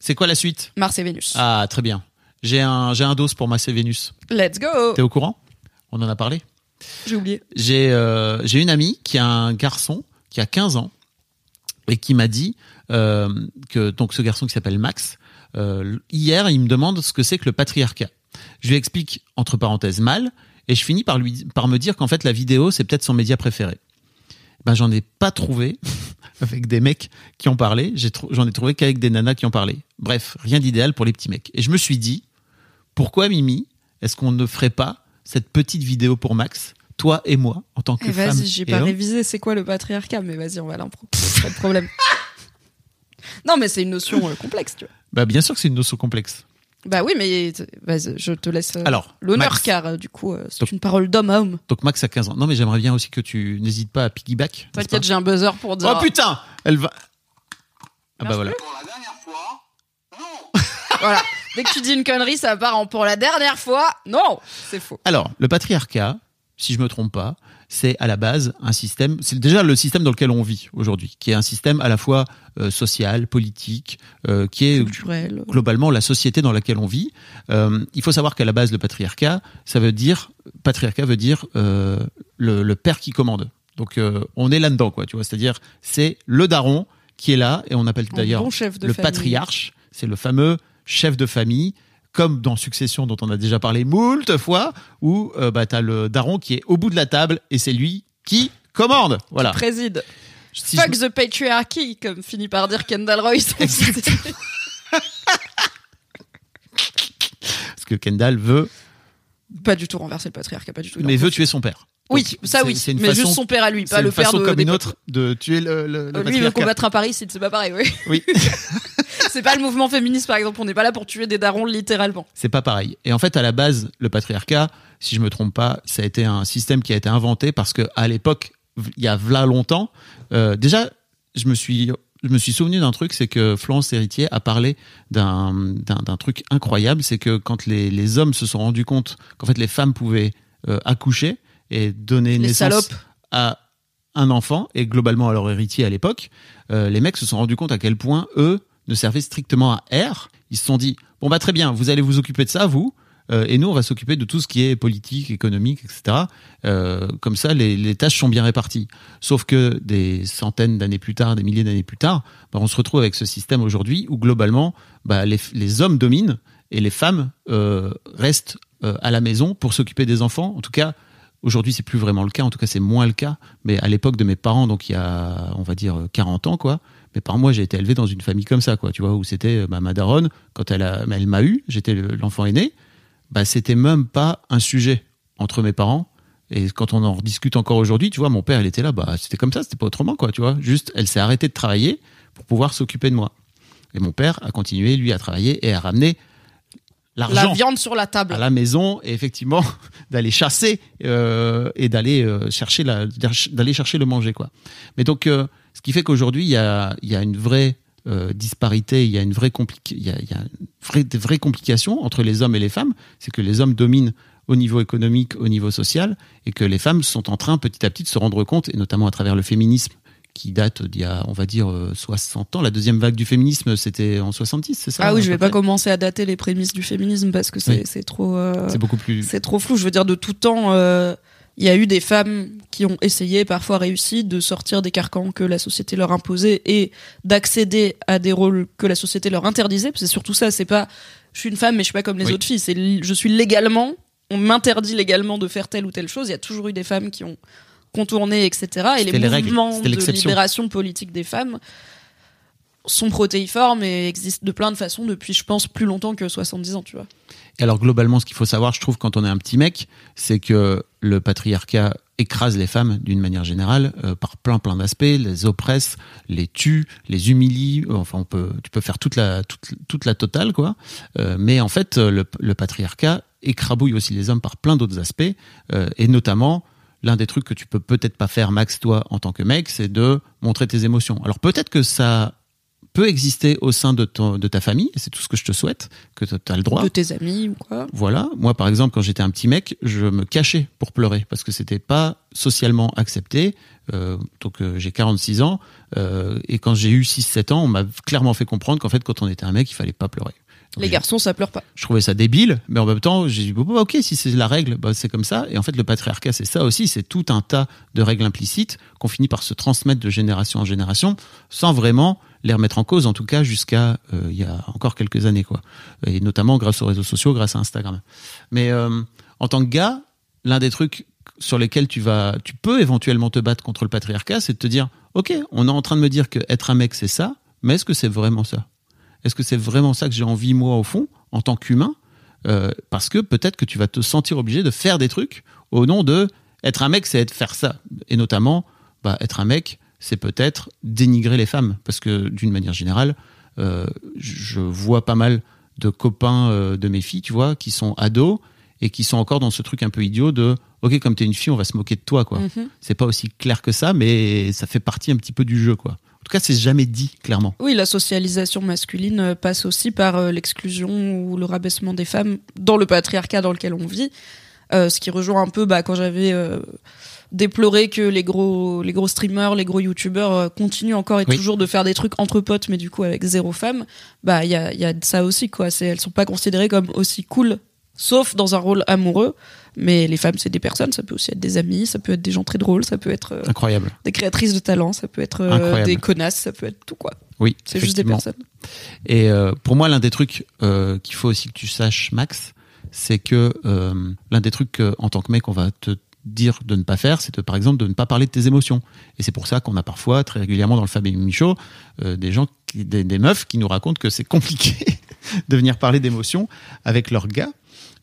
S3: C'est quoi la suite?
S2: Mars et Vénus.
S3: Ah, très bien. J'ai un, j'ai un dos pour Mars et Vénus.
S2: Let's go
S3: T'es au courant? On en a parlé?
S2: J'ai oublié.
S3: J'ai euh, j'ai une amie qui a un garçon qui a 15 ans et qui m'a dit que donc ce garçon qui s'appelle Max euh, hier il me demande ce que c'est que le patriarcat. Je lui explique entre parenthèses mal et je finis par lui par me dire qu'en fait la vidéo c'est peut-être son média préféré. Ben j'en ai pas trouvé avec des mecs qui ont parlé, j'en ai trouvé qu'avec des nanas qui ont parlé. Bref, rien d'idéal pour les petits mecs. Et je me suis dit pourquoi Mimi est-ce qu'on ne ferait pas cette petite vidéo pour Max, toi et moi, en tant que
S2: Eh,
S3: femme
S2: vas-y, j'ai
S3: et
S2: pas
S3: homme
S2: révisé c'est quoi le patriarcat, mais vas-y, on va l'impro. pas de problème. non, mais c'est une notion euh, complexe, tu vois.
S3: Bah bien sûr que c'est une notion complexe.
S2: Bah oui, mais vas-y, je te laisse euh,
S3: Alors,
S2: l'honneur,
S3: Max.
S2: car euh, du coup, euh, c'est
S3: Donc-
S2: une parole d'homme à homme.
S3: Donc Max a 15 ans. Non mais j'aimerais bien aussi que tu n'hésites pas à piggyback. n'est-ce
S2: T'inquiète, j'ai un buzzer pour dire.
S3: Oh putain Elle va... Ah bah voilà.
S2: Voilà. Dès que tu dis une connerie, ça part en pour la dernière fois. Non, c'est faux.
S3: Alors, le patriarcat, si je me trompe pas, c'est à la base un système, c'est déjà le système dans lequel on vit aujourd'hui, qui est un système à la fois euh, social, politique, euh, qui est
S2: Culturel.
S3: globalement la société dans laquelle on vit. Euh, il faut savoir qu'à la base, le patriarcat, ça veut dire, patriarcat veut dire euh, le, le père qui commande. Donc euh, on est là-dedans, quoi, tu vois. C'est-à-dire, c'est le daron qui est là, et on appelle d'ailleurs
S2: bon
S3: le
S2: famille.
S3: patriarche, c'est le fameux chef de famille, comme dans Succession dont on a déjà parlé moult fois, où euh, bah, t'as le daron qui est au bout de la table et c'est lui qui commande. Voilà.
S2: Préside.
S3: Si
S2: Fuck
S3: je-
S2: the patriarchy, comme finit par dire Kendall Royce.
S3: Parce que Kendall veut,
S2: pas du tout renverser le patriarcat, pas du tout.
S3: mais veut tuer son père.
S2: Oui,
S3: Donc,
S2: ça oui.
S3: c'est une
S2: mais
S3: façon-
S2: juste son père à lui, pas le père
S3: façon
S2: de
S3: comme
S2: des
S3: une
S2: potes.
S3: autre de tuer le, le, le
S2: Euh, Lui, il veut combattre un parricide, c'est pas pareil, oui.
S3: Oui.
S2: c'est pas le mouvement féministe, par exemple. On n'est pas là pour tuer des darons littéralement.
S3: c'est pas pareil. Et en fait, à la base, le patriarcat, si je me trompe pas, ça a été un système qui a été inventé parce que à l'époque, il y a v'là longtemps, euh, déjà, je me suis je me suis souvenu d'un truc, c'est que Florence Héritier a parlé d'un truc incroyable, c'est que quand les, les hommes se sont rendus compte qu'en fait les femmes pouvaient euh, accoucher et donner
S2: Les
S3: naissance
S2: salopes.
S3: à un enfant et globalement à leur héritier à l'époque, euh, les mecs se sont rendus compte à quel point eux ne servaient strictement à air. Ils se sont dit bon bah très bien, vous allez vous occuper de ça vous. euh, et nous, on va s'occuper de tout ce qui est politique, économique, etc. Euh, comme ça, les, tâches sont bien réparties. Sauf que des centaines d'années plus tard, des milliers d'années plus tard, bah, on se retrouve avec ce système aujourd'hui où globalement, bah, les, hommes dominent et les femmes euh, restent à la maison pour s'occuper des enfants. En tout cas, aujourd'hui, c'est plus vraiment le cas. En tout cas, c'est moins le cas. Mais à l'époque de mes parents, donc il y a, on va dire, 40 ans, quoi. Mais par moi, j'ai été élevé dans une famille comme ça, quoi. Tu vois, où c'était bah, ma daronne, quand elle, a, elle m'a eu, j'étais le- l'enfant aîné, bah, c'était même pas un sujet entre mes parents. Et quand on en rediscute encore aujourd'hui, tu vois, mon père, il était là, bah, c'était comme ça, c'était pas autrement, quoi, tu vois. Juste, elle s'est arrêtée de travailler pour pouvoir s'occuper de moi. Et mon père a continué, lui, à travailler et à ramener
S2: La
S3: l'argent
S2: viande sur la table.
S3: à la maison et effectivement d'aller chasser euh, et d'aller euh, chercher la d'aller chercher le manger quoi. Mais donc euh, ce qui fait qu'aujourd'hui il y a il y a une vraie euh, disparité, il y a une vraie compli- il y a, il y a une vraie, des vraies complications entre les hommes et les femmes, c'est que les hommes dominent au niveau économique, au niveau social, et que les femmes sont en train petit à petit de se rendre compte, et notamment à travers le féminisme qui date d'il y a, on va dire, euh, 60 ans. La deuxième vague du féminisme, c'était en 70, c'est ça
S2: Ah oui, je vais pas commencer à dater les prémices du féminisme parce que c'est
S3: Oui.
S2: trop. euh,
S3: C'est beaucoup plus.
S2: C'est trop flou. Je veux dire, de tout temps, euh, il y a eu des femmes qui ont essayé, parfois réussi, de sortir des carcans que la société leur imposait et d'accéder à des rôles que la société leur interdisait. Parce que C'est surtout ça. C'est pas, je suis une femme, mais je suis pas comme les
S3: Oui.
S2: autres filles. C'est, je suis légalement, on m'interdit légalement de faire telle ou telle chose. Il y a toujours eu des femmes qui ont contourné, etc. Et les
S3: les
S2: mouvements de libération politique des femmes sont protéiformes et existent de plein de façons depuis, je pense, plus longtemps que 70 ans, tu vois.
S3: Et alors globalement, ce qu'il faut savoir, je trouve, quand on est un petit mec, c'est que le patriarcat écrase les femmes d'une manière générale euh, par plein plein d'aspects, les oppresse, les tue, les humilie. Enfin, on peut, tu peux faire toute la toute, toute la totale, quoi. Euh, mais en fait, euh, le, le patriarcat écrabouille aussi les hommes par plein d'autres aspects, euh, et notamment l'un des trucs que tu peux peut-être pas faire, Max, toi, en tant que mec, c'est de montrer tes émotions. Alors peut-être que ça peut exister au sein de, ton, de ta famille, c'est tout ce que je te souhaite, que tu as le droit.
S2: De tes amis ou quoi.
S3: Voilà, moi par exemple, quand j'étais un petit mec, je me cachais pour pleurer parce que c'était pas socialement accepté. Euh, donc euh, j'ai 46 ans euh, et quand j'ai eu 6-7 ans, on m'a clairement fait comprendre qu'en fait quand on était un mec, il fallait pas pleurer. Donc,
S2: Les garçons, ça pleure pas.
S3: je trouvais ça débile, mais en même temps, j'ai dit, bon, bah, ok, si c'est la règle, bah, c'est comme ça. Et en fait, le patriarcat, c'est ça aussi, c'est tout un tas de règles implicites qu'on finit par se transmettre de génération en génération, sans vraiment les remettre en cause, en tout cas jusqu'à euh, il y a encore quelques années, quoi. Et notamment grâce aux réseaux sociaux, grâce à Instagram. Mais euh, en tant que gars, l'un des trucs sur lesquels tu vas, tu peux éventuellement te battre contre le patriarcat, c'est de te dire, ok, on est en train de me dire que être un mec, c'est ça, mais est-ce que c'est vraiment ça? Est-ce que c'est vraiment ça que j'ai envie, moi, au fond, en tant qu'humain? Euh, Parce que peut-être que tu vas te sentir obligé de faire des trucs au nom de être un mec, c'est être faire ça. Et notamment, bah, être un mec, c'est peut-être dénigrer les femmes. Parce que d'une manière générale, euh, je vois pas mal de copains euh, de mes filles, tu vois, qui sont ados et qui sont encore dans ce truc un peu idiot de ok comme t'es une fille on va se moquer de toi quoi
S2: Mhm.
S3: c'est pas aussi clair que ça mais ça fait partie un petit peu du jeu quoi en tout cas c'est jamais dit clairement
S2: Oui, la socialisation masculine euh, passe aussi par euh, l'exclusion ou le rabaissement des femmes dans le patriarcat dans lequel on vit. Ce qui rejoint un peu bah, quand j'avais déploré que les gros, les gros streamers, les gros youtubeurs euh, continuent encore et
S3: Oui.
S2: toujours de faire des trucs entre potes, mais du coup avec zéro femme. Bah, il y a, y a ça aussi, quoi. C'est, elles sont pas considérées comme aussi cool, sauf dans un rôle amoureux. Mais les femmes, c'est des personnes, ça peut aussi être des amis, ça peut être des gens très drôles, ça peut être euh,
S3: incroyable
S2: des créatrices de talent, ça peut être euh, des connasses, ça peut être tout, quoi.
S3: oui
S2: C'est juste des personnes.
S3: Et euh, pour moi, l'un des trucs qu'il faut aussi que tu saches, Max, c'est que l'un des trucs en tant que mec, on va te dire de ne pas faire, c'est par exemple de ne pas parler de tes émotions. Et c'est pour ça qu'on a parfois, très régulièrement dans le Fab et Michaud, euh, des gens, des, meufs qui nous racontent que c'est compliqué de venir parler d'émotions avec leurs gars.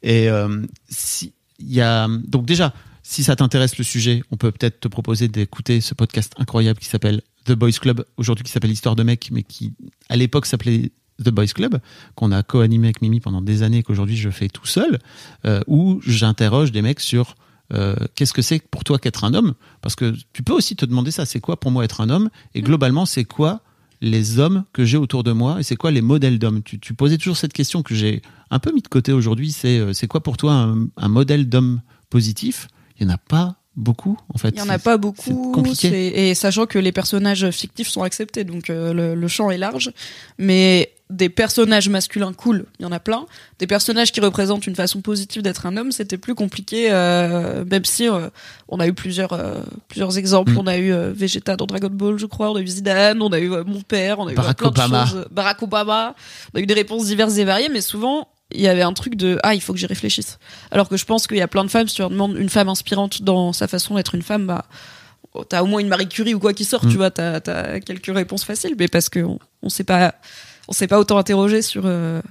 S3: Et euh, si y a donc déjà, si ça t'intéresse le sujet, on peut peut-être te proposer d'écouter ce podcast incroyable qui s'appelle The Boys Club, aujourd'hui qui s'appelle Histoire de mec, mais qui à l'époque s'appelait The Boys Club, qu'on a co-animé avec Mimi pendant des années et qu'aujourd'hui je fais tout seul, euh, où j'interroge des mecs sur euh, qu'est-ce que c'est pour toi qu'être un homme? Parce que tu peux aussi te demander ça, c'est quoi pour moi être un homme? Et globalement, c'est quoi les hommes que j'ai autour de moi? Et c'est quoi les modèles d'hommes? Tu, tu posais toujours cette question que j'ai un peu mis de côté aujourd'hui. C'est euh, c'est quoi pour toi un, un modèle d'homme positif? Il y en a pas beaucoup en fait.
S2: Il y en a pas beaucoup,
S3: compliqué.
S2: et sachant que les personnages fictifs sont acceptés, donc euh, le, le champ est large. Mais des personnages masculins cool, il y en a plein. Des personnages qui représentent une façon positive d'être un homme, c'était plus compliqué. euh, même si euh, on a eu plusieurs euh, plusieurs exemples,
S3: Mm.
S2: on a eu Vegeta dans Dragon Ball, je crois, on a eu Zidane, on a eu mon père, on a eu
S3: Barack
S2: plein
S3: Obama.
S2: de choses. Barack Obama. On a eu des réponses diverses et variées, mais souvent il y avait un truc de ah il faut que j'y réfléchisse. Alors que je pense qu'il y a plein de femmes, si tu leur demandes une femme inspirante dans sa façon d'être une femme, bah t'as au moins une Marie Curie ou quoi qui sort,
S3: Mm.
S2: tu vois, t'as as quelques réponses faciles, mais parce que on, on s'est pas on s'est pas autant interrogé sur euh,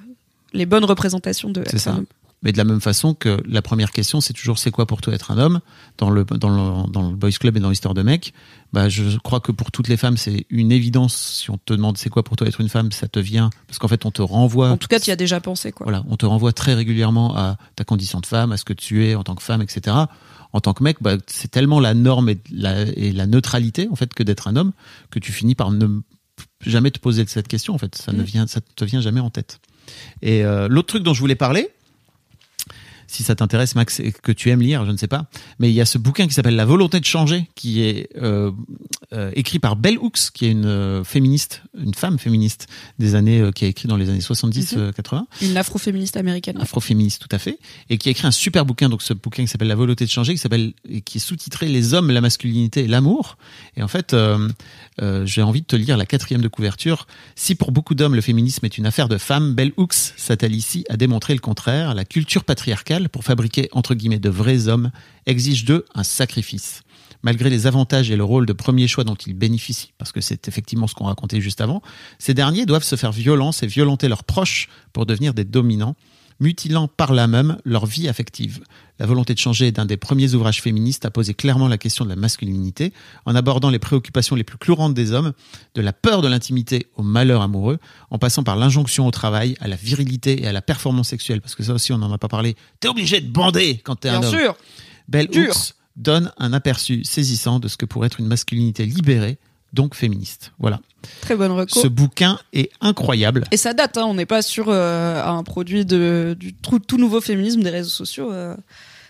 S2: les bonnes représentations de être
S3: ça.
S2: un homme.
S3: Mais de la même façon que la première question, c'est toujours c'est quoi pour toi être un homme? Dans le dans le dans le boys club et dans l'histoire de mec. Bah je crois que pour toutes les femmes c'est une évidence. Si on te demande c'est quoi pour toi être une femme, ça te vient parce qu'en fait on te renvoie.
S2: En tout cas, tu y as déjà pensé quoi.
S3: Voilà, on te renvoie très régulièrement à ta condition de femme, à ce que tu es en tant que femme, etc. En tant que mec, bah, c'est tellement la norme et la, et la neutralité en fait que d'être un homme que tu finis par ne jamais te poser cette question. En fait, ça ne
S2: Mm.
S3: vient, ça te vient jamais en tête. Et euh, l'autre truc dont je voulais parler, si ça t'intéresse, Max, et que tu aimes lire, je ne sais pas, mais il y a ce bouquin qui s'appelle La volonté de changer, qui est euh, euh, écrit par Bell Hooks, qui est une euh, féministe, une femme féministe des années, euh, qui a écrit dans les années 70-80
S2: Mhm. Une afroféministe américaine.
S3: afroféministe tout à fait, et qui a écrit un super bouquin, donc ce bouquin qui s'appelle La volonté de changer, qui s'appelle qui est sous-titré Les hommes, la masculinité et l'amour. Et en fait, j'ai envie de te lire la quatrième de couverture. Si pour beaucoup d'hommes le féminisme est une affaire de femmes, Bell Hooks s'attelle ici à démontrer le contraire. La culture patriarcale, pour fabriquer entre guillemets de vrais hommes, exige d'eux un sacrifice. Malgré les avantages et le rôle de premier choix dont ils bénéficient, parce que c'est effectivement ce qu'on racontait juste avant, ces derniers doivent se faire violence et violenter leurs proches pour devenir des dominants, mutilant par là même leur vie affective. La volonté de changer est d'un des premiers ouvrages féministes à poser clairement la question de la masculinité, en abordant les préoccupations les plus courantes des hommes, de la peur de l'intimité au malheur amoureux, en passant par l'injonction au travail, à la virilité et à la performance sexuelle, parce que ça aussi on n'en a pas parlé. T'es obligé de bander quand t'es un
S2: Bien
S3: homme.
S2: sûr.
S3: Bell
S2: Dur.
S3: Hooks donne un aperçu saisissant de ce que pourrait être une masculinité libérée, donc féministe. Voilà.
S2: Très bonne reco.
S3: Ce bouquin est incroyable.
S2: Et ça date, hein, on n'est pas sur euh, un produit de, du tout, tout nouveau féminisme des réseaux sociaux. euh,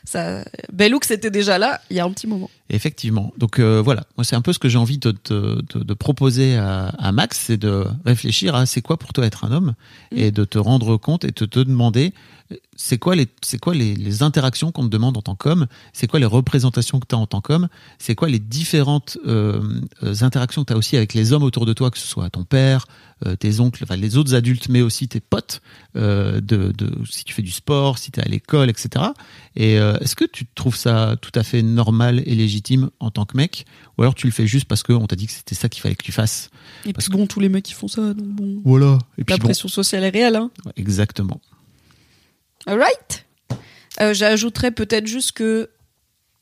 S2: ça, Bellouk, c'était déjà là il y a un petit moment.
S3: Effectivement. Donc euh, voilà, moi c'est un peu ce que j'ai envie de, de, de- de proposer à, à Max, c'est de réfléchir à c'est quoi pour toi être un homme et de te rendre compte et de te demander euh, c'est quoi les c'est quoi les, les interactions qu'on te demande en tant qu'homme, c'est quoi les représentations que tu as en tant qu'homme, c'est quoi les différentes euh, euh, interactions que tu as aussi avec les hommes autour de toi, que ce soit ton père, euh, tes oncles, enfin les autres adultes, mais aussi tes potes, euh, de, de si tu fais du sport, si tu es à l'école, etc. Et euh, est-ce que tu trouves ça tout à fait normal et légitime en tant que mec Ou alors tu le fais juste parce qu'on t'a dit que c'était ça qu'il fallait que tu fasses
S2: Et
S3: Parce
S2: puis bon, tous les mecs qui font ça, donc bon.
S3: Voilà. Et puis
S2: La
S3: bon,
S2: pression sociale est réelle, hein.
S3: ouais, exactement.
S2: Alright. Euh, J'ajouterais peut-être juste que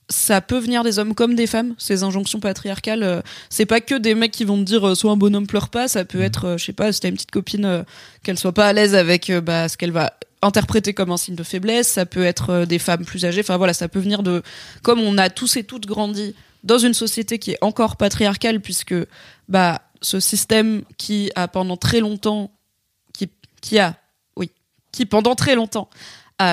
S2: ça peut venir des hommes comme des femmes, ces injonctions patriarcales. euh, c'est pas que des mecs qui vont te dire euh, soit un bonhomme pleure pas, ça peut être, euh, je sais pas, si t'as une petite copine qu'elle soit pas à l'aise avec bah, ce qu'elle va interpréter comme un signe de faiblesse, ça peut être euh, des femmes plus âgées, enfin voilà, ça peut venir de... Comme on a tous et toutes grandi dans une société qui est encore patriarcale, puisque bah, ce système qui a pendant très longtemps, qui, qui a, oui, qui pendant très longtemps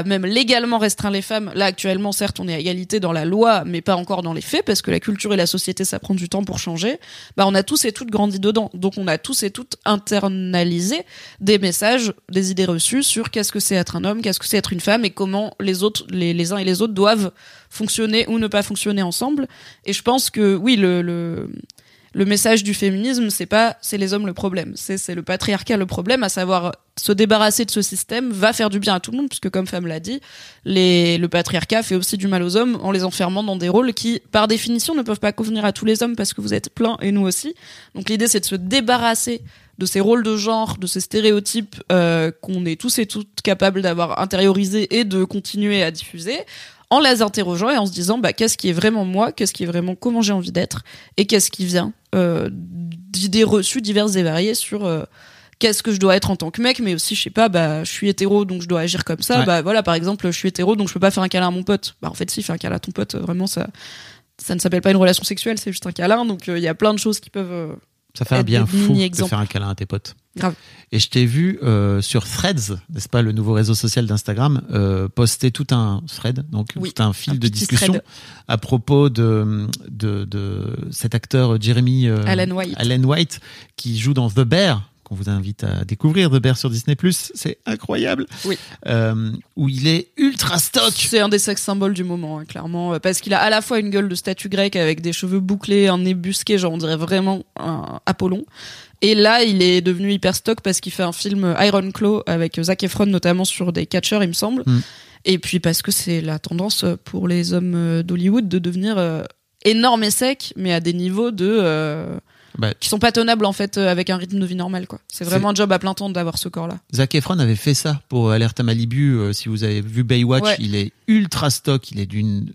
S2: même légalement restreint les femmes. Là, actuellement, certes, on est à égalité dans la loi, mais pas encore dans les faits, parce que la culture et la société, ça prend du temps pour changer. Bah, on a tous et toutes grandi dedans. Donc, on a tous et toutes internalisé des messages, des idées reçues sur qu'est-ce que c'est être un homme, qu'est-ce que c'est être une femme, et comment les uns et les autres doivent fonctionner ou ne pas fonctionner ensemble. Et je pense que, oui, le, le message du féminisme, c'est pas c'est les hommes le problème, c'est le patriarcat le problème, à savoir se débarrasser de ce système va faire du bien à tout le monde, puisque comme femme l'a dit, les, le patriarcat fait aussi du mal aux hommes en les enfermant dans des rôles qui, par définition, ne peuvent pas convenir à tous les hommes parce que vous êtes plein et nous aussi. Donc l'idée, c'est de se débarrasser de ces rôles de genre, de ces stéréotypes euh, qu'on est tous et toutes capables d'avoir intériorisés et de continuer à diffuser en les interrogeant et en se disant bah, qu'est-ce qui est vraiment moi, qu'est-ce qui est vraiment comment j'ai envie d'être et qu'est-ce qui vient euh, d'idées reçues diverses et variées sur euh, qu'est-ce que je dois être en tant que mec, mais aussi je sais pas, bah je suis hétéro donc je dois agir comme ça.
S3: Ouais.
S2: Bah voilà par exemple je suis hétéro donc je peux pas faire un câlin à mon pote. Bah en fait si, faire un câlin à ton pote, euh, vraiment ça ça ne s'appelle pas une relation sexuelle, c'est juste un câlin. Donc euh, il y a plein de choses qui peuvent
S3: Ça fait un bien fou de faire un câlin à tes potes.
S2: Grave.
S3: Et je t'ai vu euh, sur Threads, n'est-ce pas, le nouveau réseau social d'Instagram, euh, poster tout un thread, donc
S2: Oui,
S3: tout un fil
S2: un
S3: de discussion
S2: thread.
S3: à propos de, de, de cet acteur Jeremy euh,
S2: Alan White.
S3: Alan White qui joue dans The Bear qu'on vous invite à découvrir The Bear sur Disney+. C'est incroyable.
S2: Oui.
S3: Euh, où il est ultra stock.
S2: C'est un des sex symboles du moment, hein, clairement, euh, parce qu'il a à la fois une gueule de statue grecque avec des cheveux bouclés, un nez busqué, genre on dirait vraiment un Apollon. Et là, il est devenu hyper stock parce qu'il fait un film Iron Claw avec Zac Efron notamment sur des catcheurs, il me semble.
S3: Mm.
S2: Et puis parce que c'est la tendance pour les hommes euh, d'Hollywood de devenir euh, énormes et secs, mais à des niveaux de euh,
S3: Bah,
S2: qui sont pas tenables en fait euh, avec un rythme de vie normal quoi. C'est vraiment un job à plein temps d'avoir ce corps-là.
S3: Zac Efron avait fait ça pour Alerte à Malibu. euh, si vous avez vu Baywatch,
S2: Ouais.
S3: il est ultra stock. Il est d'une.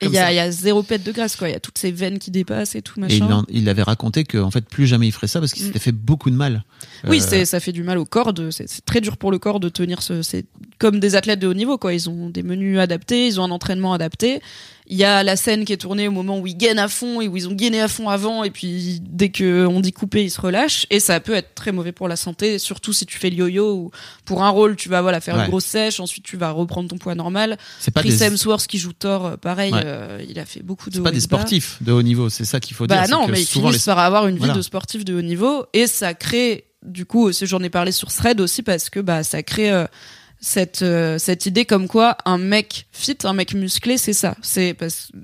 S2: Et il y y a zéro pète de graisse quoi. Il y a toutes ces veines qui dépassent et tout
S3: Et
S2: machin.
S3: il, en- il avait raconté que en fait plus jamais il ferait ça parce qu'il
S2: Mm.
S3: s'était fait beaucoup de mal.
S2: Oui,
S3: Euh,
S2: ça fait du mal au corps. C'est, très dur pour le corps de tenir ce. C'est comme des athlètes de haut niveau, quoi. Ils ont des menus adaptés, ils ont un entraînement adapté. Il y a la scène qui est tournée au moment où ils gainent à fond et où ils ont gainé à fond avant, et puis dès que on dit couper, ils se relâchent. Et ça peut être très mauvais pour la santé, surtout si tu fais le yo-yo ou pour un rôle, tu vas voilà faire
S3: Ouais.
S2: une grosse sèche, ensuite tu vas reprendre ton poids normal. Chris
S3: des,
S2: Hemsworth qui joue Thor, euh, pareil,
S3: Ouais.
S2: Euh, il a fait beaucoup de.
S3: c'est pas des sportifs de haut niveau. C'est ça qu'il faut
S2: Bah
S3: dire.
S2: non,
S3: que
S2: mais ils
S3: souvent
S2: finissent
S3: les-
S2: par avoir une vie
S3: Voilà.
S2: de sportif de haut niveau et ça crée, du coup, aussi, j'en ai parlé sur Thread aussi parce que bah ça crée euh, cette euh, cette idée comme quoi un mec fit, un mec musclé, c'est ça, c'est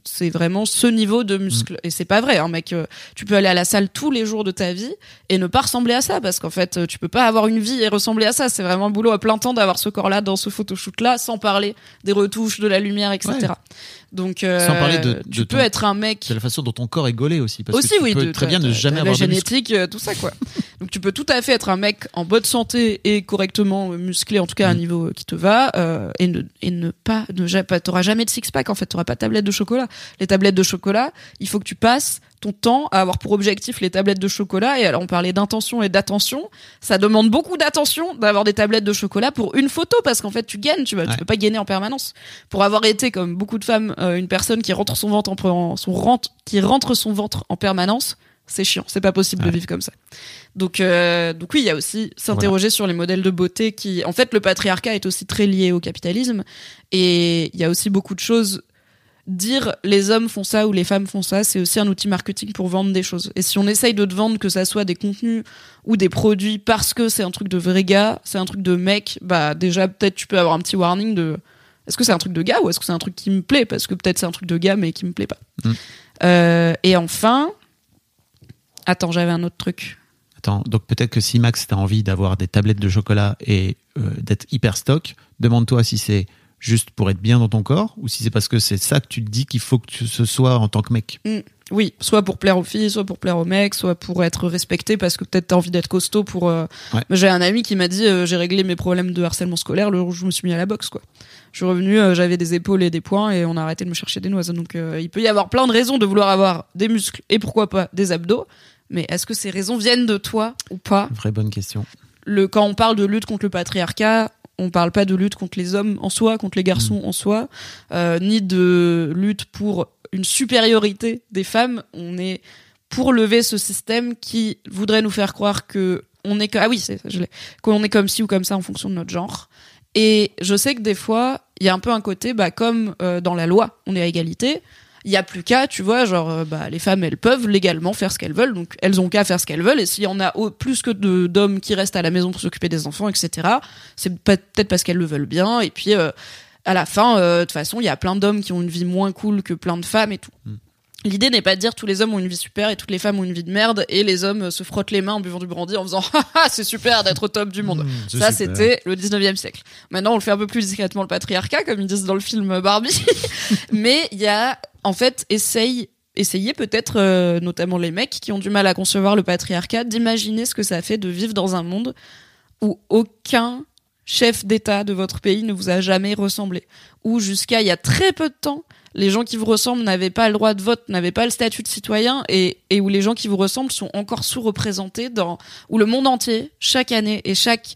S2: c'est vraiment ce niveau de muscle et c'est pas vrai. Un mec, euh, tu peux aller à la salle tous les jours de ta vie et ne pas ressembler à ça parce qu'en fait, euh, tu peux pas avoir une vie et ressembler à ça. C'est vraiment un boulot à plein temps d'avoir ce corps-là dans ce photoshoot là, sans parler des retouches, de la lumière, etc.
S3: Ouais.
S2: Donc, euh,
S3: Sans parler de-
S2: tu
S3: de
S2: peux
S3: ton-
S2: être un mec
S3: C'est la façon dont ton corps est gaulé aussi. Parce
S2: aussi
S3: que tu
S2: oui
S3: peux
S2: de-
S3: très bien ne jamais avoir
S2: la
S3: de
S2: génétique tout ça quoi donc tu peux tout à fait être un mec en bonne santé et correctement musclé en tout cas à un
S3: Mm.
S2: niveau euh, qui te va euh, et ne et ne pas ne t'auras jamais de six pack en fait. T'auras pas de tablette de chocolat. Les tablettes de chocolat il faut que tu passes ton temps à avoir pour objectif les tablettes de chocolat. Et alors on parlait d'intention et d'attention. Ça demande beaucoup d'attention d'avoir des tablettes de chocolat pour une photo parce qu'en fait tu gagnes tu vas tu peux pas gagner en permanence. Pour avoir été comme beaucoup de femmes euh, une personne qui rentre son ventre en, son rentre qui rentre son ventre en permanence c'est chiant c'est pas possible de vivre comme ça donc euh, donc oui il y a aussi s'interroger sur les modèles de beauté qui en fait le patriarcat est aussi très lié au capitalisme et il y a aussi beaucoup de choses dire les hommes font ça ou les femmes font ça, c'est aussi un outil marketing pour vendre des choses. Et si on essaye de te vendre que ça soit des contenus ou des produits parce que c'est un truc de vrai gars, c'est un truc de mec, bah déjà peut-être tu peux avoir un petit warning de est-ce que c'est un truc de gars ou est-ce que c'est un truc qui me plaît? Parce que peut-être c'est un truc de gars mais qui me plaît pas.
S3: Mm.
S2: Euh, et enfin, attends j'avais un autre truc.
S3: Attends, donc peut-être que si Max t'as envie d'avoir des tablettes de chocolat et euh, d'être hyper stock, demande-toi si c'est juste pour être bien dans ton corps ou si c'est parce que c'est ça que tu te dis qu'il faut que tu ce sois en tant que mec.
S2: Oui, soit pour plaire aux filles, soit pour plaire aux mecs, soit pour être respecté parce que peut-être t'as envie d'être costaud pour. euh,
S3: Ouais.
S2: J'ai un ami qui m'a dit euh, j'ai réglé mes problèmes de harcèlement scolaire le jour où je me suis mis à la boxe quoi. Je suis revenu, euh, j'avais des épaules et des poings et on a arrêté de me chercher des noises. Donc euh, il peut y avoir plein de raisons de vouloir avoir des muscles et pourquoi pas des abdos. Mais est-ce que ces raisons viennent de toi ou pas?
S3: Vraie bonne question.
S2: le, quand on parle de lutte contre le patriarcat, on parle pas de lutte contre les hommes en soi, contre les garçons en soi, euh, ni de lutte pour une supériorité des femmes. On est pour lever ce système qui voudrait nous faire croire que on est ah oui je l'ai qu'on est comme ci ou comme ça en fonction de notre genre. Et je sais que des fois il y a un peu un côté bah comme euh, dans la loi on est à égalité. Il y a plus qu'à, tu vois, genre, euh, bah, les femmes, elles peuvent légalement faire ce qu'elles veulent, donc elles ont qu'à faire ce qu'elles veulent. Et s'il y en a plus que d'hommes qui restent à la maison pour s'occuper des enfants, etc., c'est peut-être parce qu'elles le veulent bien. Et puis, euh, à la fin, de toute façon, il y a plein d'hommes qui ont une vie moins cool que plein de femmes et tout.
S3: Mm.
S2: L'idée n'est pas de dire tous les hommes ont une vie super et toutes les femmes ont une vie de merde et les hommes euh, se frottent les mains en buvant du brandy en faisant Haha, c'est super d'être au top du monde. Ça, c'était le 19e siècle. Maintenant, on le fait un peu plus discrètement le patriarcat, comme ils disent dans le film Barbie. Mais il y a, en fait, essaye, essayez peut-être, euh, notamment les mecs qui ont du mal à concevoir le patriarcat, d'imaginer ce que ça fait de vivre dans un monde où aucun chef d'État de votre pays ne vous a jamais ressemblé. Où jusqu'à il y a très peu de temps, les gens qui vous ressemblent n'avaient pas le droit de vote, n'avaient pas le statut de citoyen, et, où les gens qui vous ressemblent sont encore sous-représentés dans, où le monde entier, chaque année et chaque,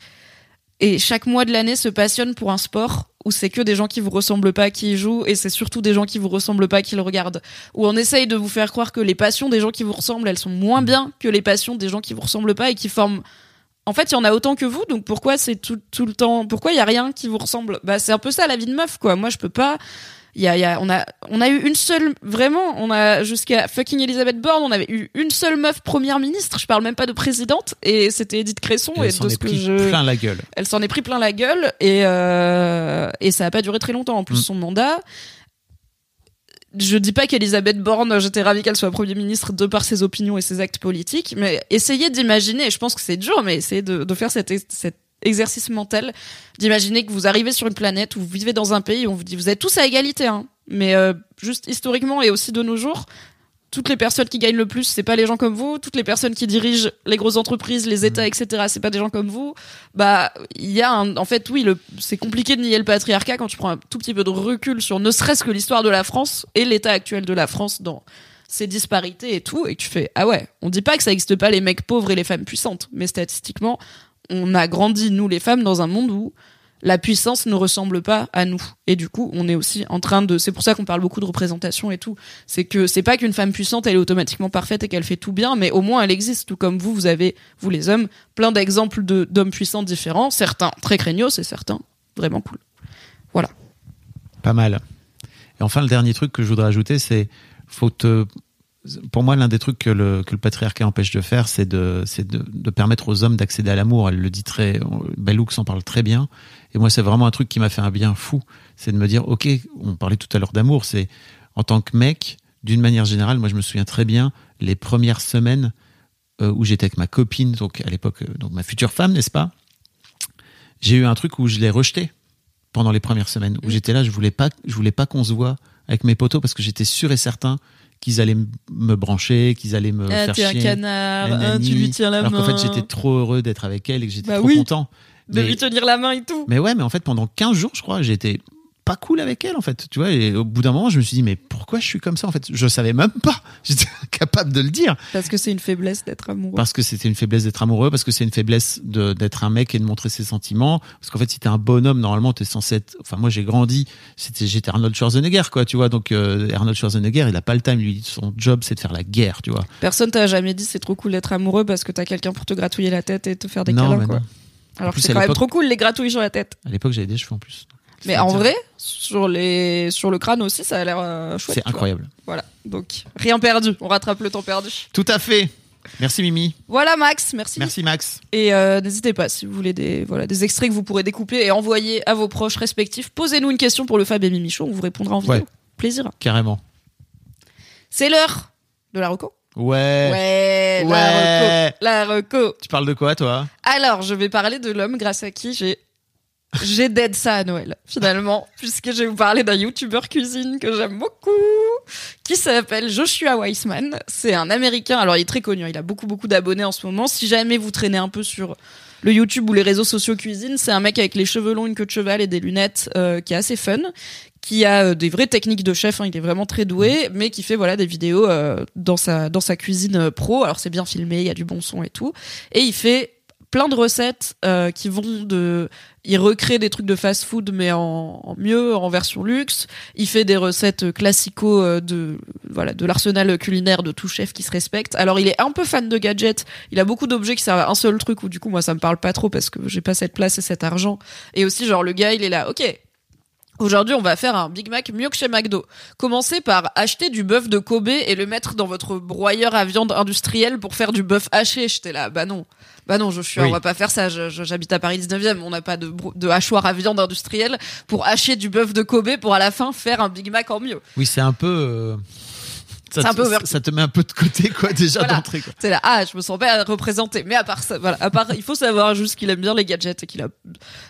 S2: et chaque mois de l'année se passionne pour un sport où c'est que des gens qui vous ressemblent pas qui y jouent et c'est surtout des gens qui vous ressemblent pas qui le regardent. Où on essaye de vous faire croire que les passions des gens qui vous ressemblent, elles sont moins bien que les passions des gens qui vous ressemblent pas et qui forment en fait, il y en a autant que vous, donc pourquoi c'est tout, tout le temps Pourquoi il y a rien qui vous ressemble? Bah, c'est un peu ça la vie de meuf, quoi. Moi, je peux pas. Il y a, y a, on a, on a eu une seule, vraiment, on a jusqu'à fucking Elisabeth Borne, on avait eu une seule meuf première ministre. Je parle même pas de présidente, et c'était Edith Cresson.
S3: Et elle s'en est pris
S2: je,
S3: plein la gueule.
S2: elle s'en est pris plein la gueule et euh, et ça a pas duré très longtemps en plus
S3: Mm.
S2: son mandat. Je dis pas qu'Elisabeth Borne, j'étais ravie qu'elle soit Premier ministre de par ses opinions et ses actes politiques, mais essayez d'imaginer, et je pense que c'est dur, mais essayez de, de faire cet, ex- cet exercice mental, d'imaginer que vous arrivez sur une planète où vous vivez dans un pays où on vous dit vous êtes tous à égalité, hein, mais euh, juste historiquement et aussi de nos jours, toutes les personnes qui gagnent le plus, c'est pas les gens comme vous. Toutes les personnes qui dirigent les grosses entreprises, les États, etc., c'est pas des gens comme vous. Bah, il y a un, en fait, oui, le, c'est compliqué de nier le patriarcat quand tu prends un tout petit peu de recul sur ne serait-ce que l'histoire de la France et l'état actuel de la France dans ses disparités et tout, et que tu fais, ah ouais, on dit pas que ça existe pas les mecs pauvres et les femmes puissantes, mais statistiquement, on a grandi, nous les femmes, dans un monde où la puissance ne ressemble pas à nous. Et du coup, on est aussi en train de. C'est pour ça qu'on parle beaucoup de représentation et tout. C'est que c'est pas qu'une femme puissante, elle est automatiquement parfaite et qu'elle fait tout bien, mais au moins elle existe. Tout comme vous, vous avez, vous les hommes, plein d'exemples de- d'hommes puissants différents. Certains très craignos et certains vraiment cool. Voilà.
S3: Pas mal. Et enfin, le dernier truc que je voudrais ajouter, c'est faut. Pour moi, l'un des trucs que le, que le patriarcat empêche de faire, c'est de, c'est de, de permettre aux hommes d'accéder à l'amour. Elle le dit très. Belloux en parle très bien. Et moi, c'est vraiment un truc qui m'a fait un bien fou. C'est de me dire, OK, on parlait tout à l'heure d'amour, c'est en tant que mec, d'une manière générale, moi, je me souviens très bien les premières semaines euh, où j'étais avec ma copine, donc à l'époque, euh, donc ma future femme, n'est-ce pas? J'ai eu un truc où je l'ai rejeté pendant les premières semaines où j'étais là, je voulais pas, je voulais pas qu'on se voit avec mes potos parce que j'étais sûr et certain qu'ils allaient me brancher, qu'ils allaient me
S2: Ah,
S3: faire
S2: t'es un
S3: chier.
S2: canard, ah, tu lui tiens la
S3: Alors
S2: main.
S3: qu'en fait, j'étais trop heureux d'être avec elle et que j'étais
S2: Bah
S3: trop
S2: oui.
S3: content.
S2: De
S3: Mais-
S2: lui tenir la main et tout.
S3: mais ouais, mais en fait, pendant 15 jours, je crois, été pas cool avec elle, en fait. Tu vois, et au bout d'un moment, je me suis dit, mais pourquoi je suis comme ça, en fait? Je savais même pas. J'étais incapable de le dire.
S2: Parce que c'est une faiblesse d'être amoureux.
S3: Parce que c'était une faiblesse d'être amoureux, parce que c'est une faiblesse de- d'être un mec et de montrer ses sentiments. Parce qu'en fait, si t'es un bonhomme, normalement, t'es censé être. Enfin, moi, j'ai grandi. C'était, j'étais Arnold Schwarzenegger, quoi, tu vois. Donc, euh, Arnold Schwarzenegger, il a pas le time. Lui, son job, c'est de faire la guerre, tu vois.
S2: Personne t'a jamais dit c'est trop cool d'être amoureux parce que t'as quelqu'un pour te gratouiller la tête et te faire des
S3: non,
S2: câlins, quoi.
S3: non.
S2: Alors c'est quand même trop cool les gratouilles sur la tête.
S3: À l'époque, j'avais des cheveux en plus.
S2: Mais en vrai, sur les sur le crâne aussi, ça a l'air euh, chouette.
S3: c'est incroyable.
S2: Voilà. Donc rien perdu. On rattrape le temps perdu.
S3: Tout à fait. Merci Mimi.
S2: Voilà Max, merci.
S3: Merci Max.
S2: Et euh, n'hésitez pas si vous voulez des voilà des extraits que vous pourrez découper et envoyer à vos proches respectifs. Posez-nous une question pour le Fab et Mimi Show, on vous répondra en vidéo.
S3: Ouais.
S2: Plaisir.
S3: Carrément.
S2: C'est l'heure de la reco.
S3: Ouais.
S2: Ouais, la
S3: Ouais.
S2: reco. La reco.
S3: Tu parles de quoi, toi?
S2: Alors, je vais parler de l'homme grâce à qui j'ai j'ai dead ça à Noël, finalement, puisque je vais vous parler d'un youtubeur cuisine que j'aime beaucoup, qui s'appelle Joshua Weissman. C'est un américain, alors il est très connu, hein, il a beaucoup beaucoup d'abonnés en ce moment. Si jamais vous traînez un peu sur le YouTube ou les réseaux sociaux cuisine, c'est un mec avec les cheveux longs, une queue de cheval et des lunettes euh, qui est assez fun, qui a euh, des vraies techniques de chef, hein, il est vraiment très doué, mais qui fait voilà des vidéos euh, dans sa dans sa cuisine euh, pro. Alors c'est bien filmé, il y a du bon son et tout, et il fait plein de recettes euh, qui vont de il recrée des trucs de fast food mais en, en mieux en version luxe. Il fait des recettes classico euh, de voilà de l'arsenal culinaire de tout chef qui se respecte. Alors il est un peu fan de gadgets. Il a beaucoup d'objets qui servent à un seul truc où du coup moi ça me parle pas trop parce que j'ai pas cette place et cet argent. Et aussi genre le gars il est là ok Aujourd'hui, on va faire un Big Mac mieux que chez McDo. Commencez par acheter du bœuf de Kobe et le mettre dans votre broyeur à viande industrielle pour faire du bœuf haché. J'étais là, bah non. Bah non, je suis,
S3: Oui.
S2: on va pas faire ça. J'habite à Paris 19e. On n'a pas de, de hachoir à viande industrielle pour hacher du bœuf de Kobe pour à la fin faire un Big Mac en mieux.
S3: Oui, c'est un peu. euh, Ça,
S2: un
S3: te-
S2: peu over-
S3: ça te met un peu de côté, quoi, déjà
S2: Voilà.
S3: d'entrée. quoi.
S2: C'est là, ah, je me sens pas représentée. Mais à part ça, voilà, à part, il faut savoir juste qu'il aime bien les gadgets et qu'il a,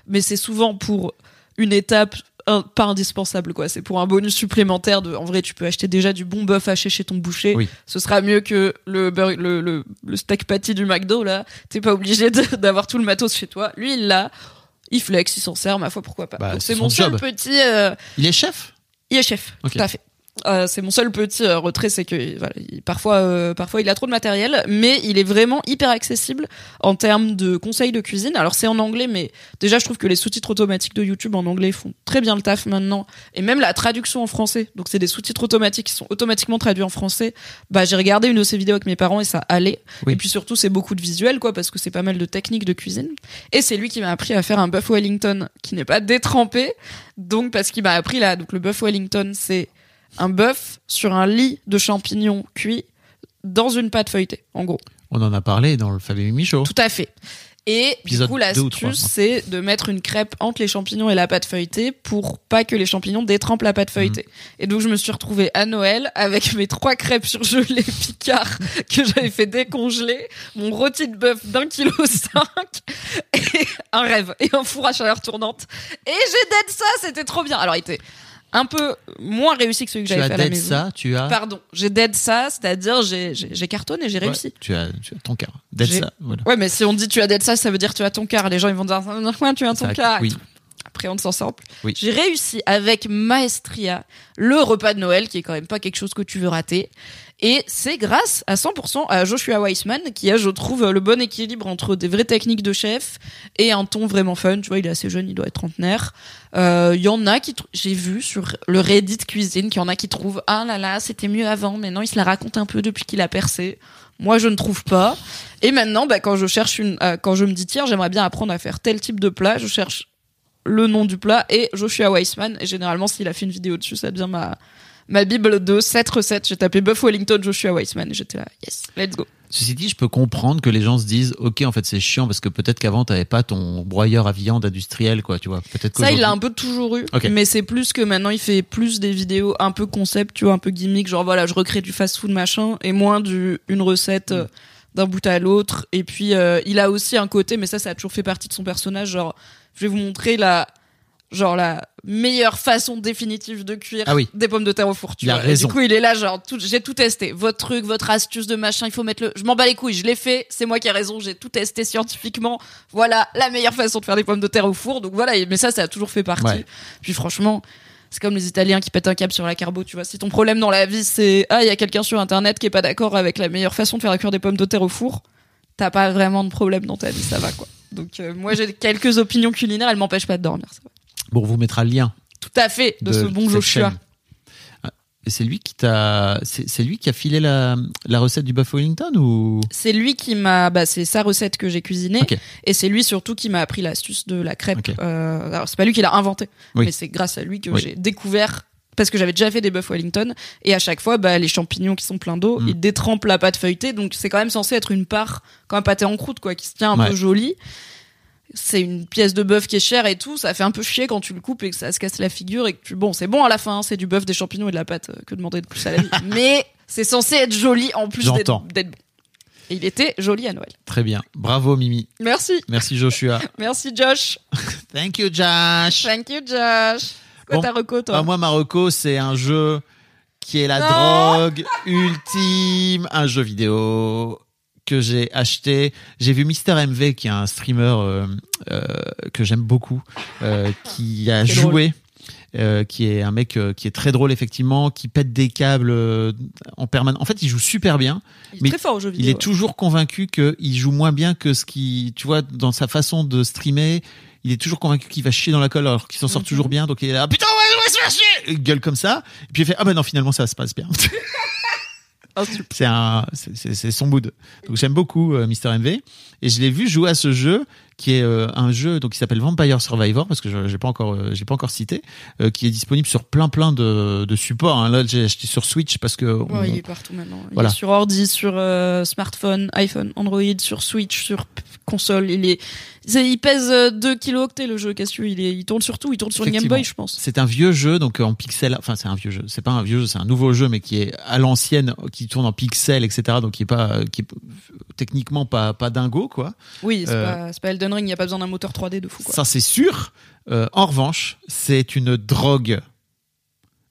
S2: mais c'est souvent pour une étape un- pas indispensable, quoi. C'est pour un bonus supplémentaire de, en vrai, tu peux acheter déjà du bon bœuf haché chez ton boucher.
S3: Oui.
S2: Ce sera mieux que le, le, le, le steak patty du McDo, là. T'es pas obligé d'avoir tout le matos chez toi. Lui, il l'a. Il flex, il s'en sert, ma foi, pourquoi pas.
S3: Bah, c'est
S2: mon seul petit, euh,
S3: Il est chef?
S2: Il est chef,
S3: Ok.
S2: tout à fait. Euh, c'est mon seul petit euh, retrait, c'est que voilà, il- parfois, euh, parfois il a trop de matériel, mais il est vraiment hyper accessible en termes de conseils de cuisine. Alors c'est en anglais, mais déjà je trouve que les sous-titres automatiques de YouTube en anglais font très bien le taf maintenant, et même la traduction en français. Donc c'est des sous-titres automatiques qui sont automatiquement traduits en français. Bah j'ai regardé une de ces vidéos avec mes parents et ça allait.
S3: Oui.
S2: Et puis surtout c'est beaucoup de visuels quoi, parce que c'est pas mal de techniques de cuisine. Et c'est lui qui m'a appris à faire un buff Wellington qui n'est pas détrempé. Donc parce qu'il m'a appris là, donc le buff Wellington c'est un bœuf sur un lit de champignons cuits dans une pâte feuilletée, en gros.
S3: On en a parlé dans le Fabien Michaud.
S2: Tout à fait. Et
S3: Épisode
S2: du coup, l'astuce,
S3: je
S2: c'est de mettre une crêpe entre les champignons et la pâte feuilletée pour pas que les champignons détrempent la pâte feuilletée. Et donc, je me suis retrouvée à Noël avec mes trois crêpes surgelées Picard que j'avais fait décongeler, mon rôti de bœuf d'un kilo cinq, et un rêve, et un four à chaleur tournante. Et j'ai dead ça, c'était trop bien. Alors, il était un peu moins réussi que celui que j'avais fait à la
S3: dead
S2: maison.
S3: ça, tu as.
S2: Pardon, j'ai dead ça, c'est-à-dire j'ai j'ai j'ai cartonné, j'ai
S3: Ouais,
S2: réussi.
S3: tu as, tu as ton quart. Dead
S2: J'ai-
S3: ça, voilà.
S2: Ouais, mais si on dit tu as dead ça, ça veut dire tu as ton quart. Les gens ils vont dire ouais, tu as ton
S3: Ça-
S2: quart.
S3: oui.
S2: Après on ne s'en sort plus.
S3: Oui.
S2: J'ai réussi avec maestria le repas de Noël qui est quand même pas quelque chose que tu veux rater. Et c'est grâce à 100% à Joshua Weissman qui a, je trouve, le bon équilibre entre des vraies techniques de chef et un ton vraiment fun. Tu vois, il est assez jeune, il doit être trentenaire. Euh, y en a qui, j'ai vu sur le Reddit cuisine, qu'il y en a qui trouvent ah là là, c'était mieux avant. Maintenant, il se la raconte un peu depuis qu'il a percé. Moi, je ne trouve pas. Et maintenant, bah, quand je cherche euh, quand je me dis tiens, j'aimerais bien apprendre à faire tel type de plat, je cherche le nom du plat et Joshua Weissman. Et généralement, s'il a fait une vidéo dessus, ça devient ma, ma bible de 7 recettes. J'ai tapé Buff Wellington Joshua Weissman et j'étais là, yes, let's go.
S3: Ceci dit, je peux comprendre que les gens se disent, ok, en fait, c'est chiant parce que peut-être qu'avant, t'avais pas ton broyeur à viande industriel, quoi, tu vois. Peut-être
S2: Ça, il l'a un peu toujours eu. Mais c'est plus que maintenant, il fait plus des vidéos un peu concept, tu vois, un peu gimmick, genre voilà, je recrée du fast-food machin, et moins du, une recette euh, d'un bout à l'autre. Et puis, euh, il a aussi un côté, mais ça, ça a toujours fait partie de son personnage, genre, je vais vous montrer la, genre la meilleure façon définitive de cuire
S3: Ah oui.
S2: des pommes de terre au four. Tu vois. Et
S3: raison.
S2: du coup, il est là, genre, j'ai tout testé. Votre truc, votre astuce de machin, il faut mettre le. Je m'en bats les couilles, je l'ai fait. C'est moi qui ai raison. J'ai tout testé scientifiquement. Voilà la meilleure façon de faire des pommes de terre au four. Donc voilà. Mais ça, ça a toujours fait partie.
S3: Ouais.
S2: Puis franchement. C'est comme les Italiens qui pètent un câble sur la carbo, tu vois. Si ton problème dans la vie, c'est ah, il y a quelqu'un sur internet qui est pas d'accord avec la meilleure façon de faire cuire des pommes de terre au four, t'as pas vraiment de problème dans ta vie, ça va quoi. Donc euh, moi j'ai quelques opinions culinaires, elles m'empêchent pas de dormir. Ça va.
S3: Bon, on vous mettra le lien.
S2: Tout à fait de, ce bon Joshua.
S3: Ah, Et c'est lui qui t'a, c'est lui qui a filé la, la recette du Buff Wellington ou?
S2: C'est lui qui m'a, bah, c'est sa recette que j'ai cuisinée, et c'est lui surtout qui m'a appris l'astuce de la crêpe.
S3: Ok.
S2: Euh, alors c'est pas lui qui l'a inventé,
S3: Oui.
S2: mais c'est grâce à lui que
S3: Oui.
S2: j'ai découvert. Parce que j'avais déjà fait des buff Wellington et à chaque fois, bah, les champignons qui sont pleins d'eau,
S3: Mm.
S2: ils détrempent la pâte feuilletée, donc c'est quand même censé être une part comme un pâté en croûte, quoi, qui se tient un
S3: Ouais.
S2: peu jolie. C'est une pièce de bœuf qui est chère et tout, ça fait un peu chier quand tu le coupes et que ça se casse la figure et que tu, bon, c'est bon à la fin, c'est du bœuf, des champignons et de la pâte, euh, que demander de plus à la vie. Mais c'est censé être joli en plus d'être
S3: J'entends.
S2: d'être bon. Et il était joli à Noël.
S3: Très bien. Bravo Mimi.
S2: Merci.
S3: Merci Joshua.
S2: Merci Josh.
S3: Thank you Josh.
S2: Thank you Josh. Quoi
S3: Bon,
S2: ta reco toi
S3: Ah, moi, Marocco, c'est un jeu qui est la
S2: Non.
S3: drogue ultime, un jeu vidéo que j'ai acheté. J'ai vu Mister MV, qui est un streamer euh, euh, que j'aime beaucoup, euh, qui a joué. euh, qui est un mec euh, qui est très drôle effectivement, qui pète des câbles euh, en permanence. En fait, il joue super bien.
S2: Il est
S3: mais
S2: très fort au jeu
S3: Il
S2: vidéo.
S3: est toujours convaincu qu'il joue moins bien que ce qui, tu vois, dans sa façon de streamer, il est toujours convaincu qu'il va chier dans la colle alors qu'il s'en sort
S2: Mhm.
S3: toujours bien. Donc il est là, putain, ouais, ouais, se faire chier! Il gueule comme ça. Et puis il fait, ah ben non, finalement ça se passe bien. C'est son mood. Donc j'aime beaucoup euh, Mister MV. Et je l'ai vu jouer à ce jeu qui est euh, un jeu donc qui s'appelle Vampire Survivor parce que je j'ai pas encore euh, j'ai pas encore cité euh, qui est disponible sur plein plein de, de supports hein. là j'ai acheté sur Switch parce que on-
S2: Ouais, il est partout maintenant. Il
S3: Voilà.
S2: est sur ordi, sur smartphone, iPhone, Android, sur Switch, sur console. Il est, il pèse 2 kilooctets le jeu. Qu'est-ce que il est, il tourne sur tout. Il tourne sur Game Boy, je pense.
S3: C'est un vieux jeu, donc en pixel. Enfin, c'est un vieux jeu. C'est pas un vieux jeu, c'est un nouveau jeu, mais qui est à l'ancienne, qui tourne en pixel, etc. Donc qui est pas, qui est techniquement pas pas dingo, quoi.
S2: Oui, c'est
S3: Euh,
S2: pas, pas Elden Ring. Il y a pas besoin d'un moteur 3D de fou. Quoi.
S3: Ça, c'est sûr. Euh, en revanche, c'est une drogue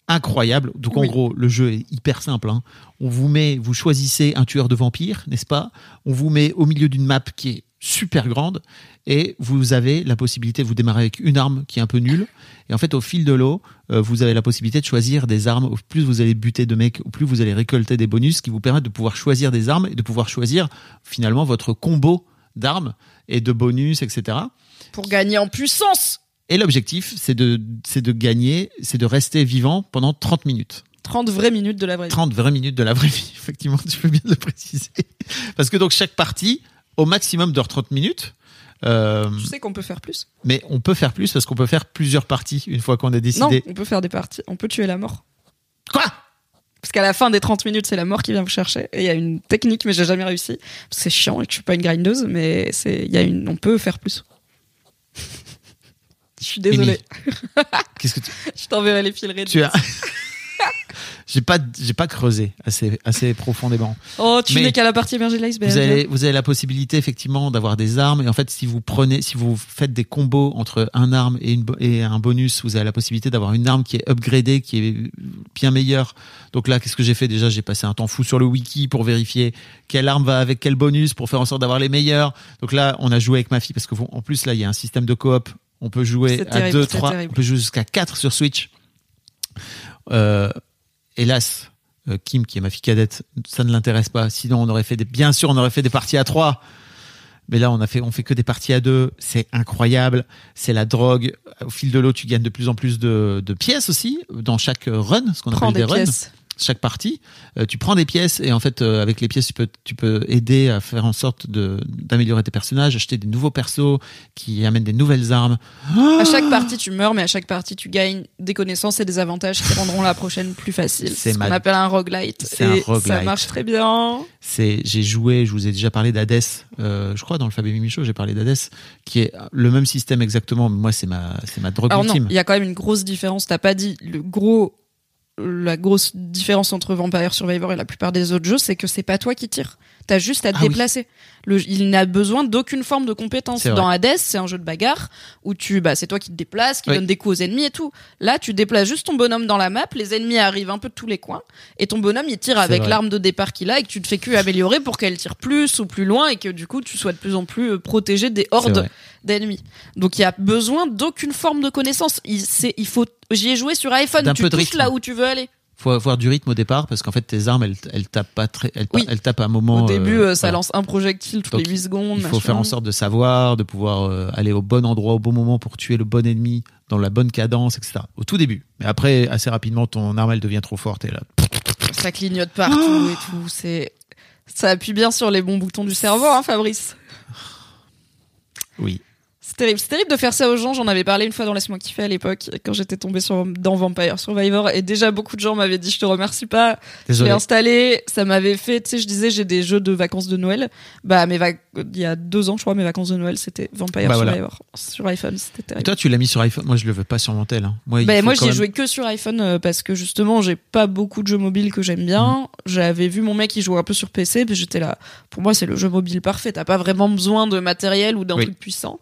S3: incroyable. Donc en gros, le jeu est hyper simple. hein. On vous met, vous choisissez un tueur de vampires, n'est-ce pas? On vous met au milieu d'une map qui est super grande et vous avez la possibilité, vous démarrez avec une arme qui est un peu nulle et en fait au fil de l'eau, euh, vous avez la possibilité de choisir des armes. Au plus vous allez buter de mecs, au plus vous allez récolter des bonus qui vous permettent de pouvoir choisir des armes et de pouvoir choisir finalement votre combo d'armes et de bonus, etc.
S2: Pour gagner en puissance.
S3: Et l'objectif, c'est de, c'est de gagner, c'est de rester vivant pendant 30 minutes.
S2: 30 vraies minutes de la vraie vie.
S3: 30 vraies minutes de la vraie vie, effectivement, tu peux bien le préciser. Parce que donc chaque partie, au maximum dure 30 minutes. Euh,
S2: Je sais qu'on peut faire plus.
S3: mais on peut faire plus parce qu'on peut faire plusieurs parties une fois qu'on a
S2: Non,
S3: décidé.
S2: on peut faire des parties. On peut tuer la mort.
S3: Quoi?
S2: Parce qu'à la fin des 30 minutes, c'est la mort qui vient vous chercher. Et il y a une technique, mais j'ai jamais réussi. C'est chiant et que je suis pas une grindeuse, mais c'est, il y a une, on peut faire plus. je suis désolée.
S3: Qu'est-ce que tu,
S2: Je t'enverrai les Reddit.
S3: tu as J'ai pas, j'ai pas creusé assez, assez profondément.
S2: Oh, tu n'es qu'à la partie émergée de l'iceberg.
S3: Vous avez, vous avez la possibilité effectivement d'avoir des armes et en fait si vous prenez, si vous faites des combos entre un arme et, une, bo- et un bonus, vous avez la possibilité d'avoir une arme qui est upgradée, qui est bien meilleure. Donc là, qu'est-ce que j'ai fait déjà? J'ai passé un temps fou sur le wiki pour vérifier quelle arme va avec quel bonus pour faire en sorte d'avoir les meilleurs. Donc là, on a joué avec ma fille parce que en plus là, il y a un système de coop. On peut jouer à
S2: terrible,
S3: 2,
S2: c'est
S3: 3,
S2: terrible.
S3: on peut jouer jusqu'à 4 sur Switch. Euh, hélas, euh, Kim, qui est ma fille cadette, ça ne l'intéresse pas. Sinon, on aurait fait des, bien sûr, on aurait fait des parties à trois. Mais là, on a fait, on fait que des parties à deux. C'est incroyable. C'est la drogue. Au fil de l'eau, tu gagnes de plus en plus de, de pièces aussi dans chaque run, ce qu'on appelle des,
S2: des
S3: runs.
S2: pièces.
S3: Chaque partie, euh, tu prends des pièces et en fait, euh, avec les pièces, tu peux, tu peux aider à faire en sorte de d'améliorer tes personnages, acheter des nouveaux persos qui amènent des nouvelles armes.
S2: À chaque partie, tu meurs, mais à chaque partie, tu gagnes des connaissances et des avantages qui rendront la prochaine plus facile.
S3: C'est
S2: ce qu'on appelle un roguelite.
S3: C'est un roguelite.
S2: Ça marche très bien.
S3: c'est j'ai joué, je vous ai déjà parlé d'Hades, euh, je crois dans le Fabien Show, j'ai parlé d'Hades, qui est le même système exactement. mais Moi, c'est ma c'est ma drogue
S2: Alors non,
S3: ultime.
S2: il y a quand même une grosse différence. T'as pas dit le gros, la grosse différence entre Vampire Survivor et la plupart des autres jeux, c'est que c'est pas toi qui tires. T'as juste à te
S3: Ah oui.
S2: déplacer. Le, il n'a besoin d'aucune forme de compétence. Dans Hades, c'est un jeu de bagarre où tu, bah, c'est toi qui te déplaces, qui
S3: Oui.
S2: donne des coups aux ennemis et tout. Là, tu déplaces juste ton bonhomme dans la map, les ennemis arrivent un peu de tous les coins, et ton bonhomme, il tire avec l'arme de départ qu'il a et que tu te fais que améliorer pour qu'elle tire plus ou plus loin et que du coup, tu sois de plus en plus euh, protégé des hordes d'ennemis. Donc il y a besoin d'aucune forme de connaissance. Il faut, j'y ai joué sur iPhone. Tu
S3: peu de
S2: touches
S3: rythme.
S2: là où tu veux aller.
S3: Faut avoir du rythme au départ parce qu'en fait tes armes elles, elles tapent pas très, elles,
S2: Oui.
S3: elles tapent à un moment.
S2: Au début,
S3: euh,
S2: euh, ça
S3: voilà.
S2: lance un projectile toutes
S3: Donc,
S2: les 8 secondes.
S3: Il faut
S2: machin.
S3: faire en sorte de savoir, de pouvoir euh, aller au bon endroit au bon moment pour tuer le bon ennemi dans la bonne cadence, etc. Au tout début. Mais après, assez rapidement, ton arme elle devient trop forte et là.
S2: Ça clignote partout et tout. C'est, ça appuie bien sur les bons boutons du cerveau, hein, Fabrice.
S3: Oui.
S2: C'est terrible. C'est terrible de faire ça aux gens. J'en avais parlé une fois dans Laisse-moi kiffer à l'époque, quand j'étais tombée sur, dans Vampire Survivor. Et déjà, beaucoup de gens m'avaient dit, je te remercie pas. Je l'ai installé, ça m'avait fait, tu sais, je disais j'ai des jeux de vacances de Noël. Bah, mes vac- il y a deux ans, je crois, mes vacances de Noël, c'était Vampire
S3: Bah, voilà.
S2: Survivor sur iPhone, c'était
S3: Et
S2: terrible.
S3: toi, tu l'as mis sur iPhone? Moi, je le veux pas sur mon tel. hein. Moi, il faut
S2: moi,
S3: quand
S2: j'y ai
S3: même-
S2: joué que sur iPhone euh, parce que justement, j'ai pas beaucoup de jeux mobiles que j'aime bien. J'avais vu mon mec qui jouait un peu sur PC, puis j'étais là. Pour moi, c'est le jeu mobile parfait. T'as pas vraiment besoin de matériel ou d'un
S3: Oui.
S2: truc puissant.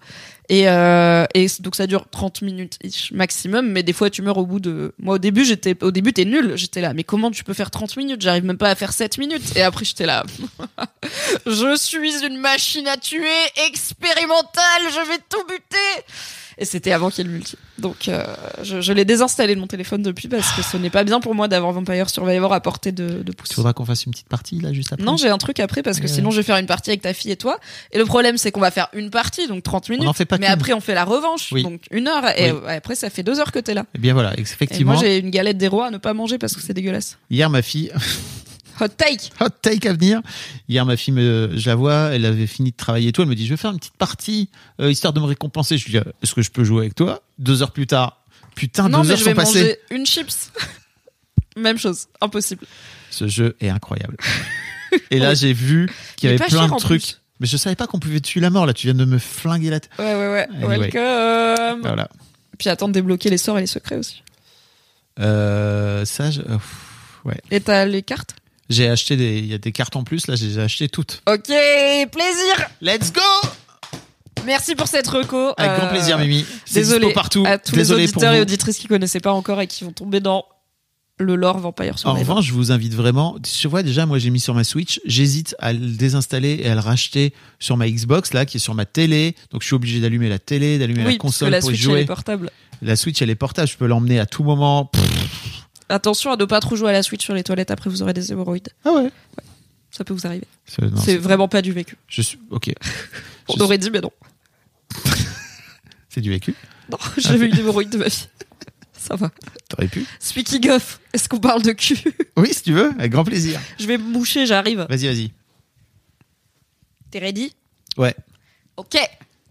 S2: Et, euh, et donc ça dure 30 minutes maximum, mais des fois tu meurs au bout de. Moi au début j'étais, au début t'es nul. J'étais là, mais comment tu peux faire 30 minutes? J'arrive même pas à faire 7 minutes. Et après j'étais là, je suis une machine à tuer expérimentale. Je vais tout buter. Et c'était avant qu'il y ait le multi. Donc euh, je, je l'ai désinstallé de mon téléphone depuis parce que ce n'est pas bien pour moi d'avoir Vampire Survivor à portée de, de pouce.
S3: Il faudra qu'on fasse une petite partie là juste après.
S2: Non, j'ai un truc après parce que sinon je vais faire une partie avec ta fille et toi. Et le problème c'est qu'on va faire une partie, donc 30 minutes.
S3: en fait pas
S2: mais
S3: qu'une.
S2: après on fait la revanche,
S3: Oui.
S2: donc une heure. Et
S3: Oui.
S2: après ça fait deux heures que t'es là.
S3: Eh bien voilà,
S2: Et
S3: effectivement.
S2: moi j'ai une galette des rois à ne pas manger parce que c'est dégueulasse.
S3: Hier, ma fille,
S2: Hot take
S3: hot take à venir. Hier, ma fille, me, je la vois, elle avait fini de travailler et tout. Elle me dit, je vais faire une petite partie, euh, histoire de me récompenser. Je lui dis, euh, est-ce que je peux jouer avec toi? Deux heures plus tard. Putain,
S2: Non
S3: deux
S2: mais
S3: heures
S2: je vais
S3: sont passées.
S2: manger une chips. Même chose, impossible.
S3: Ce jeu est incroyable. et là, j'ai vu qu'il y avait plein de trucs.
S2: plus.
S3: Mais je savais pas qu'on pouvait tuer la mort. Là, tu viens de me flinguer la tête.
S2: Ouais ouais ouais.
S3: Anyway.
S2: Welcome.
S3: Voilà.
S2: Puis attends de débloquer les sorts et les secrets aussi.
S3: Euh, ça, je- ouais.
S2: Et t'as les cartes?
S3: J'ai acheté des, il y a des cartes en plus. Là, j'ai acheté toutes.
S2: Ok, plaisir.
S3: Let's go!
S2: Merci pour cette reco.
S3: Avec grand
S2: Euh,
S3: plaisir, Mimi. C'est
S2: Désolé
S3: partout.
S2: à tous
S3: Désolé
S2: les auditeurs et auditrices qui connaissaient pas encore et qui vont tomber dans le lore Vampire
S3: En
S2: Survivor.
S3: revanche, je vous invite vraiment. Je vois déjà, moi, j'ai mis sur ma Switch. J'hésite à le désinstaller et à le racheter sur ma Xbox, là, qui est sur ma télé. Donc, je suis obligé d'allumer la télé, d'allumer
S2: oui,
S3: la
S2: parce que
S3: console
S2: la
S3: pour y
S2: Switch elle
S3: jouer.
S2: est portable.
S3: La Switch, elle est portable. Je peux l'emmener à tout moment. Pff,
S2: Attention à ne pas trop jouer à la Switch sur les toilettes, après vous aurez des hémorroïdes.
S3: Ah ouais.
S2: Ça peut vous arriver.
S3: C'est-
S2: vraiment pas du vécu.
S3: Je suis. Ok.
S2: On
S3: Je
S2: aurait dit, mais non.
S3: C'est du vécu.
S2: Non, j'ai jamais eu d'hémorroïdes de ma vie. Ça va.
S3: T'aurais pu.
S2: Speaking of, est-ce qu'on parle de cul
S3: Oui, si tu veux, avec grand plaisir.
S2: Je vais me moucher, j'arrive.
S3: Vas-y, vas-y.
S2: T'es ready?
S3: Ouais.
S2: Ok.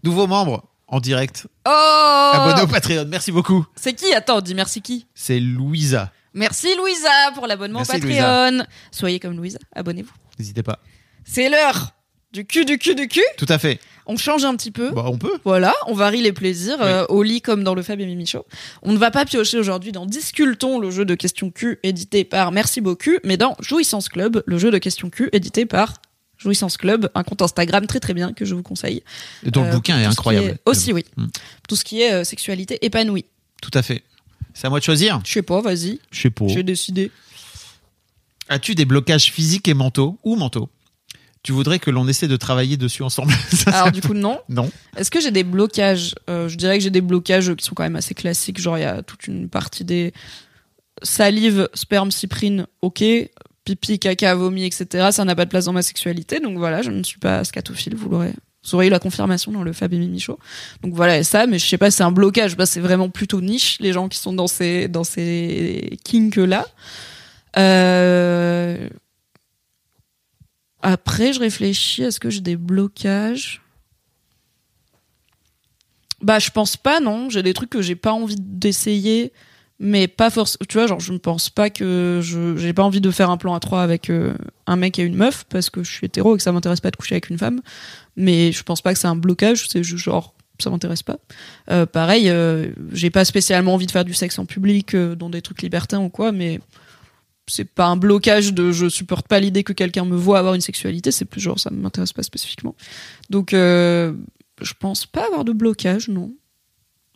S3: Nouveau membre en direct.
S2: Oh
S3: Abonné au Patreon. Merci beaucoup.
S2: C'est qui? Attends, dis merci qui?
S3: C'est Louisa.
S2: Merci Louisa pour l'abonnement Patreon. Soyez comme Louisa, abonnez-vous.
S3: N'hésitez pas.
S2: C'est l'heure du cul, du cul, du cul.
S3: Tout à fait.
S2: On change un petit peu.
S3: Bah, on peut.
S2: Voilà, on varie les plaisirs
S3: Oui.
S2: euh, au lit comme dans le Fab et Mimi Show. On ne va pas piocher aujourd'hui dans Discultons, le jeu de questions Q édité par Merci beaucoup, mais dans Jouissance Club, le jeu de questions Q édité par Jouissance Club, un compte Instagram très très bien que je vous conseille.
S3: Et dont
S2: Euh,
S3: le bouquin est incroyable.
S2: est- Aussi oui.
S3: Mm.
S2: Tout ce qui est euh, sexualité épanouie.
S3: Tout à fait. C'est à moi de choisir.
S2: Je sais pas, vas-y,
S3: Je sais pas.
S2: j'ai décidé.
S3: As-tu des blocages physiques et mentaux ou mentaux? Tu voudrais que l'on essaie de travailler dessus ensemble Ça,
S2: Alors du coup non.
S3: Non.
S2: Est-ce que j'ai des blocages? Euh, Je dirais que j'ai des blocages qui sont quand même assez classiques. Genre, il y a toute une partie des salive, sperme, cyprine, ok. Pipi, caca, vomi, etc. Ça n'a pas de place dans ma sexualité. Donc voilà, je ne suis pas scatophile. Vous l'aurez. Vous aurez eu la confirmation dans le Fab et Mimi Show. Donc voilà, ça, mais je sais pas, c'est un blocage. Bah, c'est vraiment plutôt niche, les gens qui sont dans ces, dans ces kinks-là. Euh... Après, je réfléchis, est-ce que j'ai des blocages? Bah, je pense pas, non. J'ai des trucs que j'ai pas envie d'essayer, mais pas forcément. Tu vois, genre, je ne pense pas que je j'ai pas envie de faire un plan à trois avec euh, un mec et une meuf parce que je suis hétéro et que ça m'intéresse pas de coucher avec une femme. Mais je pense pas que c'est un blocage. C'est juste genre ça m'intéresse pas. Euh, pareil, euh, j'ai pas spécialement envie de faire du sexe en public euh, dans des trucs libertins ou quoi, mais c'est pas un blocage de je supporte pas l'idée que quelqu'un me voit avoir une sexualité. C'est plus genre ça m'intéresse pas spécifiquement. Donc euh, je pense pas avoir de blocage, non.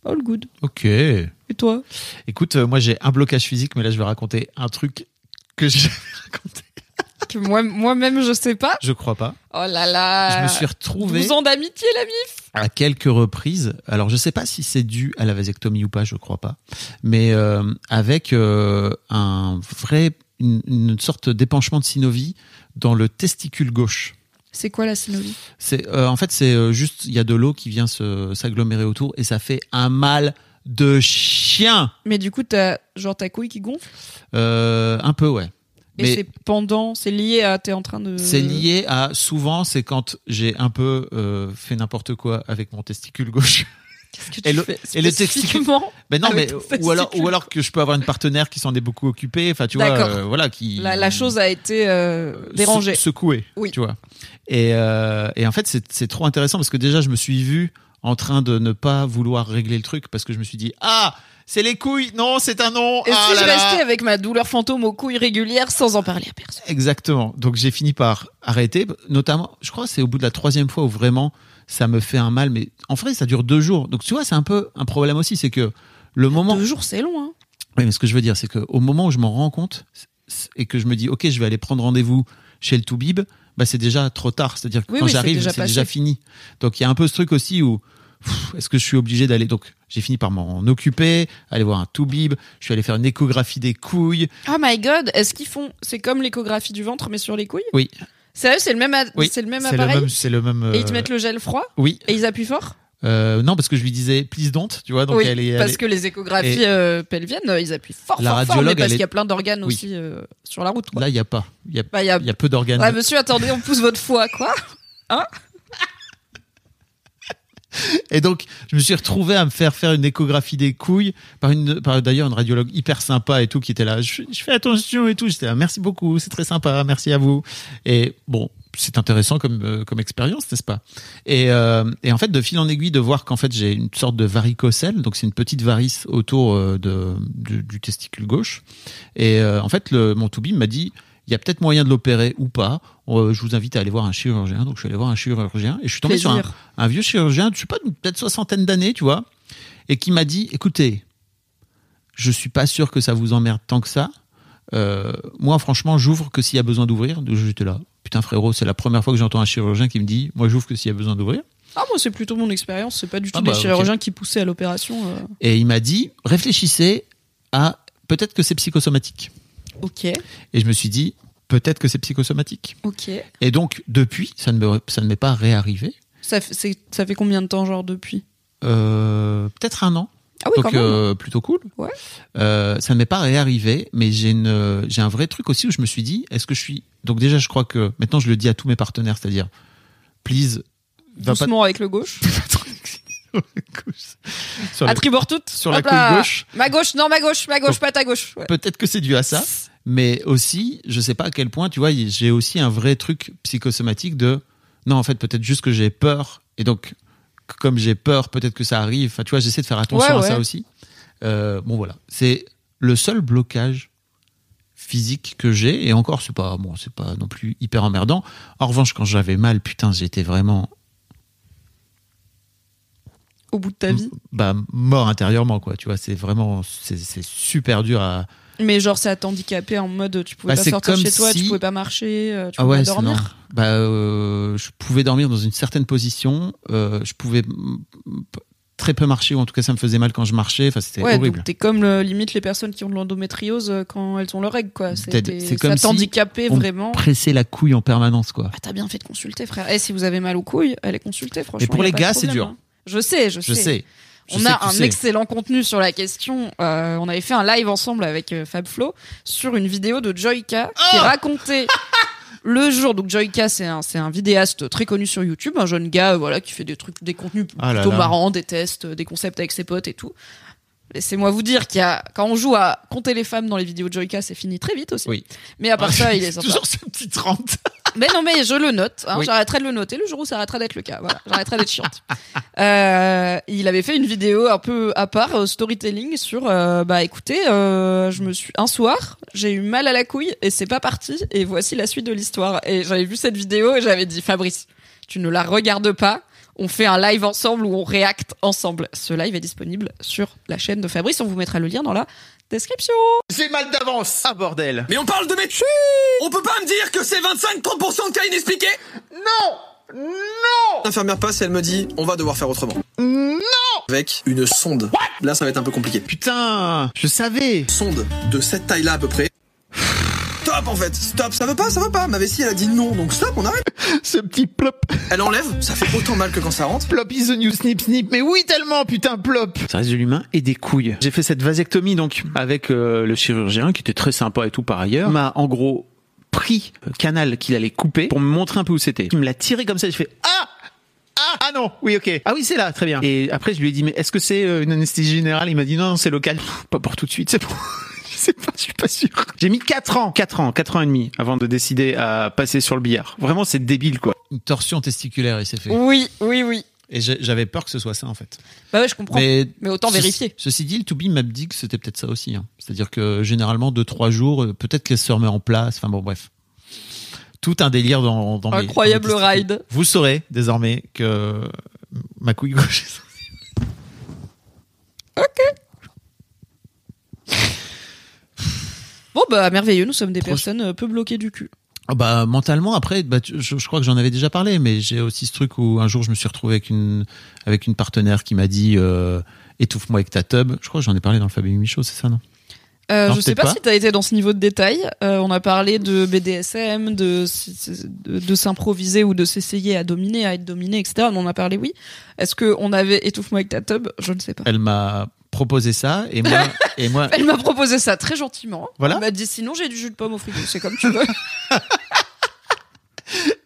S2: All good.
S3: Ok.
S2: Et toi?
S3: Écoute, euh, moi j'ai un blocage physique, mais là je vais raconter un truc que j'ai raconté.
S2: Que moi, moi-même, je sais pas.
S3: Je crois pas.
S2: Oh là là.
S3: Je me suis retrouvé
S2: 12 ans d'amitié, la mif.
S3: à quelques reprises. Alors je sais pas si c'est dû à la vasectomie ou pas, je crois pas. Mais euh, avec euh, un vrai une, une sorte d'épanchement de synovie dans le testicule gauche.
S2: C'est quoi la synovie?
S3: C'est euh, en fait c'est juste il y a de l'eau qui vient s'agglomérer autour et ça fait un mal de chien.
S2: Mais du coup, t'as genre ta couille qui gonfle?
S3: Euh, un peu ouais. Mais-
S2: c'est pendant, c'est lié à t'es en train de.
S3: C'est lié à souvent c'est quand j'ai un peu euh, fait n'importe quoi avec mon testicule gauche.
S2: Qu'est-ce que tu
S3: et le-
S2: fais
S3: et le testicule- Ben non mais ou alors ou alors que je peux avoir une partenaire qui s'en est beaucoup occupée. Enfin tu vois euh, voilà qui
S2: la, la chose a été euh, dérangée.
S3: se- secouée.
S2: Oui.
S3: Tu vois. Et et en fait c'est c'est trop intéressant parce que déjà je me suis vu en train de ne pas vouloir régler le truc parce que je me suis dit ah c'est les couilles non c'est un non
S2: Et
S3: ah
S2: si
S3: là
S2: je restais avec ma douleur fantôme aux couilles régulières sans en parler à personne
S3: Exactement. Donc j'ai fini par arrêter. Notamment, je crois que c'est au bout de la troisième fois où vraiment ça me fait un mal. Mais en vrai, ça dure deux jours. Donc tu vois, c'est un peu un problème aussi. C'est que le moment.
S2: Deux jours, c'est long, hein.
S3: Oui, mais ce que je veux dire, c'est que au moment où je m'en rends compte et que je me dis, ok, je vais aller prendre rendez-vous chez le Toubib, bah c'est déjà trop tard. C'est-à-dire que
S2: Oui,
S3: quand
S2: oui,
S3: j'arrive,
S2: déjà
S3: c'est déjà,
S2: passé.
S3: fini. Donc il y a un peu ce truc aussi où est-ce que je suis obligé d'aller donc j'ai fini par m'en occuper, aller voir un Toubib, je suis allé faire une échographie des couilles.
S2: Oh my god, est-ce qu'ils font. C'est comme l'échographie du ventre, mais sur les couilles?
S3: Oui,
S2: Sérieux, c'est le même, a-
S3: oui,
S2: c'est le même appareil?
S3: c'est le même.
S2: Et ils te
S3: euh,
S2: mettent le gel froid?
S3: Oui,
S2: Et ils appuient fort?
S3: Euh, non, parce que je lui disais please don't, tu vois. Donc
S2: Oui,
S3: elle est, elle
S2: parce
S3: est-
S2: que les échographies euh, pelviennes, ils appuient fort,
S3: La
S2: fort, fort, mais parce
S3: est-
S2: qu'il y a plein d'organes
S3: Oui.
S2: aussi sur la route. Quoi.
S3: là il y a pas, il y a,
S2: Bah, a-
S3: peu d'organes.
S2: Ouais, monsieur, attendez, on pousse votre foie, quoi
S3: Et donc je me suis retrouvé à me faire faire une échographie des couilles par une, par d'ailleurs une radiologue hyper sympa et tout qui était là. Je, fais attention et tout. J'étais là, merci beaucoup, c'est très sympa, merci à vous. Et bon, c'est intéressant comme euh, comme expérience, n'est-ce pas? Et, euh, et en fait, de fil en aiguille, de voir qu'en fait j'ai une sorte de varicocèle, donc c'est une petite varice autour euh, de du, testicule gauche. Et en fait, le, mon toubib m'a dit, il y a peut-être moyen de l'opérer ou pas. Euh, je vous invite à aller voir un chirurgien. Donc je suis allé voir un chirurgien et je suis tombé sur un, un vieux chirurgien, je sais pas, peut-être soixantaine d'années, tu vois, et qui m'a dit, écoutez, je suis pas sûr que ça vous emmerde tant que ça. Euh, moi, franchement, j'ouvre que s'il y a besoin d'ouvrir. Donc, J'étais là. Putain, frérot, c'est la première fois que j'entends un chirurgien qui me dit Moi, j'ouvre que s'il y a besoin d'ouvrir.
S2: Ah, moi, c'est plutôt mon expérience. C'est pas du tout
S3: Ah
S2: des
S3: bah, ok.
S2: chirurgiens qui poussaient à l'opération. euh.
S3: Et il m'a dit Réfléchissez à peut-être que c'est psychosomatique.
S2: Ok,
S3: Et je me suis dit Peut-être que c'est psychosomatique.
S2: ok.
S3: Et donc, depuis, ça ne me- ça ne m'est pas réarrivé.
S2: Ça, ça fait combien de temps, genre, depuis?
S3: Euh, peut-être un an.
S2: Ah oui,
S3: donc
S2: quand même.
S3: euh, plutôt cool.
S2: Ouais.
S3: Euh, ça ne m'est pas réarrivé, mais j'ai une j'ai un vrai truc aussi où je me suis dit est-ce que je suis donc déjà je crois que maintenant je le dis à tous mes partenaires, c'est-à-dire please va pas
S2: Doucement avec le gauche.
S3: sur
S2: À
S3: la-
S2: tribord toute.
S3: sur la
S2: là.
S3: gauche.
S2: Ma gauche, non, ma gauche, ma gauche,
S3: Donc,
S2: pas ta gauche. Ouais.
S3: Peut-être que c'est dû à ça, mais aussi je sais pas à quel point tu vois j'ai aussi un vrai truc psychosomatique de non en fait peut-être juste que j'ai peur et donc comme j'ai peur peut-être que ça arrive. Enfin tu vois j'essaie de faire attention
S2: Ouais,
S3: à ça aussi. Euh, bon voilà c'est le seul blocage physique que j'ai et encore c'est pas bon c'est pas non plus hyper emmerdant en revanche quand j'avais mal putain j'étais vraiment
S2: Au bout de ta vie?
S3: bah mort intérieurement quoi tu vois c'est vraiment c'est super dur à
S2: Mais genre, ça t'a handicapé en mode tu pouvais
S3: Bah,
S2: pas sortir chez toi, tu
S3: si-
S2: pouvais pas marcher, euh, tu
S3: ah
S2: pouvais
S3: ouais
S2: pas dormir?
S3: bah euh, je pouvais dormir dans une certaine position euh, je pouvais très peu marcher ou en tout cas ça me faisait mal quand je marchais enfin c'était
S2: Ouais,
S3: horrible
S2: t'es comme le- limite les personnes qui ont de l'endométriose quand elles ont leur règle, quoi.
S3: C'est comme
S2: ça
S3: si
S2: t'handicapait
S3: on
S2: vraiment.
S3: presser la couille en permanence quoi
S2: Ah, t'as bien fait de consulter, frère. Et si vous avez mal aux couilles, allez consulter, franchement.
S3: Mais pour les gars, c'est dur.
S2: hein. Je sais, je sais.
S3: je sais Je
S2: on
S3: sais
S2: a un
S3: sais.
S2: excellent contenu sur la question. Euh, on avait fait un live ensemble avec euh, Fab Flo sur une vidéo de Joyka
S3: Oh
S2: qui racontait le jour. Donc Joyka, c'est un, c'est un vidéaste très connu sur YouTube, un jeune gars, euh, voilà, qui fait des trucs, des contenus
S3: Ah
S2: plutôt
S3: là.
S2: marrants, des tests, euh, des concepts avec ses potes et tout. Laissez-moi vous dire qu'il y a, quand on joue à compter les femmes dans les vidéos de Joyka, c'est fini très vite aussi.
S3: Oui.
S2: Mais à part ça, il est sympa.
S3: toujours ce petit 30
S2: Mais non, mais je le note. Hein,
S3: Oui.
S2: J'arrêterai de le noter le jour où ça arrêtera d'être le cas. Voilà, j'arrêterai d'être chiante. Euh, il avait fait une vidéo un peu à part euh, storytelling sur. euh, bah écoutez, euh, je me suis un soir, j'ai eu mal à la couille et c'est pas parti. Et voici la suite de l'histoire. Et j'avais vu cette vidéo et j'avais dit Fabrice, tu ne la regardes pas. On fait un live ensemble où on réacte ensemble. Ce live est disponible sur la chaîne de Fabrice. On vous mettra le lien dans la description.
S7: J'ai mal d'avance. Ah bordel.
S10: Mais on parle de mes... On peut pas me dire que c'est 25-30% de cas inexpliqués
S7: Non Non
S10: L'infirmière passe et elle me dit on va devoir faire autrement.
S7: Non
S10: Avec une sonde. Là ça va être un peu compliqué.
S3: putain je savais
S10: Sonde de cette taille-là à peu près. Stop en fait, stop, ça veut pas, ça veut pas. Ma vessie elle a dit non, donc stop, on arrête.
S3: ce petit plop
S10: Elle enlève, ça fait autant mal que quand ça rentre.
S3: Plop is the new snip snip. Mais oui, tellement, putain, plop. Ça reste de l'humain et des couilles. J'ai fait cette vasectomie donc avec euh, le chirurgien qui était très sympa et tout par ailleurs. Il m'a en gros pris le canal qu'il allait couper pour me montrer un peu où c'était. Il me l'a tiré comme ça. J'ai fait ah. Ah, ah non, oui, ok. Ah oui, c'est là, très bien. Et après, je lui ai dit, mais est-ce que c'est euh, une anesthésie générale? Il m'a dit, non, non, c'est local. Pff, Pas pour tout de suite, c'est bon. Je sais pas, je suis pas sûr. J'ai mis 4 ans, 4 ans, 4 ans et demi avant de décider à passer sur le billard. Vraiment, c'est débile, quoi. Une torsion testiculaire, il s'est fait.
S2: Oui, oui, oui.
S3: Et j'avais peur que ce soit ça, en fait.
S2: Bah ouais, je comprends. Mais,
S3: Mais,
S2: autant
S3: ceci-
S2: vérifier.
S3: Ceci dit, le To Be m'a dit que c'était peut-être ça aussi. hein. C'est-à-dire que généralement, 2-3 jours, euh, peut-être qu'elle se remet en place. Enfin bon, bref. Tout un délire dans, dans mes-
S2: Incroyable
S3: dans mes testicules.
S2: ride.
S3: Vous saurez désormais que ma couille gauche est
S2: Bon bah merveilleux, nous sommes des personnes euh, peu bloquées du cul.
S3: Ah bah mentalement après bah, tu- je, je crois que j'en avais déjà parlé mais j'ai aussi ce truc où un jour je me suis retrouvé avec une avec une partenaire qui m'a dit euh, étouffe-moi avec ta tub je crois que j'en ai parlé dans le Fabien Michaud c'est ça non?
S2: Euh,
S3: Non,
S2: je sais pas,
S3: pas.
S2: si t'as été dans ce niveau de détail. Euh, on a parlé de BDSM, de, de, de s'improviser ou de s'essayer à dominer, à être dominé, etc. On en a parlé, oui. Est-ce que on avait étouffe-moi avec ta tub? Je ne sais pas.
S3: elle m'a proposé ça et moi et moi
S2: Elle m'a proposé ça très gentiment.
S3: Voilà.
S2: Elle m'a dit sinon j'ai du jus de pomme au frigo, c'est comme tu veux.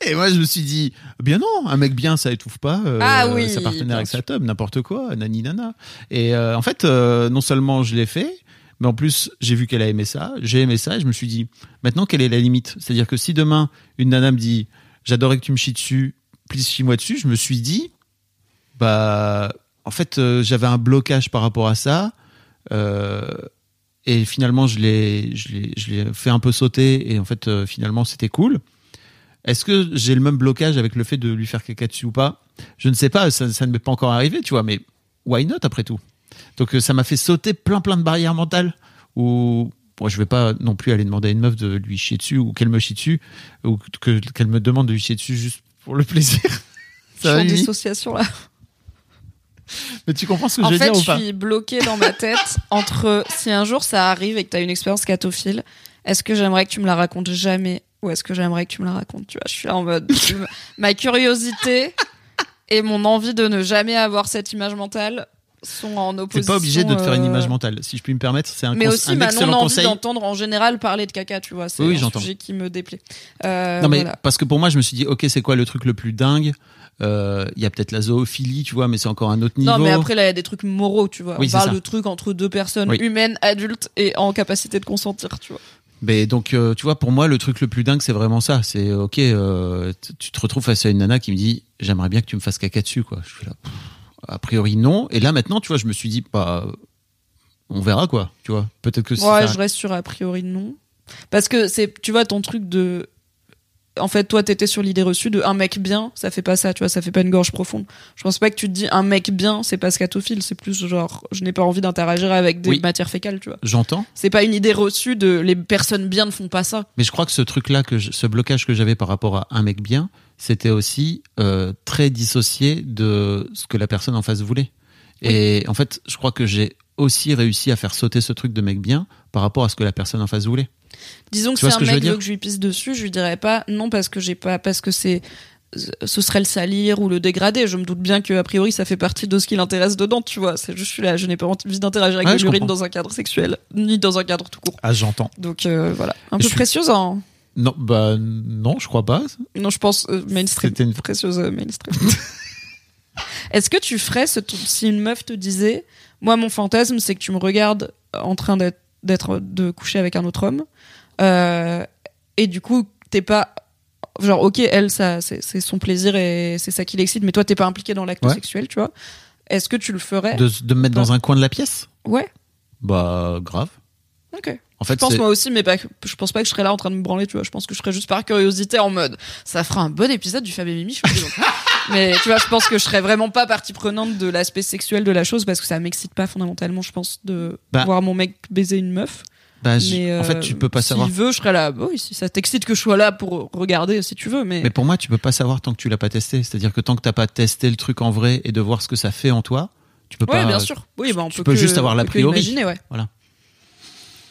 S3: et moi je me suis dit bien non un mec bien ça étouffe pas euh,
S2: Ah oui,
S3: sa partenaire avec sa tub n'importe quoi nani nana et euh, en fait euh, non seulement je l'ai fait mais en plus j'ai vu qu'elle a aimé ça j'ai aimé ça et je me suis dit maintenant quelle est la limite? C'est à dire que si demain une nana me dit j'adorais que tu me chies dessus please chie-moi dessus je me suis dit bah en fait euh, j'avais un blocage par rapport à ça euh, et finalement je l'ai je fait un peu sauter et en fait euh, finalement c'était cool est-ce que j'ai le même blocage avec le fait de lui faire caca dessus ou pas? Je ne sais pas, ça, ça ne m'est pas encore arrivé, tu vois, mais why not après tout? Donc ça m'a fait sauter plein plein de barrières mentales où moi, je vais pas non plus aller demander à une meuf de lui chier dessus ou qu'elle me chie dessus ou que qu'elle me demande de lui chier dessus juste pour le plaisir.
S2: Je suis en dissociation là.
S3: Mais tu comprends ce que
S2: En
S3: je veux
S2: fait,
S3: dire ou
S2: je
S3: pas
S2: suis bloquée dans ma tête entre si un jour ça arrive et que tu as une expérience catophile, est-ce que j'aimerais que tu me la racontes jamais ou est-ce que j'aimerais que tu me la racontes Tu vois, je suis là en mode ma curiosité et mon envie de ne jamais avoir cette image mentale sont en
S3: T'es
S2: opposition.
S3: pas obligé de te faire une
S2: euh,
S3: image mentale, si je puis me permettre. C'est un,
S2: Mais
S3: conse-
S2: aussi
S3: un
S2: ma
S3: excellent
S2: non envie
S3: conseil.
S2: d'entendre en général parler de caca, tu vois. C'est
S3: Oui,
S2: un sujet qui me déplaît. Euh,
S3: Non mais
S2: voilà.
S3: parce que pour moi, je me suis dit, ok, c'est quoi le truc le plus dingue? Euh, Il y a peut-être la zoophilie, tu vois, mais c'est encore un autre niveau.
S2: Non, mais après, là, il y a des trucs moraux, tu vois.
S3: Oui,
S2: On parle
S3: ça.
S2: de trucs entre deux personnes
S3: Oui.
S2: humaines, adultes et en capacité de consentir, tu vois.
S3: Mais donc, euh, tu vois, pour moi, le truc le plus dingue, c'est vraiment ça. C'est ok, euh, t- tu te retrouves face à une nana qui me dit, j'aimerais bien que tu me fasses caca dessus, quoi. Je suis là, pff, a priori non. Et là, maintenant, tu vois, je me suis dit, bah, on verra, quoi. Tu vois, peut-être que
S2: Ouais,
S3: ça-
S2: je reste sur a priori non. Parce que c'est, tu vois, ton truc de. En fait, toi, t'étais sur l'idée reçue de un mec bien, ça fait pas ça, tu vois, ça fait pas une gorge profonde. Je pense pas que tu te dis un mec bien, c'est pas scatophile, c'est plus genre, je n'ai pas envie d'interagir avec des
S3: Oui.
S2: matières fécales, tu vois.
S3: J'entends.
S2: C'est pas une idée reçue de les personnes bien ne font pas ça.
S3: Mais je crois que ce truc-là, que je- ce blocage que j'avais par rapport à un mec bien, c'était aussi euh, très dissocié de ce que la personne en face voulait. Et en fait, je crois que j'ai aussi réussi à faire sauter ce truc de mec bien par rapport à ce que la personne en face voulait.
S2: Disons que
S3: Tu vois
S2: si
S3: ce
S2: un
S3: que je
S2: mec veut que je lui pisse dessus, je lui dirais pas non parce que j'ai pas parce que c'est ce serait le salir ou le dégrader. Je me doute bien que a priori ça fait partie de ce qui l'intéresse dedans, tu vois. C'est juste je suis là, je n'ai pas envie d'interagir avec
S3: Ouais, je
S2: l'urine dans un cadre sexuel, ni dans un cadre tout court.
S3: Ah, j'entends.
S2: Donc euh, voilà, un
S3: Je
S2: peu
S3: suis-
S2: précieuse hein.
S3: Non, bah non, je crois pas.
S2: Non, je pense euh, mainstream.
S3: C'était une-
S2: précieuse euh, mainstream. Est-ce que tu ferais ce si une meuf te disait, moi mon fantasme c'est que tu me regardes en train d'être de coucher avec un autre homme, euh, et du coup t'es pas genre ok elle ça c'est son plaisir et c'est ça qui l'excite, mais toi t'es pas impliqué dans l'acte
S3: Ouais.
S2: sexuel, tu vois Est-ce que tu le ferais
S3: De, de me mettre dans un coin de la pièce?
S2: Ouais.
S3: Bah, grave.
S2: Ok.
S3: En fait,
S2: je pense moi aussi, mais pas, je pense pas que je serais là en train de me branler, tu vois. Je pense que je serais juste par curiosité en mode, ça fera un bon épisode du Fab et Mimi. je. mais tu vois, je pense que je serais vraiment pas partie prenante de l'aspect sexuel de la chose parce que ça m'excite pas fondamentalement, je pense, de
S3: Bah.
S2: voir mon mec baiser une meuf.
S3: Bah, en fait,
S2: euh,
S3: tu peux pas savoir.
S2: S'il veut, je serais là. Bah oui, si ça t'excite que je sois là pour regarder, si tu veux, mais.
S3: Mais pour moi, tu peux pas savoir tant que tu l'as pas testé. C'est-à-dire que tant que t'as pas testé le truc en vrai et de voir ce que ça fait en toi, tu peux
S2: ouais,
S3: pas.
S2: bien sûr. Oui, bah on
S3: tu
S2: peut
S3: peux
S2: que-
S3: juste avoir l'a priori.
S2: imaginer, ouais.
S3: Voilà.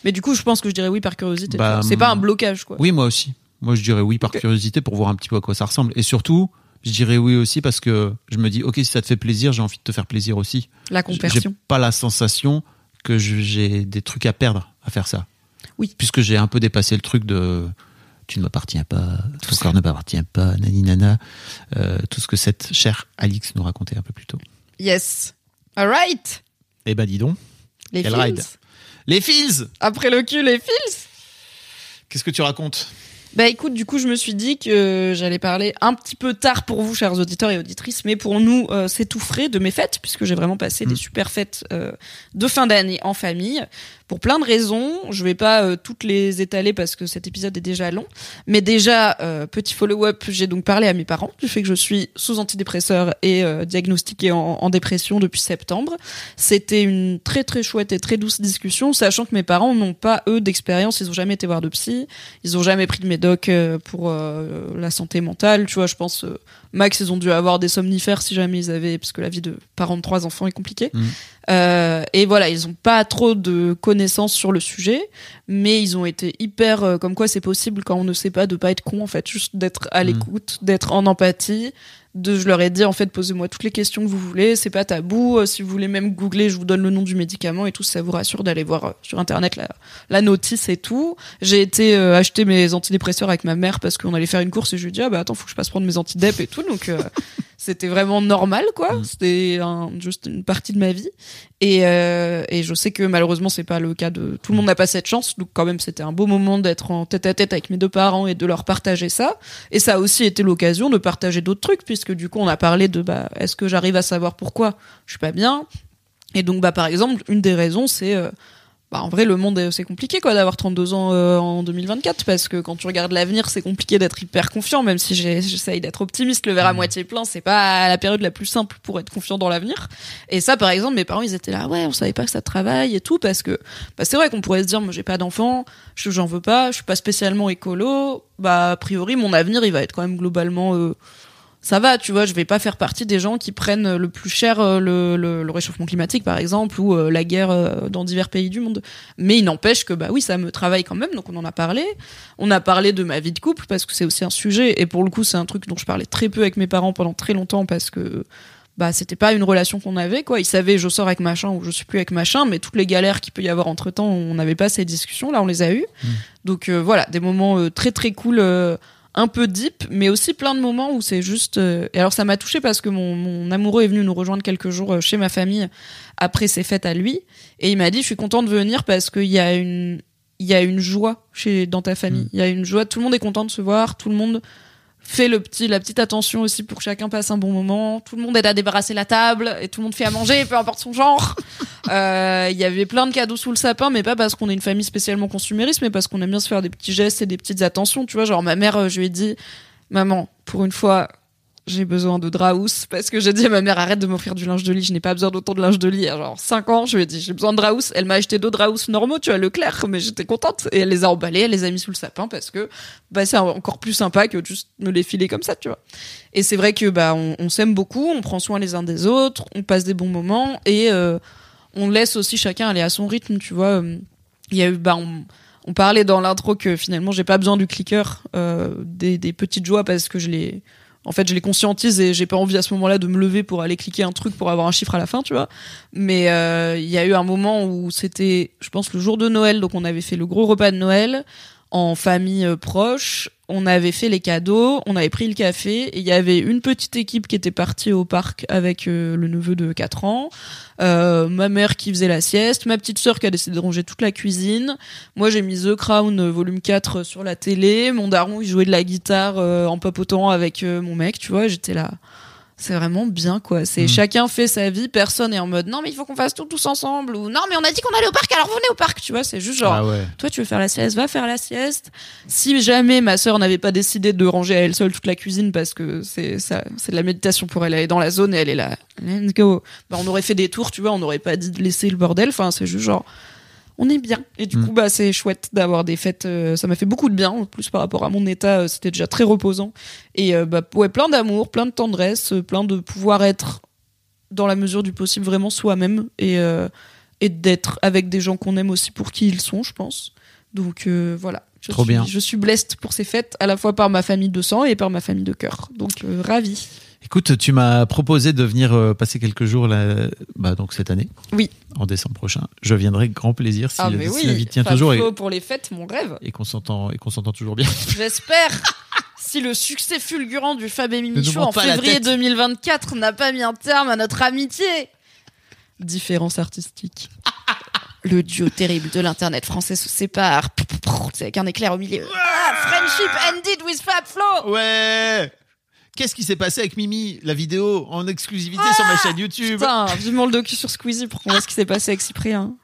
S2: Mais du coup, je pense que je dirais oui par curiosité.
S3: Bah,
S2: c'est pas un blocage, quoi.
S3: Oui, moi aussi. Moi, je dirais oui par curiosité pour voir un petit peu à quoi ça ressemble. Et surtout, je dirais oui aussi parce que je me dis, ok, si ça te fait plaisir, j'ai envie de te faire plaisir aussi.
S2: La
S3: J'ai
S2: compersion.
S3: pas la sensation que j'ai des trucs à perdre à faire ça.
S2: Oui.
S3: Puisque j'ai un peu dépassé le truc de tu ne m'appartiens pas, ton corps ne m'appartient pas, nani nana, euh, tout ce que cette chère Alix nous racontait un peu plus tôt.
S2: Yes. Alright.
S3: Eh ben dis donc,
S2: Les
S3: Quel ride. les fils
S2: Après le cul, les fils.
S3: Qu'est-ce que tu racontes?
S2: Bah écoute, du coup, je me suis dit que j'allais parler un petit peu tard pour vous, chers auditeurs et auditrices, mais pour nous, euh, c'est tout frais de mes fêtes, puisque j'ai vraiment passé des super fêtes euh, de fin d'année en famille, pour plein de raisons. Je vais pas euh, toutes les étaler parce que cet épisode est déjà long, mais déjà, euh, petit follow-up, j'ai donc parlé à mes parents du fait que je suis sous antidépresseur et euh, diagnostiquée en, en dépression depuis septembre. C'était une très très chouette et très douce discussion, sachant que mes parents n'ont pas, eux, d'expérience, ils ont jamais été voir de psy, ils ont jamais pris de médoc pour la santé mentale. Tu vois, je pense, max, ils ont dû avoir des somnifères si jamais ils avaient, parce que la vie de parents de trois enfants est compliquée.
S3: Mhm.
S2: Euh, et voilà, ils ont pas trop de connaissances sur le sujet, mais ils ont été hyper, euh, comme quoi c'est possible quand on ne sait pas de pas être con en fait, juste d'être à
S3: Mhm.
S2: l'écoute, d'être en empathie. Je leur ai dit en fait posez-moi toutes les questions que vous voulez, c'est pas tabou. Euh, si vous voulez même googler, je vous donne le nom du médicament et tout, ça vous rassure d'aller voir euh, sur internet la, notice et tout. J'ai été euh, acheter mes antidépresseurs avec ma mère parce qu'on allait faire une course et je lui ai dit ah bah attends faut que je passe prendre mes antidép et tout donc c'était vraiment normal quoi. C'était un- juste une partie de ma vie. Et, euh, et je sais que malheureusement c'est pas le cas de tout le monde n'a pas cette chance. Donc quand même c'était un beau moment d'être en tête à tête avec mes deux parents et de leur partager ça. Et ça a aussi été l'occasion de partager d'autres trucs puisque du coup on a parlé de bah est-ce que j'arrive à savoir pourquoi je suis pas bien? Et donc bah par exemple une des raisons c'est euh, bah en vrai le monde est- c'est compliqué quoi d'avoir 32 ans euh, en 2024 parce que quand tu regardes l'avenir c'est compliqué d'être hyper confiant même si j'essaye d'être optimiste. Le verre à moitié plein c'est pas la période la plus simple pour être confiant dans l'avenir. Et ça par exemple mes parents ils étaient là ouais on savait pas que ça travaille et tout parce que bah c'est vrai qu'on pourrait se dire moi j'ai pas d'enfant je j'en veux pas je suis pas spécialement écolo. Bah a priori mon avenir il va être quand même globalement euh, ça va, tu vois, je vais pas faire partie des gens qui prennent le plus cher euh, le, le, le réchauffement climatique, par exemple, ou euh, la guerre euh, dans divers pays du monde. Mais il n'empêche que, bah oui, ça me travaille quand même, donc on en a parlé. On a parlé de ma vie de couple, parce que c'est aussi un sujet, et pour le coup, c'est un truc dont je parlais très peu avec mes parents pendant très longtemps, parce que bah c'était pas une relation qu'on avait quoi ils savaient je sors avec machin ou je suis plus avec machin mais toutes les galères qu'il peut y avoir entre temps on n'avait pas ces discussions là on les a eues donc euh, voilà des moments euh, très très cool euh, un peu deep mais aussi plein de moments où c'est juste euh, et alors ça m'a touché parce que mon, mon amoureux est venu nous rejoindre quelques jours euh, chez ma famille après ses fêtes à lui et il m'a dit je suis content de venir parce qu'il y a une il y a une joie chez dans ta famille. Il y a une joie tout le monde est content de se voir tout le monde fait le petit, la petite attention aussi pour que chacun passe un bon moment. Tout le monde aide à débarrasser la table et tout le monde fait à manger, peu importe son genre. Euh, Il y avait plein de cadeaux sous le sapin, mais pas parce qu'on est une famille spécialement consumériste, mais parce qu'on aime bien se faire des petits gestes et des petites attentions. Tu vois, genre ma mère, euh, je lui ai dit, maman, pour une fois, j'ai besoin de draus parce que j'ai dit à ma mère arrête de m'offrir du linge de lit, je n'ai pas besoin d'autant de linge de lit. Genre 5 ans, je lui ai dit j'ai besoin de draus. Elle m'a acheté deux draus normaux, tu vois, Leclerc, mais j'étais contente et elle les a emballés, elle les a mis sous le sapin parce que bah c'est encore plus sympa que juste me les filer comme ça, tu vois. Et c'est vrai que bah on, s'aime beaucoup, on prend soin les uns des autres, on passe des bons moments et euh, on laisse aussi chacun aller à son rythme, tu vois. Il y a eu bah on on parlait dans l'intro que finalement j'ai pas besoin du clicker euh, des, des petites joies parce que je les en fait je les conscientise et j'ai pas envie à ce moment-là de me lever pour aller cliquer un truc pour avoir un chiffre à la fin tu vois. Mais euh, il y a eu un moment où c'était je pense le jour de Noël. Donc on avait fait le gros repas de Noël en famille euh, proche on avait fait les cadeaux on avait pris le café et il y avait une petite équipe qui était partie au parc avec euh, le neveu de 4 ans euh, ma mère qui faisait la sieste, ma petite sœur qui a décidé de ranger toute la cuisine. Moi, j'ai mis The Crown volume 4 sur la télé. Mon daron, il jouait de la guitare en papotant avec mon mec, tu vois. J'étais là. C'est vraiment bien, quoi. C'est
S3: Mhm.
S2: chacun fait sa vie, personne est en mode non, mais il faut qu'on fasse tout tous ensemble ou non, mais on a dit qu'on allait au parc, alors venez au parc, tu vois. C'est juste genre
S3: Ah ouais.
S2: toi tu veux faire la sieste, va faire la sieste. Si jamais ma sœur n'avait pas décidé de ranger à elle seule toute la cuisine parce que c'est ça, c'est de la méditation pour elle, elle est dans la zone et elle est là, let's go. Bah, on aurait fait des tours, tu vois, on n'aurait pas dit de laisser le bordel. Enfin, c'est juste genre, on est bien. Et du
S3: Mm.
S2: coup, bah c'est chouette d'avoir des fêtes. euh, ça m'a fait beaucoup de bien. En plus par rapport à mon état, euh, c'était déjà très reposant. Et euh, bah ouais, plein d'amour, plein de tendresse, plein de pouvoir être dans la mesure du possible vraiment soi-même et et d'être avec des gens qu'on aime aussi pour qui ils sont, je pense. Donc voilà. Je
S3: Trop
S2: suis,
S3: bien.
S2: Je suis blessed pour ces fêtes, à la fois par ma famille de sang et par ma famille de cœur. Donc ravi.
S3: Écoute, tu m'as proposé de venir euh, passer quelques jours là, bah, donc cette année.
S2: Oui.
S3: En décembre prochain. Je viendrai avec grand plaisir si,
S2: ah
S3: le-
S2: mais
S3: si
S2: oui.
S3: la vie tient toujours et,
S2: pour les fêtes, mon rêve.
S3: et qu'on s'entend et qu'on s'entend toujours bien.
S2: J'espère. Si le succès fulgurant du Fab
S3: nous
S2: Show en février
S3: tête.
S2: 2024 n'a pas mis un terme à notre amitié. Différence artistique. Le duo terrible de l'internet français se sépare. C'est avec un éclair au milieu. Ah, friendship ended with Fab Flo.
S3: Ouais. Qu'est-ce qui s'est passé avec Mimi La vidéo en exclusivité sur ma chaîne YouTube.
S2: Putain, vivement le docu sur Squeezie pour qu'on voit ce qui s'est passé avec Cyprien?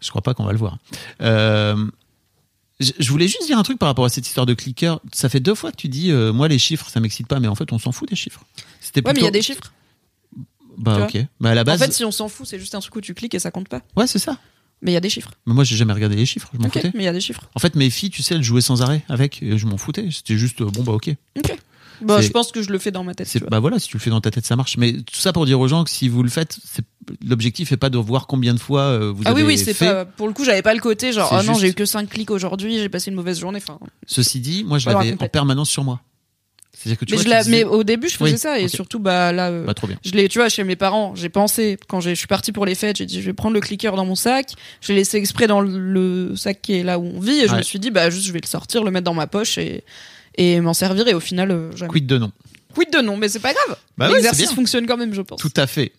S3: Je crois pas qu'on va le voir. Euh, je voulais juste dire un truc par rapport à cette histoire de clicker. Ça fait deux fois que tu dis, euh, moi les chiffres, ça m'excite pas, mais en fait on s'en fout des chiffres. C'était
S2: Ouais, mais il y a
S3: plutôt-
S2: des chiffres.
S3: Bah ok. Bah à la base,
S2: En fait, si on s'en fout, c'est juste un truc où tu cliques et ça compte pas.
S3: ouais c'est ça.
S2: Mais il y a des chiffres.
S3: Mais moi j'ai jamais regardé les chiffres, je m'en foutais.
S2: mais il y a des chiffres.
S3: En fait mes filles, tu sais, elles jouaient sans arrêt avec, et je m'en foutais. C'était juste euh, bon bah ok.
S2: Ok. Bah,
S3: C'est-
S2: je pense que je le fais dans ma tête.
S3: C'est
S2: tu vois.
S3: bah voilà, si tu le fais dans ta tête, ça marche. Mais tout ça pour dire aux gens que si vous le faites, c'est l'objectif est pas de voir combien de fois euh, vous
S2: Ah oui,
S3: avez
S2: oui, c'est
S3: fait.
S2: pas. Pour le coup, j'avais pas le côté genre,
S3: C'est
S2: oh non, j'ai eu que 5 clics aujourd'hui, j'ai passé une mauvaise journée. Enfin,
S3: Ceci dit, moi je l'avais en permanence sur moi. C'est-à-dire que tu
S2: mais,
S3: vois,
S2: je
S3: tu
S2: la-
S3: disais-
S2: mais au début, je faisais
S3: Oui,
S2: ça et surtout, bah là, euh,
S3: Bah, trop bien.
S2: je l'ai, tu vois, chez mes parents, j'ai pensé quand je suis partie pour les fêtes, j'ai dit, je vais prendre le clicker dans mon sac, je l'ai laissé exprès dans le sac qui est là où on vit et je me suis dit, bah juste, je vais le sortir, le mettre dans ma poche et et m'en servir et au final, euh, jamais.
S3: Quid de non?
S2: Quid de non, mais c'est pas grave.
S3: Bah ouais,
S2: L'exercice
S3: bien.
S2: fonctionne quand même, je pense.
S3: Tout à fait.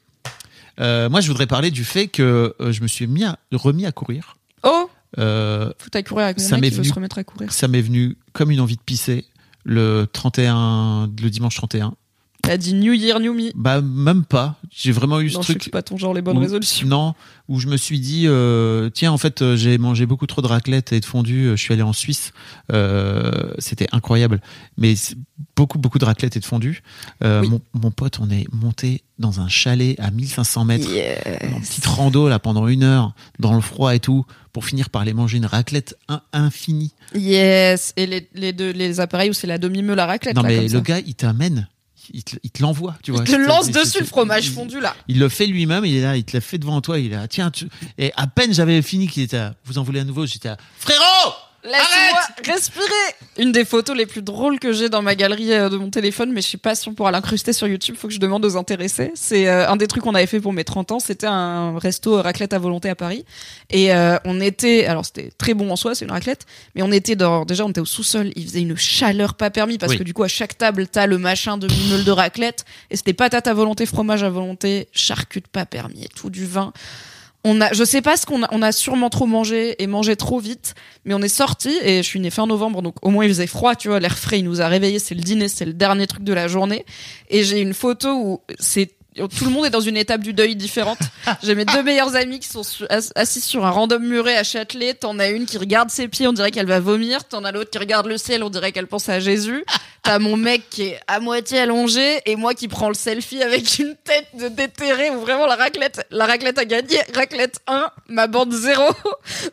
S3: Euh, moi, je voudrais parler du fait que euh, je me suis mis à- remis à courir.
S2: Oh,
S3: Euh,
S2: faut à courir avec mon
S3: Ça
S2: mec
S3: m'est
S2: qui veut
S3: venu-
S2: se remettre à courir.
S3: ça m'est venu comme une envie de pisser le 31, le dimanche 31.
S2: T'as dit New Year, New Me.
S3: Bah même pas. J'ai vraiment eu ce
S2: Non,
S3: truc.
S2: c'est pas ton genre les bonnes
S3: où-
S2: résolutions.
S3: Non, où je me suis dit, euh, tiens, en fait, euh, j'ai mangé beaucoup trop de raclette et de fondue. euh, Je suis allé en Suisse, euh, c'était incroyable. Mais beaucoup, beaucoup de raclette et de fondue. Euh,
S2: Oui.
S3: mon, mon pote, on est monté dans un chalet à 1500 mètres,
S2: Yes.
S3: en petite rando là pendant une heure, dans le froid et tout, pour finir par aller manger une raclette in- infinie.
S2: Yes. Et les, les, deux, les appareils où c'est la demi-meule à raclette.
S3: non
S2: là,
S3: mais
S2: comme
S3: le
S2: ça.
S3: gars, il t'amène. Il te, il te l'envoie, tu vois.
S2: Il te lance dessus le fromage
S3: il-
S2: fondu là.
S3: Il le fait lui-même, il est là, il te l'a fait devant toi, il est là, tiens, tu... et à peine j'avais fini qu'il était là, vous en voulez à nouveau, j'étais là, frérot!
S2: Laisse-moi respirer Une des photos les plus drôles que j'ai dans ma galerie euh, de mon téléphone, mais je suis pas sûre pour l'incruster sur YouTube, faut que je demande aux intéressés. C'est euh, un des trucs qu'on avait fait pour mes 30 ans, c'était un resto euh, raclette à volonté à Paris. Et euh, on était, alors c'était très bon en soi, c'est une raclette, mais on était dans, déjà on était au sous-sol, il faisait une chaleur pas permis, parce
S3: Oui.
S2: que du coup à chaque table t'as le machin de meule de raclette, et c'était patate à volonté, fromage à volonté, charcutes pas permis et tout, du vin on a, je sais pas ce qu'on a, on a sûrement trop mangé et mangé trop vite, mais on est sorti et je suis née fin novembre, donc au moins il faisait froid, tu vois, l'air frais, il nous a réveillés, c'est le dîner, c'est le dernier truc de la journée, et j'ai une photo où c'est tout le monde est dans une étape du deuil différente. J'ai mes deux meilleurs amis qui sont su- ass- assis sur un random muret à Châtelet. T'en as une qui regarde ses pieds, on dirait qu'elle va vomir. T'en as l'autre qui regarde le ciel, on dirait qu'elle pense à Jésus. T'as mon mec qui est à moitié allongé et moi qui prends le selfie avec une tête de déterré où vraiment la raclette, la raclette a gagné. Raclette 1, ma bande 0.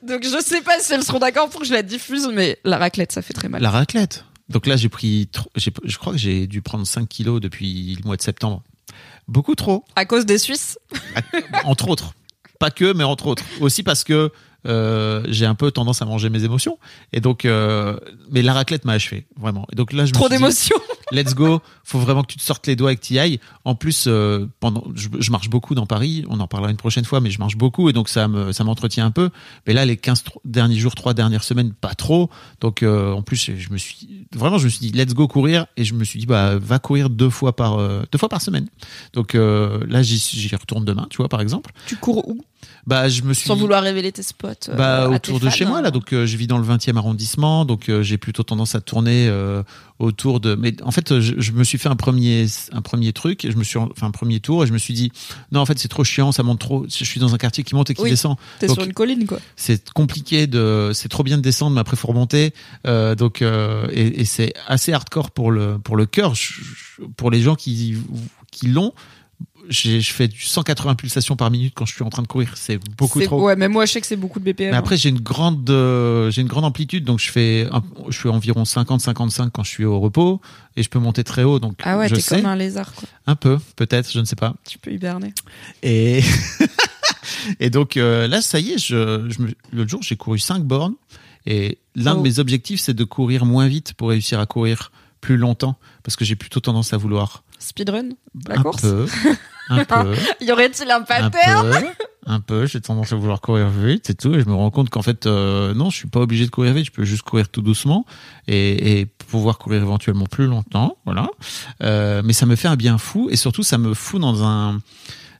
S2: Donc je sais pas si elles seront d'accord pour que je la diffuse, mais la raclette, ça fait très mal.
S3: La raclette. Donc là, j'ai pris, je crois que j'ai dû prendre 5 kilos depuis le mois de septembre. Beaucoup trop,
S2: À cause des Suisses.
S3: entre autres. Pas que, mais entre autres. Aussi parce que euh, j'ai un peu tendance à manger mes émotions. Et donc, euh, mais la raclette m'a achevé, vraiment. Et donc là, je
S2: Trop d'émotions.
S3: let's go. Faut vraiment que tu te sortes les doigts et que tu y ailles. En plus, euh, pendant, je, je marche beaucoup dans Paris. On en parlera une prochaine fois, mais je marche beaucoup et donc ça me, ça m'entretient un peu. Mais là, les 15 tro- derniers jours, trois dernières semaines, pas trop. Donc, en plus, je me suis, vraiment, je me suis dit, let's go courir. Et je me suis dit, bah, va courir deux fois par, deux fois par semaine. Donc, là, j'y, j'y retourne demain, tu vois, par exemple.
S2: Tu cours où?
S3: Bah, je me suis
S2: Sans vouloir révéler tes spots. euh,
S3: bah, autour de
S2: fans,
S3: chez moi là
S2: hein.
S3: donc euh, je vis dans le 20e arrondissement donc euh, j'ai plutôt tendance à tourner autour de mais en fait je, je me suis fait un premier un premier truc et je me suis fait un premier tour et je me suis dit non en fait c'est trop chiant ça monte trop je suis dans un quartier qui monte et qui
S2: Oui,
S3: descend
S2: T'es sur une colline, quoi.
S3: c'est compliqué de c'est trop bien de descendre mais après faut remonter donc et, et c'est assez hardcore pour le pour le cœur pour les gens qui qui l'ont je fais du 180 pulsations par minute quand je suis en train de courir c'est beaucoup trop
S2: Ouais, mais moi, je sais que c'est beaucoup de BPM.
S3: mais après, j'ai une grande, euh, j'ai une grande amplitude, donc je fais, un- je fais environ 50-55 quand je suis au repos, et je peux monter très haut, donc
S2: ah ouais, t'es comme un lézard, quoi.
S3: un peu, peut-être, je ne sais pas.
S2: Tu peux hiberner.
S3: Et et donc euh, là, ça y est, je, je me- l'autre jour, j'ai couru 5 bornes, et l'un
S2: Oh.
S3: de mes objectifs, c'est de courir moins vite pour réussir à courir plus longtemps, parce que j'ai plutôt tendance à vouloir
S2: Speedrun La
S3: un
S2: course
S3: peu, un peu.
S2: Y aurait-il un
S3: un
S2: pattern
S3: peu, un peu. J'ai tendance à vouloir courir vite et tout. Et je me rends compte qu'en fait, euh, non, je suis pas obligé de courir vite. Je peux juste courir tout doucement et, et pouvoir courir éventuellement plus longtemps. Voilà. Euh, mais ça me fait un bien fou et surtout, ça me fout dans un.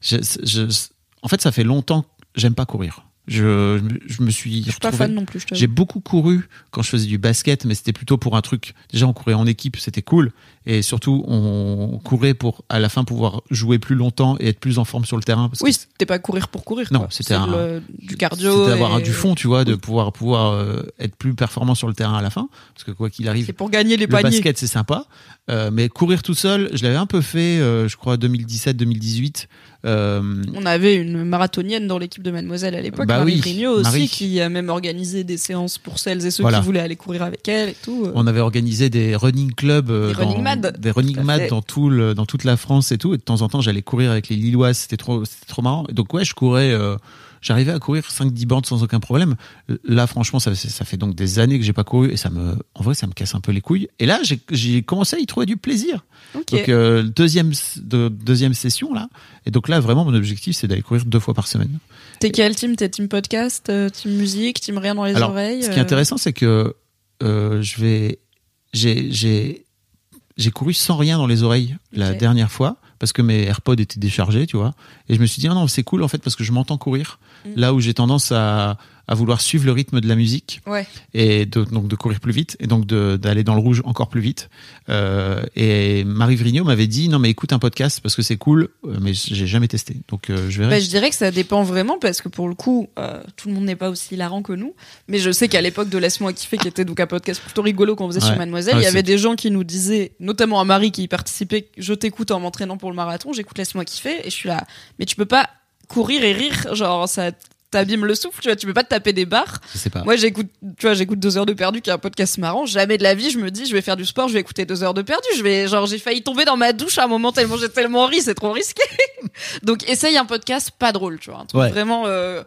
S3: je- je- en fait, ça fait longtemps que j'aime pas courir. Je, je me suis.
S2: Je suis pas fan non plus,
S3: j'ai beaucoup couru quand je faisais du basket, mais c'était plutôt pour un truc. Déjà, on courait en équipe, c'était cool, et surtout, on courait pour à la fin pouvoir jouer plus longtemps et être plus en forme sur le terrain. Parce
S2: Oui, c'était pas courir pour courir.
S3: Non, c'était
S2: le- du cardio.
S3: c'était
S2: et-
S3: du fond, tu vois, de pouvoir pouvoir euh, être plus performant sur le terrain à la fin, parce que quoi qu'il arrive,
S2: C'est pour gagner les
S3: le
S2: paniers.
S3: basket c'est sympa, euh, mais courir tout seul, je l'avais un peu fait, euh, je crois 2017-2018. Euh,
S2: On avait une marathonienne dans l'équipe de Mademoiselle à l'époque,
S3: Bah
S2: Marie
S3: oui,
S2: aussi,
S3: Marie.
S2: qui a même organisé des séances pour celles et ceux
S3: Voilà.
S2: qui voulaient aller courir avec elle et tout.
S3: On avait organisé des running clubs, euh,
S2: Des
S3: dans-
S2: running mad.
S3: des running mad dans tout le, dans toute la France et tout. Et de temps en temps, j'allais courir avec les Lilloises. C'était trop, c'était trop marrant. Et donc ouais, je courais. euh, J'arrivais à courir 5-10 bandes sans aucun problème. Là, franchement, ça, ça fait donc des années que j'ai pas couru et ça me, en vrai, ça me casse un peu les couilles. Et là, j'ai- commencé à y trouver du plaisir. Donc euh, deuxième, de, deuxième session là. Et donc là, vraiment, mon objectif, c'est d'aller courir deux fois par semaine.
S2: T'es quel team? T'es team podcast, euh, team musique, team rien dans les
S3: Alors,
S2: oreilles
S3: Ce qui est
S2: euh,
S3: intéressant, c'est que euh, je vais, j'ai, couru sans rien dans les oreilles la dernière fois parce que mes AirPods étaient déchargés, tu vois. Et je me suis dit ah non, c'est cool en fait parce que je m'entends courir. Là où j'ai tendance à, à vouloir suivre le rythme de la musique
S2: Ouais.
S3: et de, donc de courir plus vite et donc d'aller dans le rouge encore plus vite. Euh, et Marie Vrigno m'avait dit non mais écoute un podcast parce que c'est cool, euh, mais j'ai jamais testé. Donc euh, je verrai.
S2: Bah, je dirais que ça dépend vraiment parce que pour le coup, euh, tout le monde n'est pas aussi hilarant que nous. Mais je sais qu'à l'époque de Laisse-moi kiffer, qui était donc un podcast plutôt rigolo qu'on faisait
S3: Ouais.
S2: sur Mademoiselle, il y avait des gens qui nous disaient, notamment à Marie qui y participait, je t'écoute en m'entraînant pour le marathon, j'écoute Laisse-moi kiffer et je suis là. Mais tu peux pas courir et rire, genre ça t'abîme le souffle, tu vois, tu peux pas te taper des barres.
S3: Je sais pas.
S2: Moi, j'écoute, tu vois, j'écoute deux heures de perdu, qui est un podcast marrant. Jamais de la vie, je me dis, je vais faire du sport, je vais écouter deux heures de perdu. Je vais, genre, j'ai failli tomber dans ma douche à un moment tellement j'ai tellement ri, c'est trop risqué. Donc, essaye un podcast pas drôle, tu vois, un truc
S3: Ouais.
S2: vraiment euh,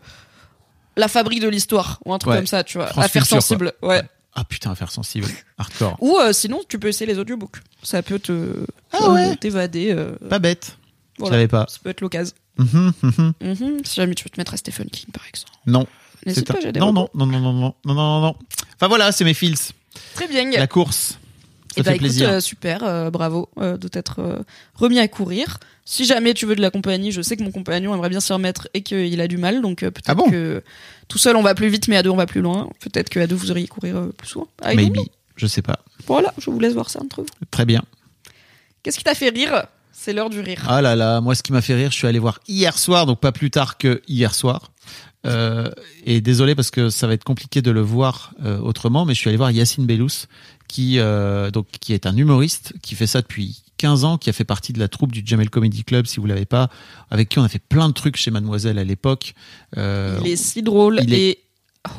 S2: la fabrique de l'histoire ou un truc
S3: Ouais.
S2: comme ça, tu vois,
S3: Culture, quoi.
S2: sensible, ouais.
S3: Ah putain, affaire sensible, hardcore.
S2: Ou euh, sinon, tu peux essayer les audiobooks. Ça peut te
S3: Ah ouais.
S2: euh, t'évader. euh,
S3: Pas bête.
S2: voilà.
S3: Je savais pas.
S2: Ça peut être l'occasion.
S3: Mhm, mhm.
S2: Mhm. Si jamais tu veux te mettre à Stephen King, par exemple.
S3: Non.
S2: N'hésite
S3: C'est
S2: pas,
S3: un-
S2: j'ai des
S3: non, non, non, non, non, non, non, non, non. Enfin voilà, c'est mes feels.
S2: Très bien.
S3: La course. Ça
S2: Eh
S3: fait
S2: bah, écoute,
S3: plaisir.
S2: euh, super, euh, bravo euh, de t'être remis à courir. Si jamais tu veux de la compagnie, je sais que mon compagnon aimerait bien s'y remettre et qu'il a du mal, donc peut-être
S3: Ah bon
S2: que tout seul on va plus vite, mais à deux on va plus loin. Peut-être qu'à deux vous iriez courir plus souvent. Don't
S3: Maybe. Je sais pas.
S2: Voilà, je vous laisse voir ça entre vous.
S3: Très bien.
S2: Qu'est-ce qui t'a fait rire? C'est l'heure du rire.
S3: Ah là là, moi ce qui m'a fait rire, je suis allé voir hier soir, donc pas plus tard que hier soir. Euh, et désolé parce que ça va être compliqué de le voir euh, autrement, mais je suis allé voir Yacine Bellous, qui euh, donc qui est un humoriste, qui fait ça depuis 15 ans, qui a fait partie de la troupe du Jamel Comedy Club, si vous l'avez pas, avec qui on a fait plein de trucs chez Mademoiselle à l'époque.
S2: Il est si drôle
S3: il est-
S2: et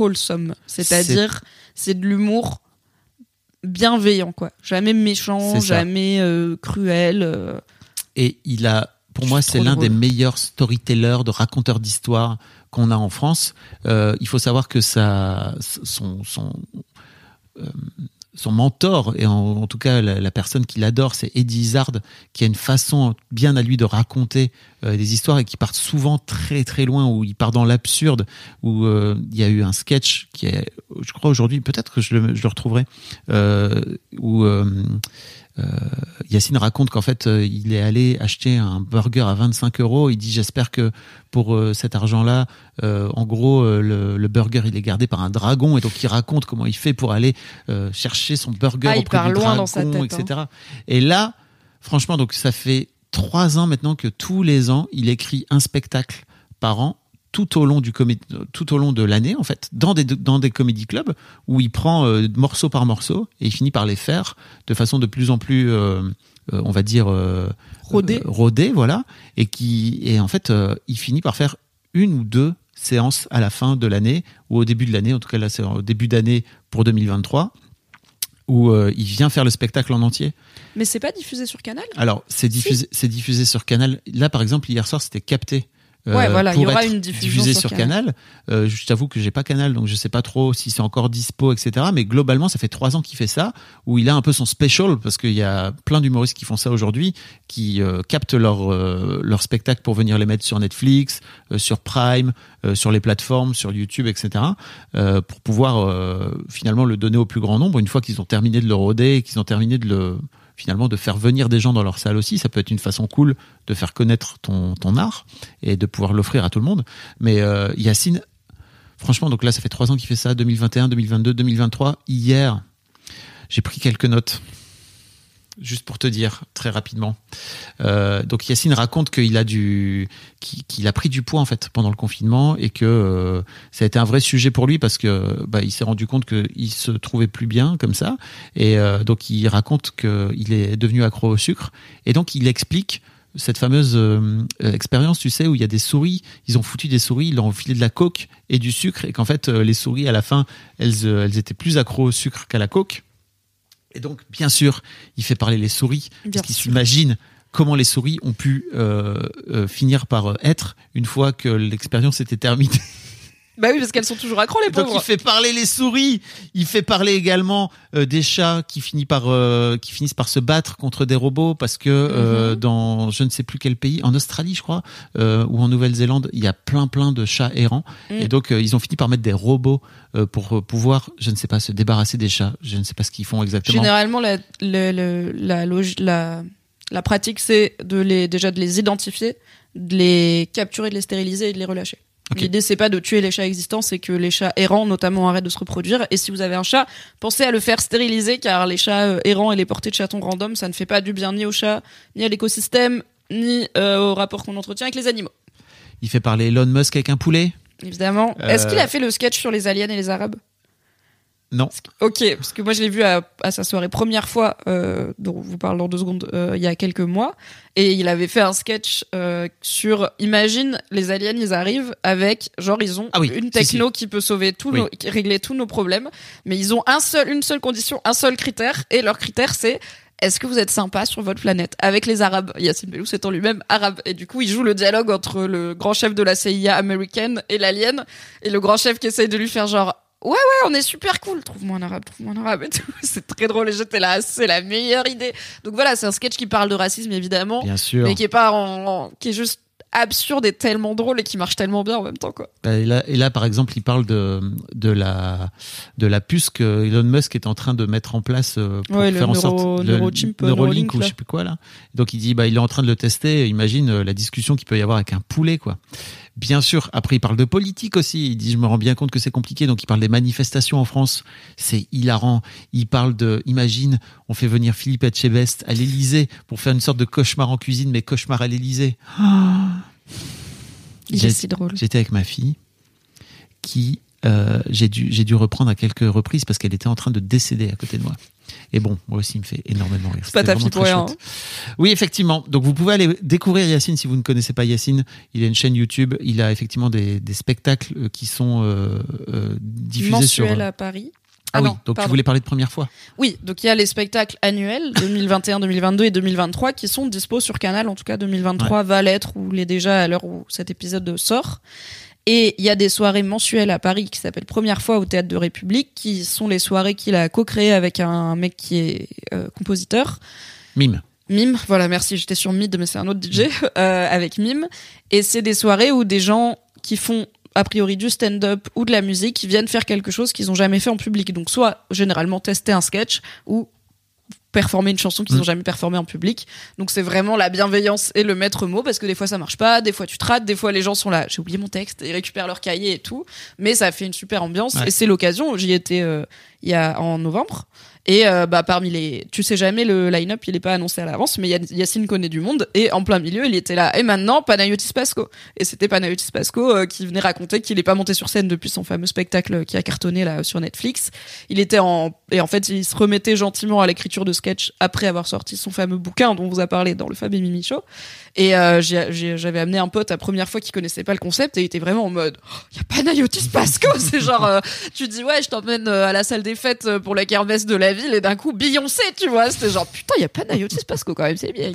S2: wholesome, c'est-à-dire c'est de l'humour bienveillant quoi. Jamais méchant, jamais cruel.
S3: Et il a, pour moi, c'est l'un des meilleurs storytellers, de raconteurs d'histoires qu'on a en France. Euh, il faut savoir que ça, son, son, euh, son mentor, et en, en tout cas la, la personne qu'il adore, c'est Eddie Izzard, qui a une façon bien à lui de raconter euh, des histoires et qui part souvent très très loin, où il part dans l'absurde, où euh, il y a eu un sketch qui est, je crois aujourd'hui, peut-être que je le, je le retrouverai, euh, où euh, Yacine raconte qu'en fait, euh, il est allé acheter un burger à 25 euros. Il dit J'espère que pour euh, cet argent-là, euh, en gros, euh, le, le burger il est gardé par un dragon. Et donc, il raconte comment il fait pour aller euh, chercher son burger
S2: Ah, il
S3: auprès
S2: part
S3: du
S2: loin
S3: dragon,
S2: dans sa tête, hein.
S3: etc. Et là, franchement, donc ça fait trois ans maintenant que tous les ans, il écrit un spectacle par an tout au long du tout au long de l'année en fait dans des dans des comédie clubs où il prend euh, morceau par morceau et il finit par les faire de façon de plus en plus euh, euh, on va dire euh,
S2: Rodé.
S3: rodé voilà et qui et en fait il finit par faire une ou deux séances à la fin de l'année ou au début de l'année en tout cas là c'est au début d'année pour 2023 où euh, il vient faire le spectacle en entier
S2: Mais c'est pas diffusé sur Canal?
S3: Alors, c'est diffusé, c'est diffusé sur Canal. Là, par exemple, hier soir, c'était capté. Euh,
S2: Ouais, voilà, il y aura
S3: être
S2: une diffusion
S3: diffusé
S2: sur
S3: sur Canal. Euh, je t'avoue que j'ai pas Canal, donc je sais pas trop si c'est encore dispo, etc. Mais globalement, ça fait trois ans qu'il fait ça, où il a un peu son special, parce qu'il y a plein d'humoristes qui font ça aujourd'hui, qui euh, captent leur leur spectacle pour venir les mettre sur Netflix, sur Prime, sur les plateformes, sur YouTube, etc. pour pouvoir finalement le donner au plus grand nombre une fois qu'ils ont terminé de le roder qu'ils ont terminé de le finalement de faire venir des gens dans leur salle aussi. Ça peut être une façon cool de faire connaître ton, art et de pouvoir l'offrir à tout le monde. Mais euh, Yacine franchement donc là ça fait trois ans qu'il fait ça 2021 2022 2023 hier j'ai pris quelques notes juste pour te dire très rapidement. Euh, donc Yacine raconte qu'il a du, qu'il a pris du poids en fait pendant le confinement et que euh, ça a été un vrai sujet pour lui parce que bah, il s'est rendu compte qu'il se trouvait plus bien comme ça et euh, donc il raconte qu'il est devenu accro au sucre et donc il explique cette fameuse expérience, tu sais, où il y a des souris, ils ont foutu des souris, ils leur ont filé de la coke et du sucre, et qu'en fait, les souris, à la fin, elles, elles étaient plus accro au sucre qu'à la coke. Et donc, bien sûr, il fait parler les souris,
S2: Bien
S3: parce qu'il s'imagine comment les souris ont pu euh, euh, finir par euh, être une fois que l'expérience était terminée.
S2: Bah oui, parce qu'elles sont toujours accro, les
S3: Donc
S2: pauvres.
S3: il fait parler les souris, il fait parler également euh, des chats qui finissent par euh, qui finissent par se battre contre des robots parce que euh, dans je ne sais plus quel pays, en Australie je crois, ou en Nouvelle-Zélande, il y a plein plein de chats errants
S2: Mm.
S3: et donc ils ont fini par mettre des robots pour pouvoir, je ne sais pas, se débarrasser des chats. Je ne sais pas ce qu'ils font exactement.
S2: Généralement, la, la, la pratique, c'est de les, déjà de les identifier, de les capturer, de les stériliser et de les relâcher.
S3: Ok.
S2: L'idée c'est pas de tuer les chats existants, c'est que les chats errants notamment arrêtent de se reproduire. Et si vous avez un chat, pensez à le faire stériliser car les chats euh, errants et les portées de chatons random, ça ne fait pas du bien ni aux chats, ni à l'écosystème, ni euh, au rapport qu'on entretient avec les animaux.
S3: Il fait parler Elon Musk avec un poulet?
S2: Évidemment.
S3: Euh,
S2: Est-ce qu'il a fait le sketch sur les aliens et les arabes?
S3: Non.
S2: Ok, parce que moi je l'ai vu à, à sa soirée première fois, euh, dont on vous parle dans deux secondes, euh, il y a quelques mois, et il avait fait un sketch euh, sur, imagine, les aliens, ils arrivent avec, genre, ils ont
S3: Ah oui,
S2: une
S3: si,
S2: techno qui peut sauver tous
S3: Oui.
S2: nos, qui- régler tous nos problèmes, mais ils ont un seul, une seule condition, un seul critère, et leur critère c'est est-ce que vous êtes sympa sur votre planète avec les Arabes? Yacine Bellous étant lui-même arabe. Et du coup il joue le dialogue entre le grand chef de la CIA américaine et l'alien. Et le grand chef qui essaye de lui faire genre ouais ouais on est super cool trouve-moi un arabe trouve-moi un arabe et tout c'est très drôle et j'étais là c'est la meilleure idée donc voilà c'est un sketch qui parle de racisme évidemment
S3: Bien sûr.
S2: mais qui est pas en, en- qui est juste absurde et tellement drôle et qui marche tellement bien en même temps quoi
S3: Bah, Et là, et là, par exemple, il parle de, de, la, de la puce que Elon Musk est en train de mettre en place euh, pour
S2: Ouais, le
S3: faire en
S2: neuro-
S3: sorte le Neuralink, ou je sais plus quoi là. Donc il dit bah il est en train de le tester. Imagine euh, la discussion qu'il peut y avoir avec un poulet quoi. Bien sûr. Après il parle de politique aussi. Il dit je me rends bien compte que c'est compliqué. Donc il parle des manifestations en France. C'est hilarant. Il parle de imagine on fait venir Philippe Etchebest à l'Élysée pour faire une sorte de cauchemar en cuisine mais cauchemar à l'Élysée.
S2: il
S3: J'ai-
S2: est si drôle
S3: J'étais avec ma fille qui euh, j'ai dû j'ai dû reprendre à quelques reprises parce qu'elle était en train de décéder à côté de moi. Et bon, moi aussi, il me fait énormément rire.
S2: C'est pas ta pour rien.
S3: Oui, effectivement. Donc vous pouvez aller découvrir Yacine si vous ne connaissez pas Yacine. Il a une chaîne YouTube. Il a effectivement des, des spectacles euh, qui sont euh, euh, diffusés sur.
S2: mensuel à Paris
S3: Ah, oui.
S2: non,
S3: Donc tu
S2: pardon.
S3: voulais parler de première fois.
S2: Oui, donc il y a les spectacles annuels 2021, 2022 et 2023 qui sont dispo sur Canal. En tout cas, 2023 va l'être ou l'est déjà à l'heure où cet épisode sort. Et il y a des soirées mensuelles à Paris qui s'appellent Première fois au Théâtre de République, qui sont les soirées qu'il a co-créées avec un mec qui est euh, compositeur.
S3: Mime.
S2: Mime, voilà, merci, j'étais sur Mid, mais c'est un autre DJ, euh, avec Mime. Et c'est des soirées où des gens qui font a priori du stand-up ou de la musique qui viennent faire quelque chose qu'ils ont jamais fait en public. Donc soit généralement tester un sketch ou performer une chanson qu'ils
S3: Mm.
S2: ont jamais performée en public. Donc c'est vraiment la bienveillance et le maître mot parce que des fois ça marche pas, des fois tu te rates, des fois les gens sont là, j'ai oublié mon texte, ils récupèrent leur cahier et tout, mais ça fait une super ambiance
S3: Ouais.
S2: et c'est l'occasion. J'y étais euh, il y a en novembre et euh, bah parmi les, tu sais jamais le line-up, il est pas annoncé à l'avance, mais Yacine connaît du monde et en plein milieu il était là. Et maintenant Panayotis Pasco et c'était Panayotis Pasco euh, qui venait raconter qu'il est pas monté sur scène depuis son fameux spectacle qui a cartonné là sur Netflix. Il était en et en fait il se remettait gentiment à l'écriture de sketch après avoir sorti son fameux bouquin dont on vous a parlé dans le Fab et Mimi Show. Et euh, j'avais amené un pote la première fois qui connaissait pas le concept et il était vraiment en mode il y a Panayotis Pasco c'est genre euh, tu dis ouais je t'emmène euh, à la salle des fêtes pour la kermesse de la ville et d'un coup Beyoncé tu vois c'était genre putain il y a Panayotis Pasco quand même c'est bien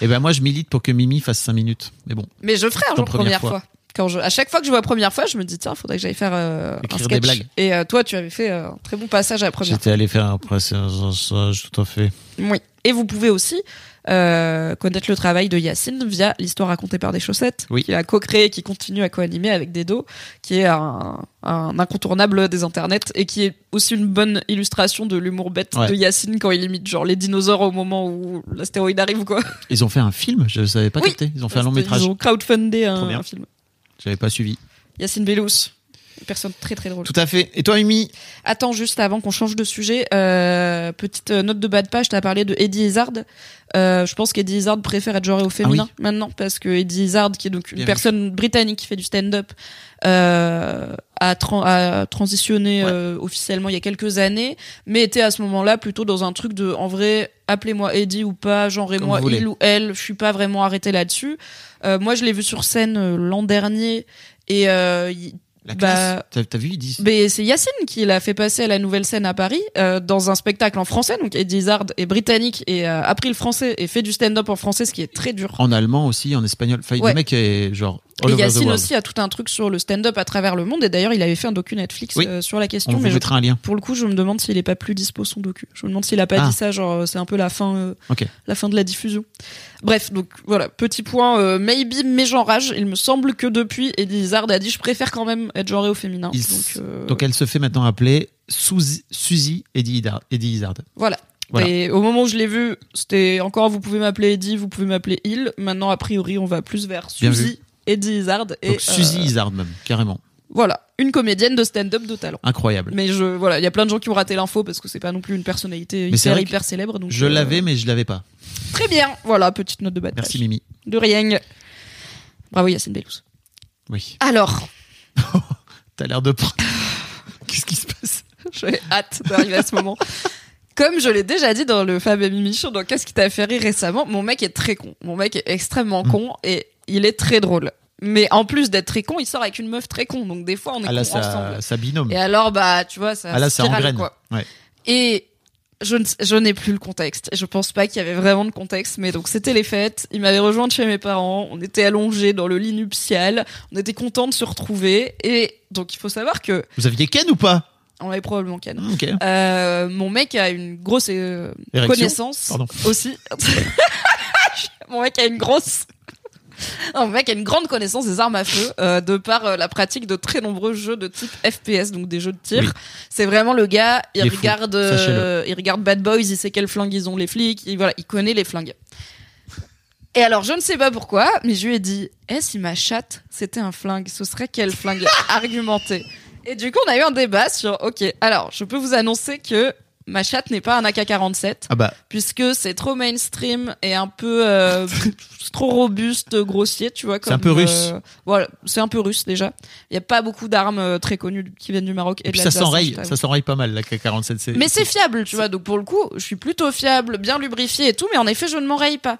S3: Et ben moi je milite pour que Mimi fasse 5 minutes. Mais bon,
S2: mais je ferai un jour première,
S3: première
S2: fois.
S3: fois.
S2: Quand je, à chaque fois que je vois première fois, je me dis tiens, faudrait que j'aille faire euh, un sketch.
S3: des blagues.
S2: Et euh, toi, tu avais fait euh, un très bon passage à la première.
S3: j'étais allé faire un passage tout à fait.
S2: Oui. Et vous pouvez aussi euh, connaître le travail de Yacine via l'histoire racontée par des chaussettes,
S3: Oui.
S2: qu'il a co-créé et qui continue à co-animer avec Dedo, qui est un, un incontournable des internets et qui est aussi une bonne illustration de l'humour bête
S3: Ouais.
S2: de Yacine quand il imite genre les dinosaures au moment où l'astéroïde arrive quoi.
S3: Ils ont fait un film. Je savais pas
S2: Oui.
S3: capté. Ils ont fait un long métrage.
S2: Ils ont crowdfundé un, un film.
S3: J'avais pas suivi.
S2: Yacine Bellous, personne très très drôle.
S3: Tout à fait. Et toi Mimi
S2: Attends, juste avant qu'on change de sujet, euh, petite euh, note de bas de page, t'as parlé de Eddie Izzard. Euh, je pense qu'Eddie Izzard préfère être genré au féminin maintenant, parce que Eddie Izzard, qui est donc une
S3: Bien vu.
S2: personne britannique qui fait du stand-up, euh, a, a transitionné
S3: Ouais.
S2: euh, officiellement il y a quelques années, mais était à ce moment-là plutôt dans un truc de, en vrai, appelez-moi Eddie ou pas, genrez-moi il ou elle, je suis pas vraiment arrêté là-dessus. Euh, moi, je l'ai vu sur scène euh, l'an dernier, et euh,
S3: La
S2: Bah.
S3: T'as- T'as vu ils disent.
S2: mais c'est Yacine qui l'a fait passer à la nouvelle scène à Paris euh, dans un spectacle en français. Donc Eddie Izzard est britannique et a appris le français et fait du stand-up en français, ce qui est très dur.
S3: En allemand aussi, en espagnol. Enfin,
S2: Ouais.
S3: le mec est genre
S2: Et Yacine aussi a tout un truc sur le stand-up à travers le monde. Et d'ailleurs, il avait fait un docu Netflix
S3: Oui.
S2: euh, sur la
S3: On
S2: question.
S3: vous
S2: mais je-
S3: mettra un lien.
S2: pour le coup, je me demande s'il est pas plus dispo son docu. Je me demande s'il a pas
S3: Ah.
S2: dit ça, genre euh, c'est un peu la fin, euh, la fin de la diffusion. Bref, donc voilà, petit point, euh, maybe mais genrage. Il me semble que depuis, Eddie Izzard a dit je préfère quand même être genré au féminin.
S3: Il
S2: Donc,
S3: elle se fait maintenant appeler Suzy, Suzy Eddie Izzard. Eddie Izzard.
S2: Voilà.
S3: Voilà.
S2: Et au moment où je l'ai vu, c'était encore vous pouvez m'appeler Eddie, vous pouvez m'appeler Il. Maintenant, a priori, on va plus vers Suzy Eddie Izzard. Et,
S3: Donc Suzy
S2: euh,
S3: Izzard même, carrément.
S2: Voilà, une comédienne de stand-up de talent.
S3: Incroyable.
S2: Mais je voilà, il y a plein de gens qui ont raté l'info parce que c'est pas non plus une personnalité hyper hyper célèbre. Donc
S3: Je
S2: euh,
S3: l'avais, mais je l'avais pas.
S2: Très bien. Voilà, petite note de de
S3: Merci. Mimi.
S2: De rien. Bravo Yacine Bellous.
S3: Oui.
S2: Alors,
S3: T'as l'air de. Qu'est-ce qui se passe?
S2: J'ai hâte d'arriver à ce moment. Comme je l'ai déjà dit dans le Fab et Mimi Show, donc qu'est-ce qui t'a fait rire récemment? Mon mec est très con. Mon mec est extrêmement
S3: Mm.
S2: con et il est très drôle. Mais en plus d'être très con, il sort avec une meuf très con. Donc des fois, on est
S3: Ah là,
S2: con ensemble.
S3: ça, ça binôme.
S2: Et alors, bah, tu vois, ça
S3: Ah là, c'est en
S2: spirale,
S3: graine.
S2: quoi.
S3: Ouais.
S2: Et je, n'ai plus le contexte. Je pense pas qu'il y avait vraiment de contexte, mais donc c'était les fêtes. Il m'avait rejoint chez mes parents. On était allongés dans le lit nuptial. On était contents de se retrouver. Et donc il faut savoir que
S3: Vous aviez Ken ou pas?
S2: On avait probablement Ken.
S3: Ok.
S2: Euh, mon mec a une grosse euh, connaissance
S3: Pardon.
S2: aussi. mon mec a une grosse. Non, mec a une grande connaissance des armes à feu euh, de par euh, la pratique de très nombreux jeux de type FPS, donc des jeux de tir.
S3: Oui.
S2: C'est vraiment le gars, il regarde, euh, il regarde Bad Boys, il sait quels flingues ils ont les flics, il, voilà, il connaît les flingues. Et alors, je ne sais pas pourquoi, mais je lui ai dit, eh, si ma chatte, c'était un flingue, ce serait quel flingue? Argumenté Et du coup, on a eu un débat sur, ok, alors, je peux vous annoncer que ma chatte n'est pas un AK-47,
S3: Ah bah,
S2: puisque c'est trop mainstream et un peu euh, trop robuste, grossier, tu vois.
S3: C'est un peu
S2: euh,
S3: russe.
S2: voilà, c'est un peu russe déjà. Il y a pas beaucoup d'armes euh, très connues qui viennent du Maroc et,
S3: et
S2: de
S3: puis ça s'enraye, ça s'enraye pas mal, la K47. c'est-
S2: Mais c'est fiable, tu vois. Donc pour le coup, je suis plutôt fiable, bien lubrifié et tout, mais en effet, je ne m'enraye pas.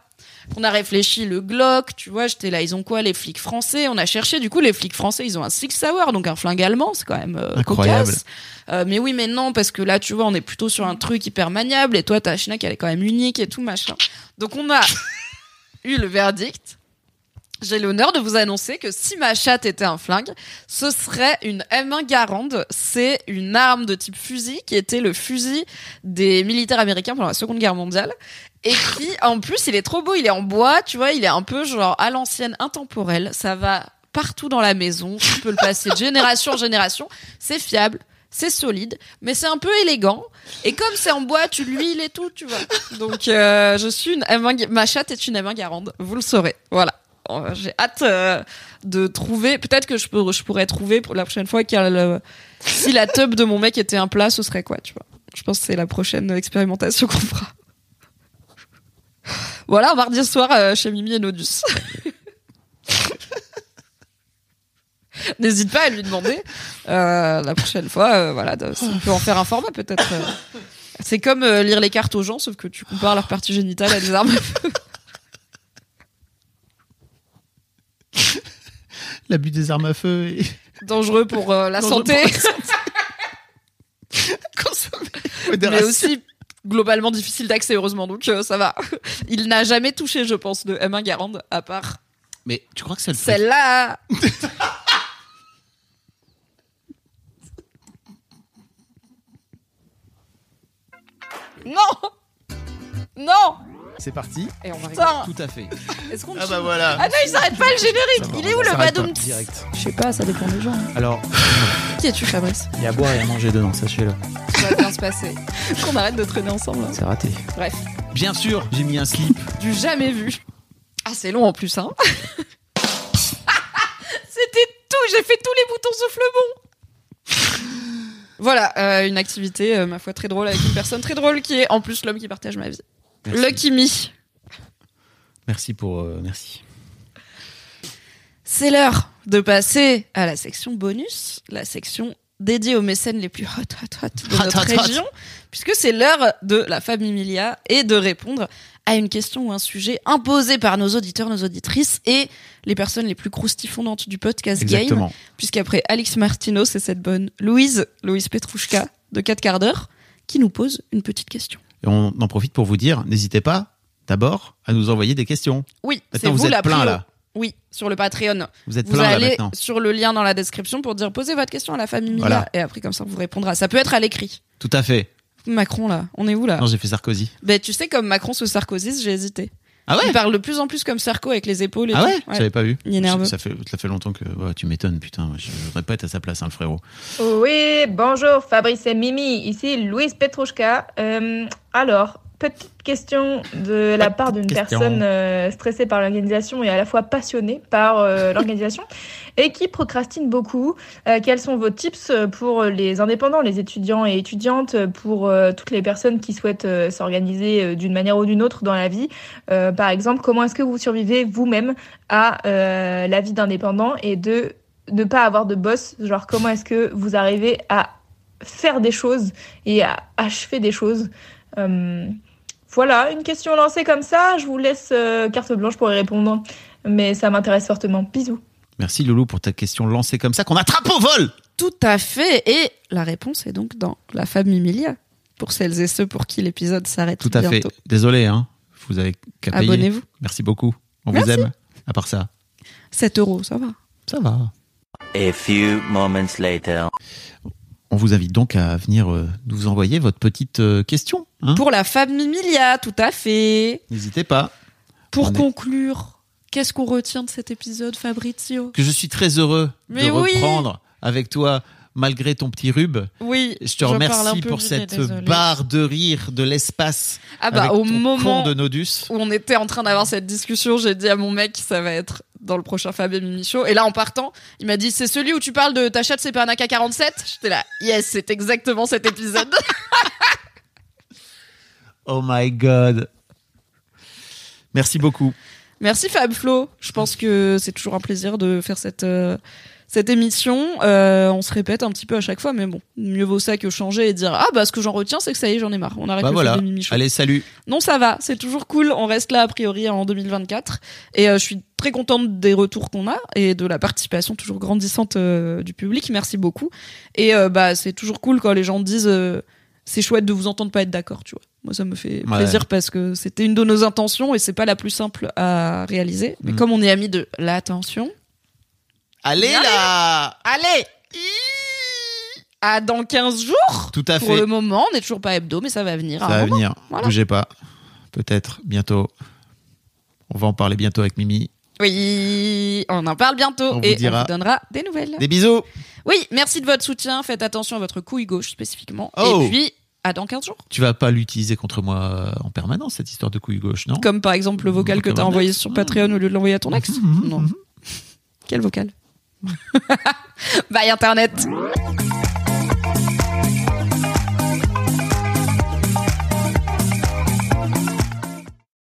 S2: On a réfléchi le Glock, tu vois, j'étais là, ils ont quoi les flics français? On a cherché, du coup, les flics français, ils ont un Six Sauer, donc un flingue allemand, c'est quand même euh,
S3: Incroyable.
S2: cocasse. Euh, mais oui, mais non, parce que là, tu vois, on est plutôt sur un truc hyper maniable, et toi, ta Schneck, elle est quand même unique et tout, machin. Donc on a eu le verdict. J'ai l'honneur de vous annoncer que si ma chatte était un flingue, ce serait une M1 Garand. C'est une arme de type fusil qui était le fusil des militaires américains pendant la Seconde Guerre mondiale. Et qui, en plus, il est trop beau, il est en bois, tu vois, il est un peu genre à l'ancienne, intemporel. Ça va partout dans la maison, tu peux le passer de génération en génération. C'est fiable, c'est solide, mais c'est un peu élégant. Et comme c'est en bois, tu l'huiles et tout, tu vois. Donc, euh, je suis une M1, Ga- ma chatte est une M1 Garande, vous le saurez. Voilà. Euh, J'ai hâte euh, de trouver. Peut-être que je, peux, je pourrais trouver pour la prochaine fois le- si la tub de mon mec était un plat, ce serait quoi, tu vois. Je pense que c'est la prochaine expérimentation qu'on fera. Voilà, un mardi soir euh, chez Mimi et Nodus. N'hésite pas à lui demander euh, la prochaine fois, euh, voilà, de, si on peut en faire un format peut-être. euh. C'est comme euh, lire les cartes aux gens, sauf que tu compares leur partie génitale à des armes. à feu.
S3: L'abus des armes à feu et...
S2: Dangereux pour euh, la
S3: Dangereux
S2: santé,
S3: pour
S2: mais aussi globalement difficile d'accès, heureusement. Donc euh, ça va. Il n'a jamais touché, je pense, de M1 Garande, à part
S3: Mais tu crois que c'est le
S2: celle-là. non Non
S3: C'est parti.
S2: Et on va Putain
S3: Tout à fait.
S2: Est-ce qu'on
S3: Ah bah voilà.
S2: Ah non, il s'arrête pas le générique Il est où le
S3: Ça arrête
S2: badoum
S3: pas, direct.
S2: Je sais pas, ça dépend des gens. hein.
S3: Alors,
S2: Qui es-tu, Fabrice
S3: il y a à boire et à manger dedans, sachez-le.
S2: Ça va bien se passer. Qu'on arrête de traîner ensemble. hein.
S3: C'est raté.
S2: Bref,
S3: Bien sûr, j'ai mis un slip.
S2: du jamais vu. Ah, c'est long en plus, hein C'était tout J'ai fait tous les boutons sauf le bon Voilà, euh, une activité, euh, ma foi, très drôle avec une personne très drôle qui est en plus l'homme qui partage ma vie.
S3: Merci.
S2: Lucky Me.
S3: Merci pour. euh, merci.
S2: C'est l'heure de passer à la section bonus, la section dédiée aux mécènes les plus hot, hot, hot de
S3: Hot,
S2: notre
S3: hot, hot.
S2: région, puisque c'est l'heure de la famille Milia et de répondre à une question ou un sujet imposé par nos auditeurs, nos auditrices et les personnes les plus croustifondantes du podcast Game,
S3: Exactement.
S2: puisqu'après Alix Martino, c'est cette bonne Louise, Louise Petrouchka de 4 quarts d'heure, qui nous pose une petite question.
S3: Et on en profite pour vous dire, n'hésitez pas, d'abord, à nous envoyer des questions.
S2: Oui, c'est
S3: Maintenant,
S2: vous,
S3: vous êtes
S2: la
S3: plein,
S2: prio.
S3: là.
S2: Oui, sur le Patreon.
S3: Vous êtes
S2: Vous
S3: plein là
S2: allez
S3: maintenant.
S2: sur le lien dans la description pour dire posez votre question à la famille Mila
S3: Voilà.
S2: et après comme ça on vous répondra. Ça peut être à l'écrit.
S3: Tout à fait.
S2: Macron là, on est où là?
S3: Non, j'ai fait Sarkozy.
S2: Ben tu sais comme Macron se Sarkozy, j'ai hésité.
S3: Ah ouais
S2: Il parle de plus en plus comme Sarko avec les épaules et
S3: Ah
S2: tout.
S3: ouais, J'avais pas vu.
S2: Il est nerveux.
S3: Ça fait, ça fait longtemps que. ouais, tu m'étonnes, putain. Je je voudrais pas être à sa place, hein, le frérot.
S11: Oui, bonjour Fabrice et Mimi, ici Louise Petrouchka. Euh, alors, petite question de la part d'une personne euh, stressée par l'organisation et à la fois passionnée par euh, l'organisation et qui procrastine beaucoup. Euh, quels sont vos tips pour les indépendants, les étudiants et étudiantes, pour toutes les personnes qui souhaitent s'organiser d'une manière ou d'une autre dans la vie? Par exemple, comment est-ce que vous survivez vous-même à la vie d'indépendant et de ne pas avoir de boss? Genre, comment est-ce que vous arrivez à faire des choses et à achever des choses? Voilà, une question lancée comme ça. Je vous laisse euh, carte blanche pour y répondre. Mais ça m'intéresse fortement. Bisous.
S3: Merci Loulou pour ta question lancée comme ça qu'on attrape au vol.
S2: Tout à fait. Et la réponse est donc dans La femme Emilia. Pour celles et ceux pour qui l'épisode s'arrête
S3: Tout à
S2: bientôt.
S3: fait. Désolé, hein. Vous avez qu'à payer.
S2: Abonnez-vous.
S3: Merci beaucoup. On
S2: Merci.
S3: vous aime. À part ça,
S2: 7 euros, ça va.
S3: ça va.
S8: A few moments later.
S3: On vous invite donc à venir euh, nous envoyer votre petite euh, question. hein.
S2: Pour la femme Emilia, tout à fait.
S3: N'hésitez pas.
S2: Pour
S3: On est-
S2: conclure, qu'est-ce qu'on retient de cet épisode, Fabrizio?
S3: Que je suis très heureux
S2: Mais
S3: de
S2: oui.
S3: reprendre avec toi malgré ton petit rub.
S2: Oui.
S3: Je te
S2: parle un
S3: remercie
S2: peu
S3: pour
S2: vite,
S3: cette
S2: désolée.
S3: barre de rire de l'espace.
S2: Ah bah,
S3: avec
S2: au
S3: ton
S2: moment
S3: con de Nodus.
S2: où on était en train d'avoir cette discussion, j'ai dit à mon mec, ça va être dans le prochain Fab et Mimi Show. Et là, en partant, il m'a dit, c'est celui où tu parles de c'est pas un AK-47 J'étais là, yes, c'est exactement cet épisode.
S3: Oh my god. Merci beaucoup.
S2: Merci Fab Flo. Je pense que c'est toujours un plaisir de faire cette euh, cette émission. Euh, on se répète un petit peu à chaque fois, mais bon, mieux vaut ça que changer et dire ah bah ce que j'en retiens c'est que ça y est j'en ai marre. On arrête
S3: Bah
S2: le
S3: voilà.
S2: Mimi.
S3: Allez, salut.
S2: Non, ça va, c'est toujours cool. On reste là a priori en 2024 et euh, je suis très contente des retours qu'on a et de la participation toujours grandissante euh, du public. Merci beaucoup. Et euh, bah c'est toujours cool quand les gens disent euh, c'est chouette de vous entendre pas être d'accord, tu vois. Moi ça me fait
S3: Ouais.
S2: plaisir parce que c'était une de nos intentions et c'est pas la plus simple à réaliser. Mais
S3: Mm.
S2: comme on est amis de l'attention,
S3: Allez là
S2: allez. À dans 15 jours.
S3: Tout à
S2: Pour
S3: fait.
S2: le moment, on n'est toujours pas hebdo, mais ça va venir.
S3: Ça va
S2: moment.
S3: venir.
S2: Voilà.
S3: Bougez pas. Peut-être bientôt. On va en parler bientôt avec Mimi.
S2: Oui, on en parle bientôt
S3: On vous
S2: et
S3: dira.
S2: on vous donnera des nouvelles.
S3: Des bisous.
S2: Oui, merci de votre soutien. Faites attention à votre couille gauche spécifiquement.
S3: Oh.
S2: Et puis, à dans 15 jours.
S3: Tu vas pas l'utiliser contre moi euh, en permanence, cette histoire de couille gauche, non?
S2: Comme par exemple le vocal que t'as
S3: un
S2: envoyé sur Patreon au lieu de l'envoyer à ton ex.
S3: Mhm,
S2: Non. Quel vocal? Bye Internet.